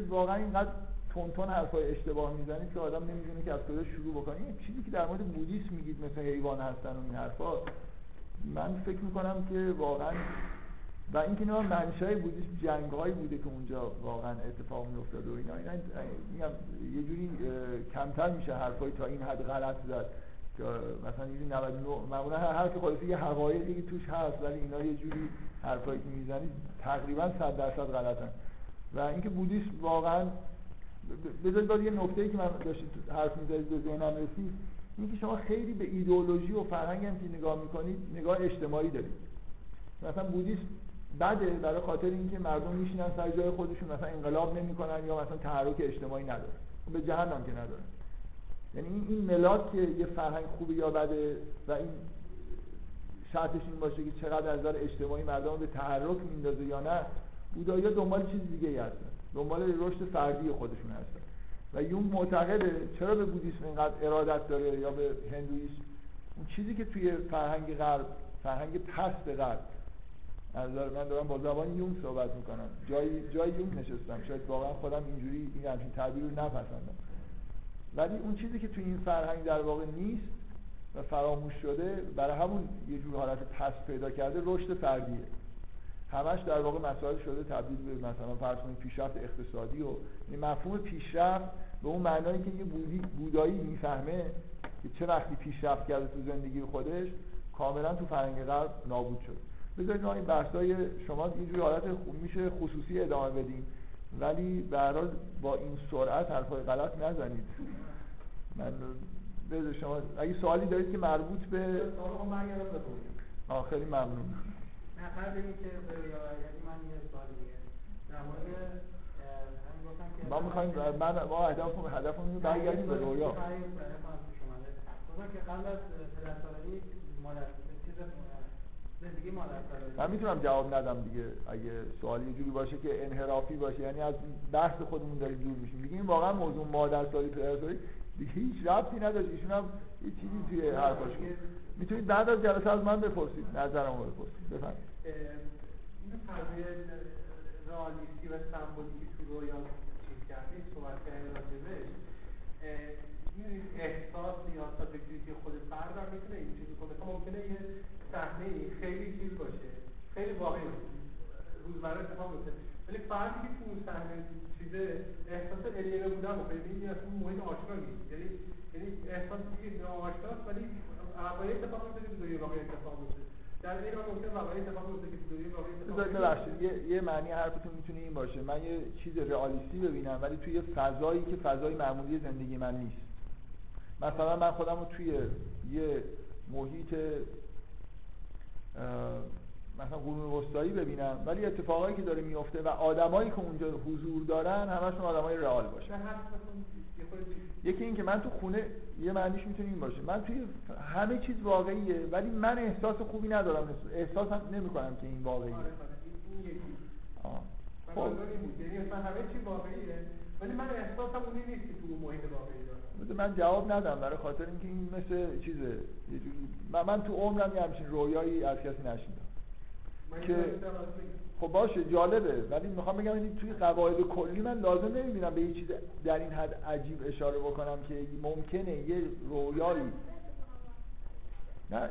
واقعا اینقدر تون تون حرفای اشتباه می‌زنید که آدم نمی‌دونه که از کجا شروع بکنه. این چیزی که در مورد بودیسم میگید مثل حیوان هستن و این حرفا من فکر می‌کنم که واقعا و اینکه اینا منشأ بودیسم جنگایی بوده که اونجا واقعا اتفاق میافتاده و اینا اینا یه جوری کمتر میشه حرفای تا این حد غلط زد که مثلا یه 99 معمولا هر حرف خلاصی یه حقایقی که توش هست ولی اینا یه جوری حرفایی که می‌زنید تقریبا 100 درصد غلطن. و اینکه بودیسم واقعا بذارید باید یه نکته که من داشتید حرف می‌زدید به ذهنم رسید اینکه شما خیلی به ایدئولوژی و فرهنگ هم که نگاه می‌کنید نگاه اجتماعی دارید. مثلا بودیسم بده برای خاطر اینکه مردم میشینن سر جای خودشون مثلا انقلاب نمی‌کنن یا مثلا تحرک اجتماعی نداره. به جهنم که نداره. یعنی این این ملاد که یه فرهنگ خوبی یا بده و این شرطش این باشه که چقدر از نظر اجتماعی مردم به تحرک میندازه یا نه بودایی دنبال چیز دیگه ای هستن. دنبال رشد فردی خودشون هستن. و یون معتقده چرا به بودیسم اینقدر ارادت داره یا به هندویسم؟ اون چیزی که توی فرهنگ غرب فرهنگ پست غرب نظر من دارم با زبان یون صحبت می‌کنم. جای جای یون نشستم. شاید واقعا خودم اینجوری این همچین تعبیر رو نپسندم. ولی اون چیزی که توی این فرهنگ در واقع نیست و فراموش شده برای همون یه جور حالت پست پیدا کرده رشد فردیه. همش در واقع مسائل شده تبدیل به مثلا فرض کنید پیشرفت اقتصادی و این مفهوم پیشرفت به اون معنایی که یه بودایی می‌فهمه که چه وقتی پیشرفت کرده تو زندگی خودش کاملا تو فرهنگ غرب نابود شد بذارید ما این بحثای شما اینجوری حالت میشه خصوصی ادامه بدیم. ولی به با این سرعت حرفای غلط نزنید. من بذار شما اگه سوالی دارید که مربوط به آه خیلی ممنون. نه قبل اینکه یعنی من یه سوالی در مورد ما می‌خوایم من ما هدف هدفمون برگردیم به رویا که قبل از پدرسالاری مادر زندگی من می‌تونم جواب ندم دیگه. اگه سوالی یه جوری باشه که انحرافی باشه یعنی از بحث خودمون داریم دور میشیم. دیگه این واقعا موضوع مادر سالی پدر سالی دیگه هیچ ربطی نداشت ایشون هم یه چیزی توی حرفاش می‌تونید بعد از جلسه از من بپرسید نظرمو بپرسید. بفرمایید. این فرضیه رئالیستی و سمبولیکی تو رویا چیز کردید صحبت کردید راجبش. این احساس یا که خود فرد هم می‌تونه این چیزی کنه ممکنه یه صحنه خیلی چیز باشه. خیلی واقعی روزمره اتفاق میفته ولی فردی که تو اون صحنه چیزه احساس الیه بودن رو ببینی از اون محیط آشنا نیست. یعنی یعنی احساس که ناآشناست ولی واقعی اتفاق میفته که دنیای واقعی اتفاق میفته ببخشید یه یه معنی حرفتون می‌تونه این باشه. من یه چیز رئالیستی ببینم ولی توی فضایی که فضای معمولی زندگی من نیست. مثلا من خودم رو توی یه محیط مثلا قرون وسطایی ببینم ولی اتفاقایی که داره میفته و آدمایی که اونجا حضور دارن همشون آدمای رئال باشه یکی این که من تو خونه یه معنیش می‌تونه این باشه. من توی همه چیز واقعیه ولی من احساس خوبی ندارم. احساس هم نمی کنم که این واقعیه. آره آه. خب. یعنی همه چی واقعیه ولی من احساسم اونی نیست که تو محیط واقعی من جواب ندم برای خاطر اینکه این مثل چیزه. من تو عمرم یه همچین رویایی از کسی نشیدم. که خب باشه جالبه. ولی می‌خوام بگم این توی قواعد کلی من لازم نمی‌بینم به یه چیز در این حد عجیب اشاره بکنم که ممکنه یه رویایی نه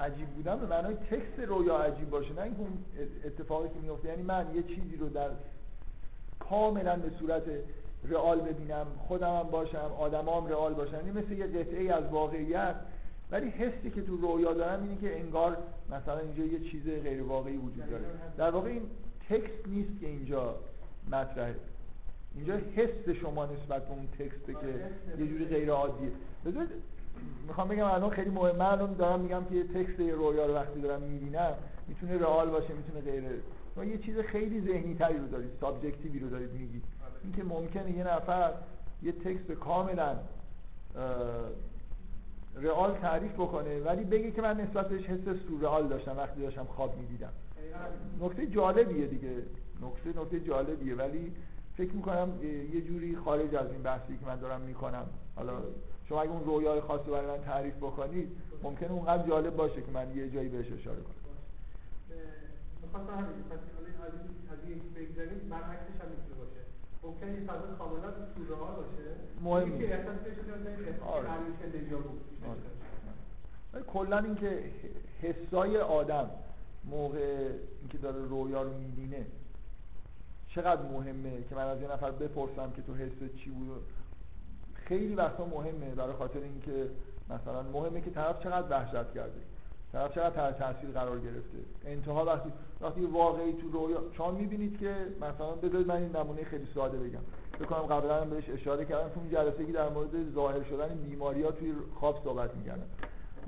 عجیب بودن به معنای تکست رویا عجیب باشه نه اینکه اون اتفاقی که میفته یعنی من یه چیزی رو در کاملا به صورت رئال ببینم خودم هم باشم آدمام رئال باشن. این مثل یه قطعه از واقعیت ولی حسی که تو رویا دارم اینه که انگار مثلا اینجا یه چیز غیر واقعی وجود داره. در واقع این تکست نیست که اینجا مطرحه. اینجا حس شما نسبت به اون تکسته که یه جوری غیر عادیه بذارید می‌خوام بگم الان خیلی مهمه الان دارم میگم که یه تکست یه رویا رو وقتی دارم می‌بینم می‌تونه رئال باشه می‌تونه غیر. شما یه چیز خیلی ذهنی تری رو دارید سابجکتیوی رو دارید میگید. اینکه ممکنه یه نفر یه تکست کاملا رئال تعریف بکنه ولی بگه که من نسبت بهش حس سورئال داشتم وقتی داشتم خواب می‌دیدم. نکته جالبیه دیگه. نکته نکته جالبیه ولی فکر می‌کنم یه جوری خارج از این بحثی که من دارم می‌کنم. حالا شما اگه اون رویای خاص برای من تعریف بکنید ممکنه اونقدر جالب باشه که من یه جایی بهش اشاره کنم. می‌خواستم همین از این بگذاریم برعکسش هم می‌تونه باشه. ممکنه این فضا کاملا سورئال باشه. مهم که احساس بشه که آره. همیشه دیجا بود ولی کلا اینکه حسای آدم موقع اینکه داره رویا رو می‌بینه چقدر مهمه که من از یه نفر بپرسم که تو حس چی بود؟ خیلی وقتا مهمه برای خاطر اینکه مثلا مهمه که طرف چقدر وحشت کرده طرف چقدر تحت تاثیر قرار گرفته. انتها وقتی وقتی واقعی تو رویا شما می‌بینید که مثلا بذارید من این نمونه خیلی ساده بگم. بکنم قبلا بهش اشاره کردم تو این جلسه که در مورد ظاهر شدن بیماری ها توی خواب صحبت می‌کردم.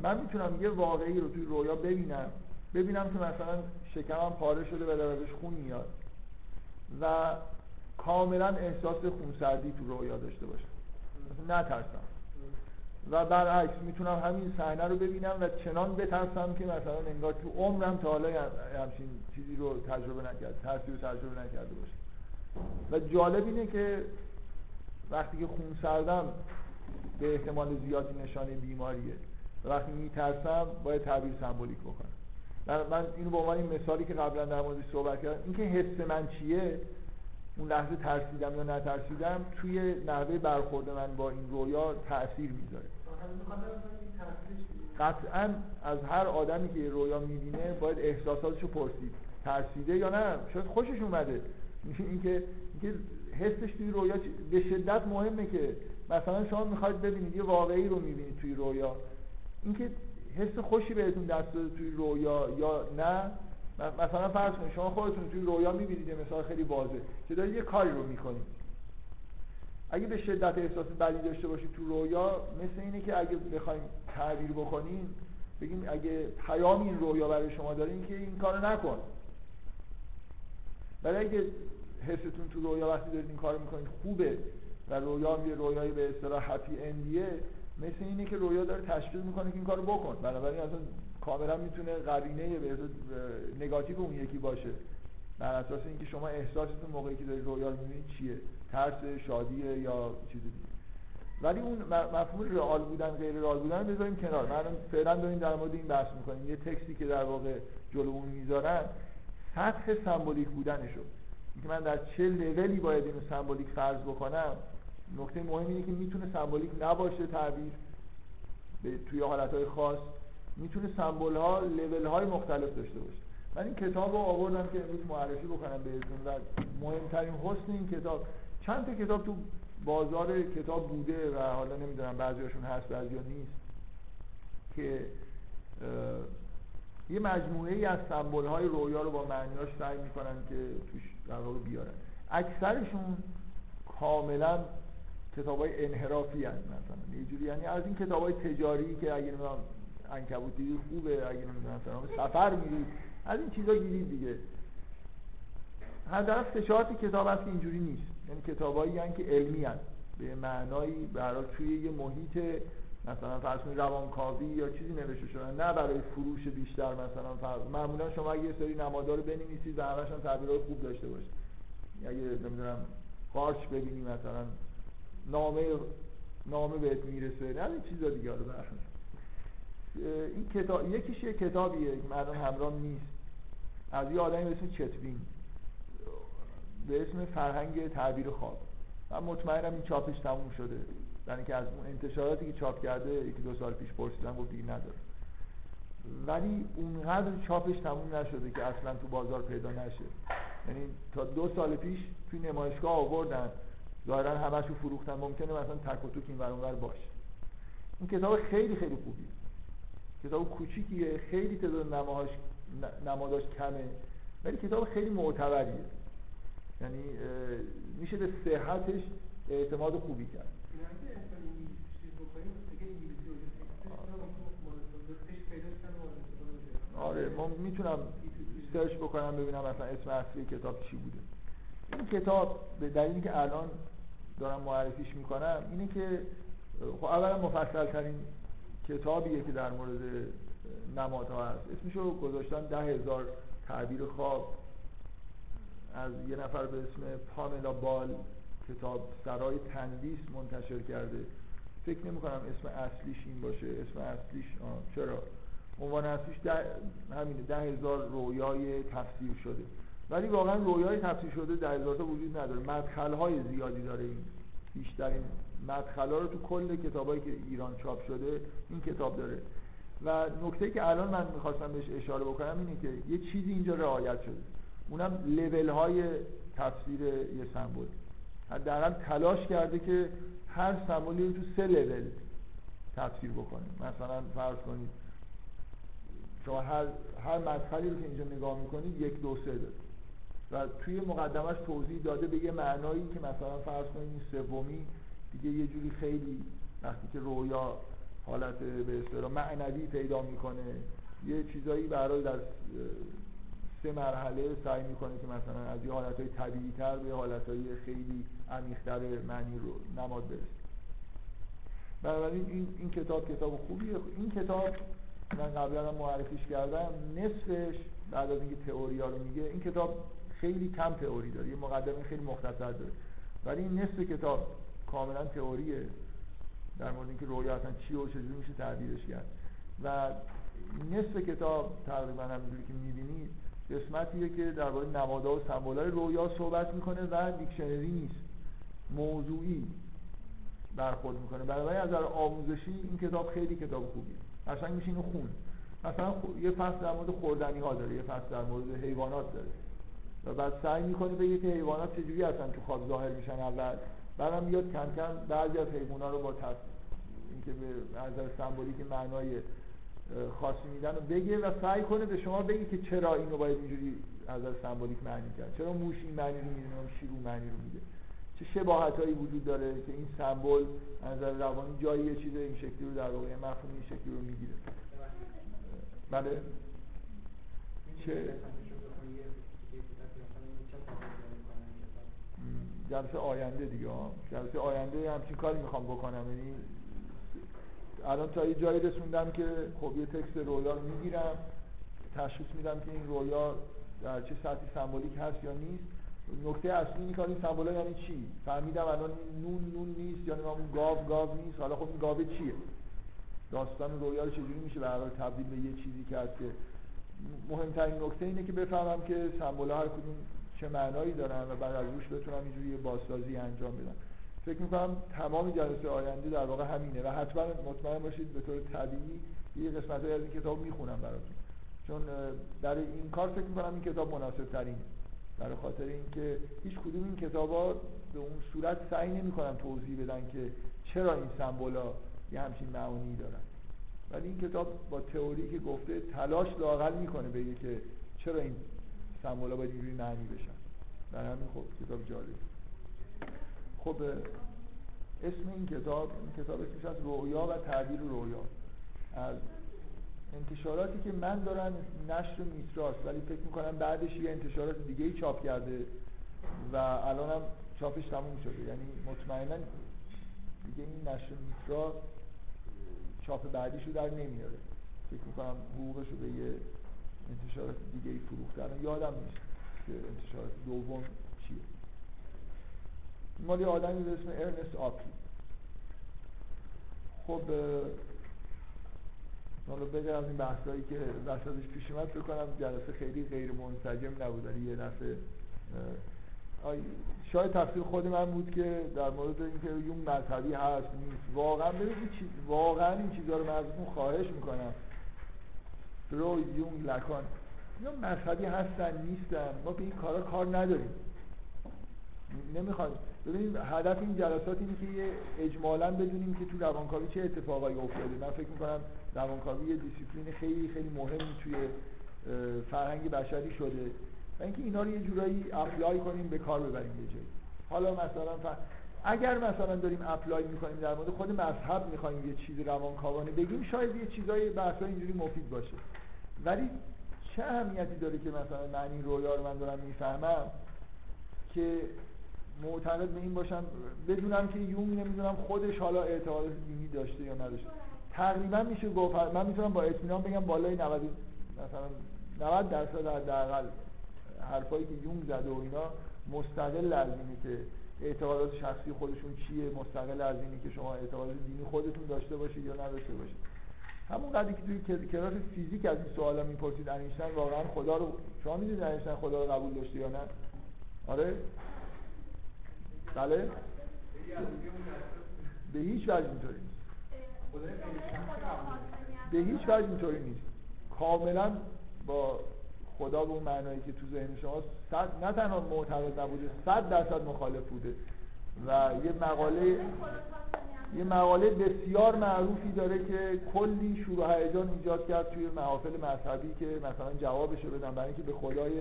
من می‌تونم یه واقعی رو توی رویا ببینم. ببینم که مثلا شکمم پاره شده و در خون میاد. و کاملا احساس خونسردی تو رویا داشته باشم. نترسم. و برعکس می‌تونم همین صحنه رو ببینم و چنان بترسم که مثلا انگار تو عمرم تا حالا همچین چیزی رو تجربه نکرد ترسی رو تجربه نکرده باشم. و جالب اینه که وقتی که خون سردم به احتمال زیادی نشانه بیماریه. وقتی میترسم باید تعبیر سمبولیک بکنم. من اینو به عنوان این مثالی که قبلا در موردش صحبت کردم اینکه حس من چیه اون لحظه ترسیدم یا نترسیدم توی نحوه برخورد من با این رویا تاثیر می‌ذاره. قطعا از هر آدمی که رویا می‌بینه باید احساساتشو پرسید. ترسیده یا نه؟ شاید خوشش اومده. اینکه اینکه حسش توی رویا به شدت مهمه که مثلا شما می‌خواید ببینید یه واقعی رو می‌بینید توی رویا. اینکه حس خوشی بهتون دست داده توی رویا یا نه مثلا فرض کنید شما خودتون توی رویا می‌بینید یه مثال خیلی واضحه که دارید یه کاری رو می‌کنید. اگه به شدت احساس بدی داشته باشید تو رویا مثل اینه که اگه بخوایم تعبیر بکنیم بگیم اگه پیام این رویا برای شما داره این که این کارو نکن. ولی اگه حستون تو رویا وقتی دارید این کارو می‌کنید خوبه و رویا یه رویایی به اصطلاح هپی اندیه مثل اینه که رویا داره تشکیل می‌کنه که این کارو بکن. بنابراین اصلا کاملا می‌تونه قرینه به نگاتیو اون یکی باشه. بر اساس اینکه شما احساستون موقعی که دارید رویا رو می‌بینید چیه؟ ترس شادیه یا چیز دیگه. ولی اون مفهوم رئال بودن غیر رئال بودن بذاریم کنار. من فعلا داریم در مورد این بحث می‌کنیم. یه تکستی که در واقع جلومون می‌ذارن سطح سمبولیک بودنشو. اینکه من در چه لولی باید اینو سمبولیک فرض بکنم نکته مهم اینه که می‌تونه سمبولیک نباشه تعبیر توی حالتهای خاص. می‌تونه سمبول ها لول های مختلف داشته باشه. من این کتاب رو آوردم که امروز معرفی بکنم بهتون و مهمترین حسن این کتاب. چند تا کتاب تو بازار کتاب بوده و حالا نمی‌دونم بعضیاشون هست بعضی نیست که یه مجموعه ای از سمبول های رویا رو با معنیاش سعی می‌کنن که توش در واقع بیارن. اکثرشون کاملا کتاب های انحرافی هست مثلا. یه جوری یعنی از این کتاب های تجاری که اگه نمی‌دونم انکبوتی خوبه اگه نمی‌دونم سفر میرید از این چیزا گیرید دیگه. هدف سه کتاب هست که اینجوری نیست. یعنی کتابایی هستن که علمی هست. به معنایی برای توی یه محیط مثلا فرض روانکاوی یا چیزی نوشته شدن نه برای فروش بیشتر مثلا فرض. معمولا شما یه سری نمادار رو بنویسید و همش هم تعبیرات خوب داشته باشید. اگه نمی‌دونم قارچ ببینی مثلا نامه نامه بهت می‌رسه. نه این چیزا دیگه رو این کتاب یکیش یه کتابیه که مردم همراه نیست. از یه آدمی به اسم چتوین. به اسم فرهنگ تعبیر خواب. من مطمئنم این چاپش تموم شده. در اینکه از اون انتشاراتی که چاپ کرده یکی دو سال پیش پرسیدم گفت دیگه نداره. ولی اونقدر چاپش تموم نشده که اصلا تو بازار پیدا نشه. یعنی تا دو سال پیش توی نمایشگاه آوردن. ظاهرا همش رو فروختن ممکنه مثلا تک و توک این ور باشه. این کتاب خیلی خیلی خوبیه. کتاب کوچیکیه خیلی تعداد نماهاش نماداش کمه ولی کتاب خیلی معتبریه. یعنی میشه به صحتش اعتماد خوبی کرد. آره ما می‌تونم سرچ بکنم ببینم مثلا اسم اصلی کتاب چی بوده. این کتاب به دلیلی که الان دارم معرفیش می‌کنم اینه که خب اولا مفصل ترین کتابیه که در مورد نمادها هست. اسمشو گذاشتن ده هزار تعبیر خواب. از یه نفر به اسم پاملا بال کتاب سرای تندیس منتشر کرده. فکر نمی کنم اسم اصلیش این باشه. اسم اصلیش. چرا؟ عنوان اصلیش ده همینه ده هزار رویای تفسیر شده. ولی واقعا رویای تفسیر شده ده هزار تا وجود نداره. مدخل های زیادی داره این. بیشترین مدخل ها رو تو کل کتابایی که ایران چاپ شده این کتاب داره. و نکته که الان من می‌خواستم بهش اشاره بکنم اینه که یه چیزی اینجا رعایت شده. اونم لول های تفسیر یه سمبل. حداقل تلاش کرده که هر سمبولی رو تو سه لول تفسیر بکنه. مثلا فرض کنید شما هر هر مدخلی رو که اینجا نگاه می‌کنید یک دو سه داره. و توی مقدمش توضیح داده به یه معنایی که مثلا فرض کنید این سومی دیگه یه جوری خیلی وقتی که رویا حالت به اصطلاح معنوی پیدا می‌کنه یه چیزایی برای در سه مرحله سعی می‌کنه که مثلا از یه حالتهای طبیعی تر به حالتهای خیلی عمیقتر معنی رو نماد برسه. بنابراین این, این کتاب کتاب خوبیه. این کتاب من قبلا معرفیش کردم نصفش بعد از اینکه تئوری ها رو میگه این کتاب خیلی کم تئوری داره یه مقدمه خیلی مختصر داره. ولی این نصف کتاب کاملا تئوریه در مورد اینکه رویا اصلا چی و چجوری میشه تعبیرش کرد. و نصف کتاب تقریبا همینجوری که می‌بینید قسمتیه که درباره نمادها و سمبولای رویا صحبت می‌کنه و دیکشنری نیست موضوعی برخورد می‌کنه. برای از نظر آموزشی این کتاب خیلی کتاب خوبیه. قشنگ میشه اینو خون. مثلا یه فصل در مورد خوردنی ها داره یه فصل در مورد حیوانات داره. و بعد سعی می‌کنه بگه که حیوانات چجوری هستن تو خواب ظاهر میشن اول. بعدم میاد کم کم بعضی از حیوانات رو با تص... اینکه به نظر سمبولیک معنای خاصی میدن و بگه و سعی کنه به شما بگه که چرا اینو باید اینجوری از سمبولیک معنی کرد. چرا موش این معنی رو می‌دونه شیرو معنی رو میده. چه شباهت هایی وجود داره که این سمبل از نظر روانی جایی یه چیز این شکلی رو در واقع مفهوم این شکلی رو می‌گیره. بله. چه؟ جلسه آینده دیگه. جلسه آینده همچین کاری می‌خوام بکنم؟ یعنی الان تا یه جایی رسوندم که خب یه تکست رویا رو می‌گیرم تشخیص میدم که این رویا در چه سطحی سمبولیک هست یا نیست. نکته اصلی که این سمبولا یعنی چی؟ فهمیدم الان نون نون نیست یعنی اون گاو گاو نیست. حالا خب این گاو چیه؟ داستان رویا رو چجوری میشه به هر تبدیل به یه چیزی کرد که مهمترین نکته اینه که بفهمم که سمبولا هر کدوم چه معنایی دارن و بعد از روش بتونم اینجوری یه بازسازی انجام بدم فکر می‌کنم تمام جلسه آینده در واقع همینه و حتما مطمئن باشید به طور طبیعی یه قسمت از این کتاب می‌خونم براتون. چون در این کار فکر می‌کنم این کتاب مناسب ترینه برای خاطر اینکه هیچ کدوم این کتابا به اون صورت سعی نمی‌کنن توضیح بدن که چرا این سمبولا یه همچین معانی دارن. ولی این کتاب با تئوری که گفته تلاش لاقل می‌کنه بگه که چرا این سمبولا باید اینجوری معنی بشن. در همین خب کتاب جالب. خب اسم این کتاب این کتاب اسمش از رویا و تعبیر رویا از انتشاراتی که من دارم نشر میتراست ولی فکر می‌کنم بعدش یه انتشارات دیگه ای چاپ کرده و الان هم چاپش تموم شده. یعنی مطمئنا دیگه این نشر میترا چاپ بعدیش رو در نمیاره. فکر می‌کنم حقوقش رو به یه انتشارات دیگه ای فروختن یادم نیست که انتشارات دوم چیه. مالی آدمی به اسم ارنست آپی. خب حالا بگم از این بحثایی که وسطش پیش اومد بکنم جلسه خیلی غیر منسجم نبود. ولی یه دفعه شاید تفسیر خود من بود که در مورد اینکه یون مذهبی هست نیست. واقعا ببینید واقعا این چیزا رو من خواهش می‌کنم. فروید یون لکان. اینا مذهبی هستن نیستن. ما به این کارا کار نداریم. نمی‌خواد. ببینید هدف این جلسات اینه که اجمالا بدونیم که تو روانکاوی چه اتفاقایی افتاده. من فکر می‌کنم روانکاوی یه دیسیپلین خیلی خیلی مهمی توی فرهنگ بشری شده. و اینکه اینا رو یه جورایی apply کنیم به کار ببریم یه جایی. حالا مثلا ف... اگر مثلا داریم apply می‌کنیم در مورد خود مذهب می‌خوایم یه چیز روانکاوانه بگیم شاید یه چیزای بحثا اینجوری مفید باشه. ولی چه اهمیتی داره که مثلا من این رویا رو من دارم می‌فهمم که معتقد به این باشم؟ بدونم که یون نمی‌دونم خودش حالا اعتقاد دینی داشته یا نداشته. تقریبا میشه گفت من می‌تونم با اطمینان بگم بالای 90 مثلا 90 درصد حداقل حرفایی که یون زده و اینا مستقل از اینه که اعتقادات شخصی خودشون چیه مستقل از اینه که شما اعتقادات دینی خودتون داشته باشید یا نداشته باشید. همون قدری که توی کلاس فیزیک از این سوالا می‌پرسید انیشتین واقعا خدا رو شما می‌دونید انیشتین خدا رو قبول داشته یا نه؟ آره. بله. به هیچ وجه اینطوری به هیچ وجه اینطوری نیست. کاملا با خدا به اون معنایی که تو ذهن شما صد نه تنها معتقد نبوده صد درصد مخالف بوده. و یه مقاله یه مقاله بسیار معروفی داره که کلی شور و هیجان ایجاد کرد توی محافل مذهبی که مثلا جوابشو بدن برای اینکه به خدای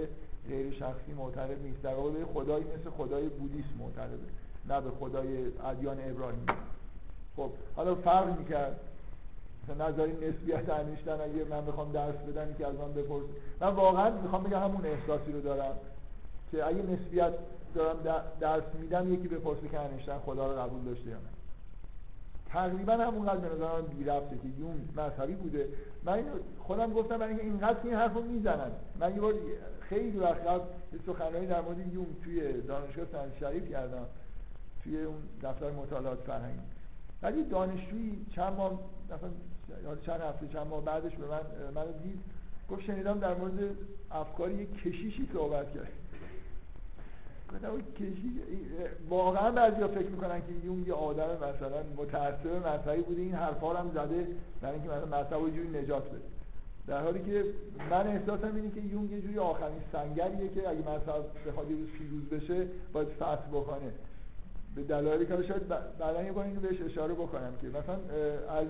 غیر شخصی معتقد نیست. در به خدایی مثل خدای بودیسم معتقده نه به خدای ادیان ابراهیمی. خب حالا فرق می‌کرد. مثلا نظری نسبیت انیشتن اگه من بخوام درس بدم که از من بپرس من واقعا می‌خوام بگم همون احساسی رو دارم که اگه نسبیت دارم درس میدم یکی بپرسه که انیشتن خدا رو قبول داشته یا نه. تقریبا همونقدر به نظر من بی رفته که یون مذهبی بوده. من خودم گفتم برای اینکه اینقدر این حرف رو می‌زنن. من یه بار خیلی وقت قبل یه سخنرانی در مورد یون توی دانشگاه سنت شریف کردم توی اون دفتر مطالعات فرهنگی. بعد یه دانشجویی چند ماه چند هفته چند ماه بعدش به من من دید. گفت شنیدم در مورد افکاری یک کشیشی صحبت کرد. واقعا بعضیا فکر می‌کنن که یون یه آدم مثلا متعصب مذهبی بوده. این حرفا هم زده برای اینکه مثلا مذهب جوری نجات بده. در حالی که من احساسم اینه که یون یه جوری آخرین سنگریه که اگه مذهب بخواد یه روز پیروز بشه باید فصل بکنه. به دلایلی که شاید بعدا یه بار اینو بهش اشاره بکنم که مثلا از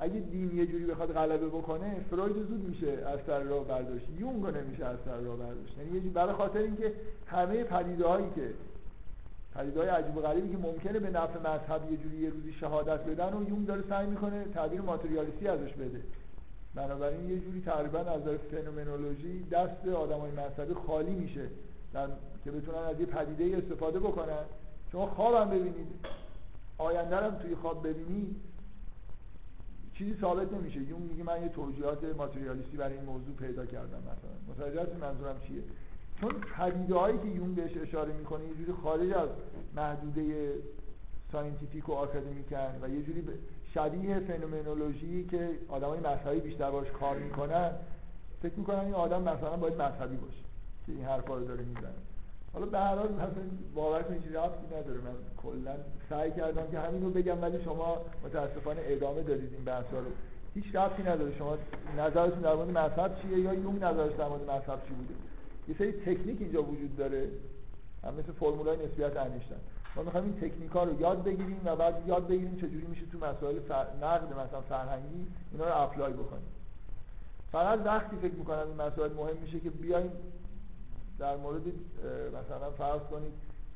اگه دین یه جوری بخواد غلبه بکنه فروید زود میشه از سر راه برداشت. یونگ نمیشه از سر راه برداشت. یعنی یه برای خاطر اینکه همه پدیده هایی که پدیده های عجیب و غریبی که ممکنه به نفع مذهب یه جوری یه روزی شهادت بدن و یونگ داره سعی می‌کنه تعبیر ماتریالیستی ازش بده. بنابراین یه جوری تقریبا از نظر فنومنولوژی دست آدمای مذهبی خالی میشه. در... که بتونن از یه پدیده استفاده بکنن. شما خوابم ببینید. آینده توی خواب ببینید. چیزی ثابت نمیشه. یونگ میگه من یه توجیهات ماتریالیستی برای این موضوع پیدا کردم مثلا. متوجه منظورم چیه؟ چون پدیده هایی که یونگ بهش اشاره می‌کنه یه جوری خارج از محدوده scientific و آکادمیکن و یه جوری شبیه فنومنولوژی که آدمای مذهبی بیشتر باش کار می‌کنن فکر می‌کنن این آدم مثلا باید مذهبی باشه که این حرفا رو داره می‌زنه. حالا به هر حال مثلا باور کنید چیزی نداره. من کلا سعی کردم که همین رو بگم ولی شما متاسفانه ادامه دادید این بحث رو. هیچ ربطی نداره. شما نظرتون در مورد مذهب چیه یا یون نظرش در مورد مذهب چی بوده؟ یه سری تکنیک اینجا وجود داره. هم مثل فرمولای نسبیت انیشتن. ما می‌خوایم این تکنیکا رو یاد بگیریم و بعد یاد بگیریم چجوری میشه تو مسائل فر... نقد مثلا فرهنگی اینا رو apply بکنیم. فقط وقتی فکر می‌کنم این مسائل مهم میشه که بیایم در مورد مثلا فرض کنید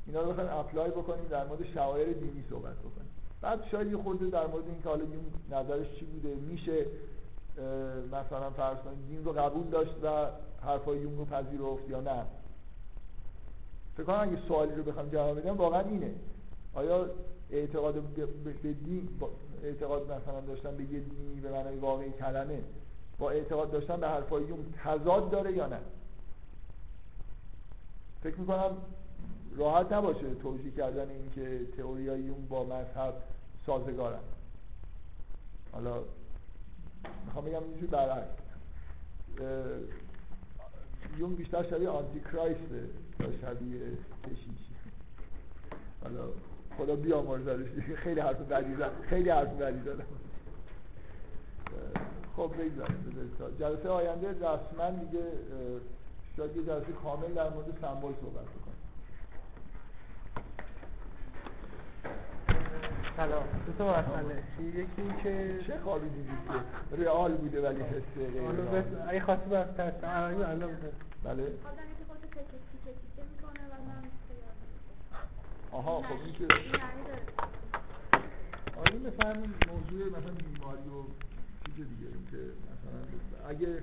اینا رو بخوایم apply بکنیم در مورد شعائر دینی صحبت بکنیم. بعد شاید یه خورده در مورد این که حالا نظرش چی بوده میشه مثلا فرض کنید دین رو قبول داشت و حرفای یونگ رو پذیرفت یا نه. فکر کنم اگه سوالی رو بخوام جواب بدم واقعا اینه. آیا اعتقاد به دین اعتقاد مثلا داشتن به یه دینی به معنای واقعی کلمه با اعتقاد داشتن به حرفای یون تضاد داره یا نه؟ فکر می‌کنم راحت نباشه توجیه کردن این که تئوریای یون با مذهب سازگارن. حالا می‌خوام بگم اینجوری برعکس. یون بیشتر شبیه آنتی کرایسته تا شبیه کشیش. حالا خدا بیامرزدش خیلی حرف بدی زد. خیلی حرف بدی زدم خب بگذاریم. جلسه آینده رسما دیگه شاید یه جلسه کامل در مورد سمبول صحبت بکنیم سلام. دو تا مسئله. یکی این که چه خوابی دیدید که رئال بوده ولی حسه غیر اگه خواستی بر ترس الان بله. آها خب این که آره مثلا موضوع مثلا بیماری و چیز دیگه این که مثلا اگه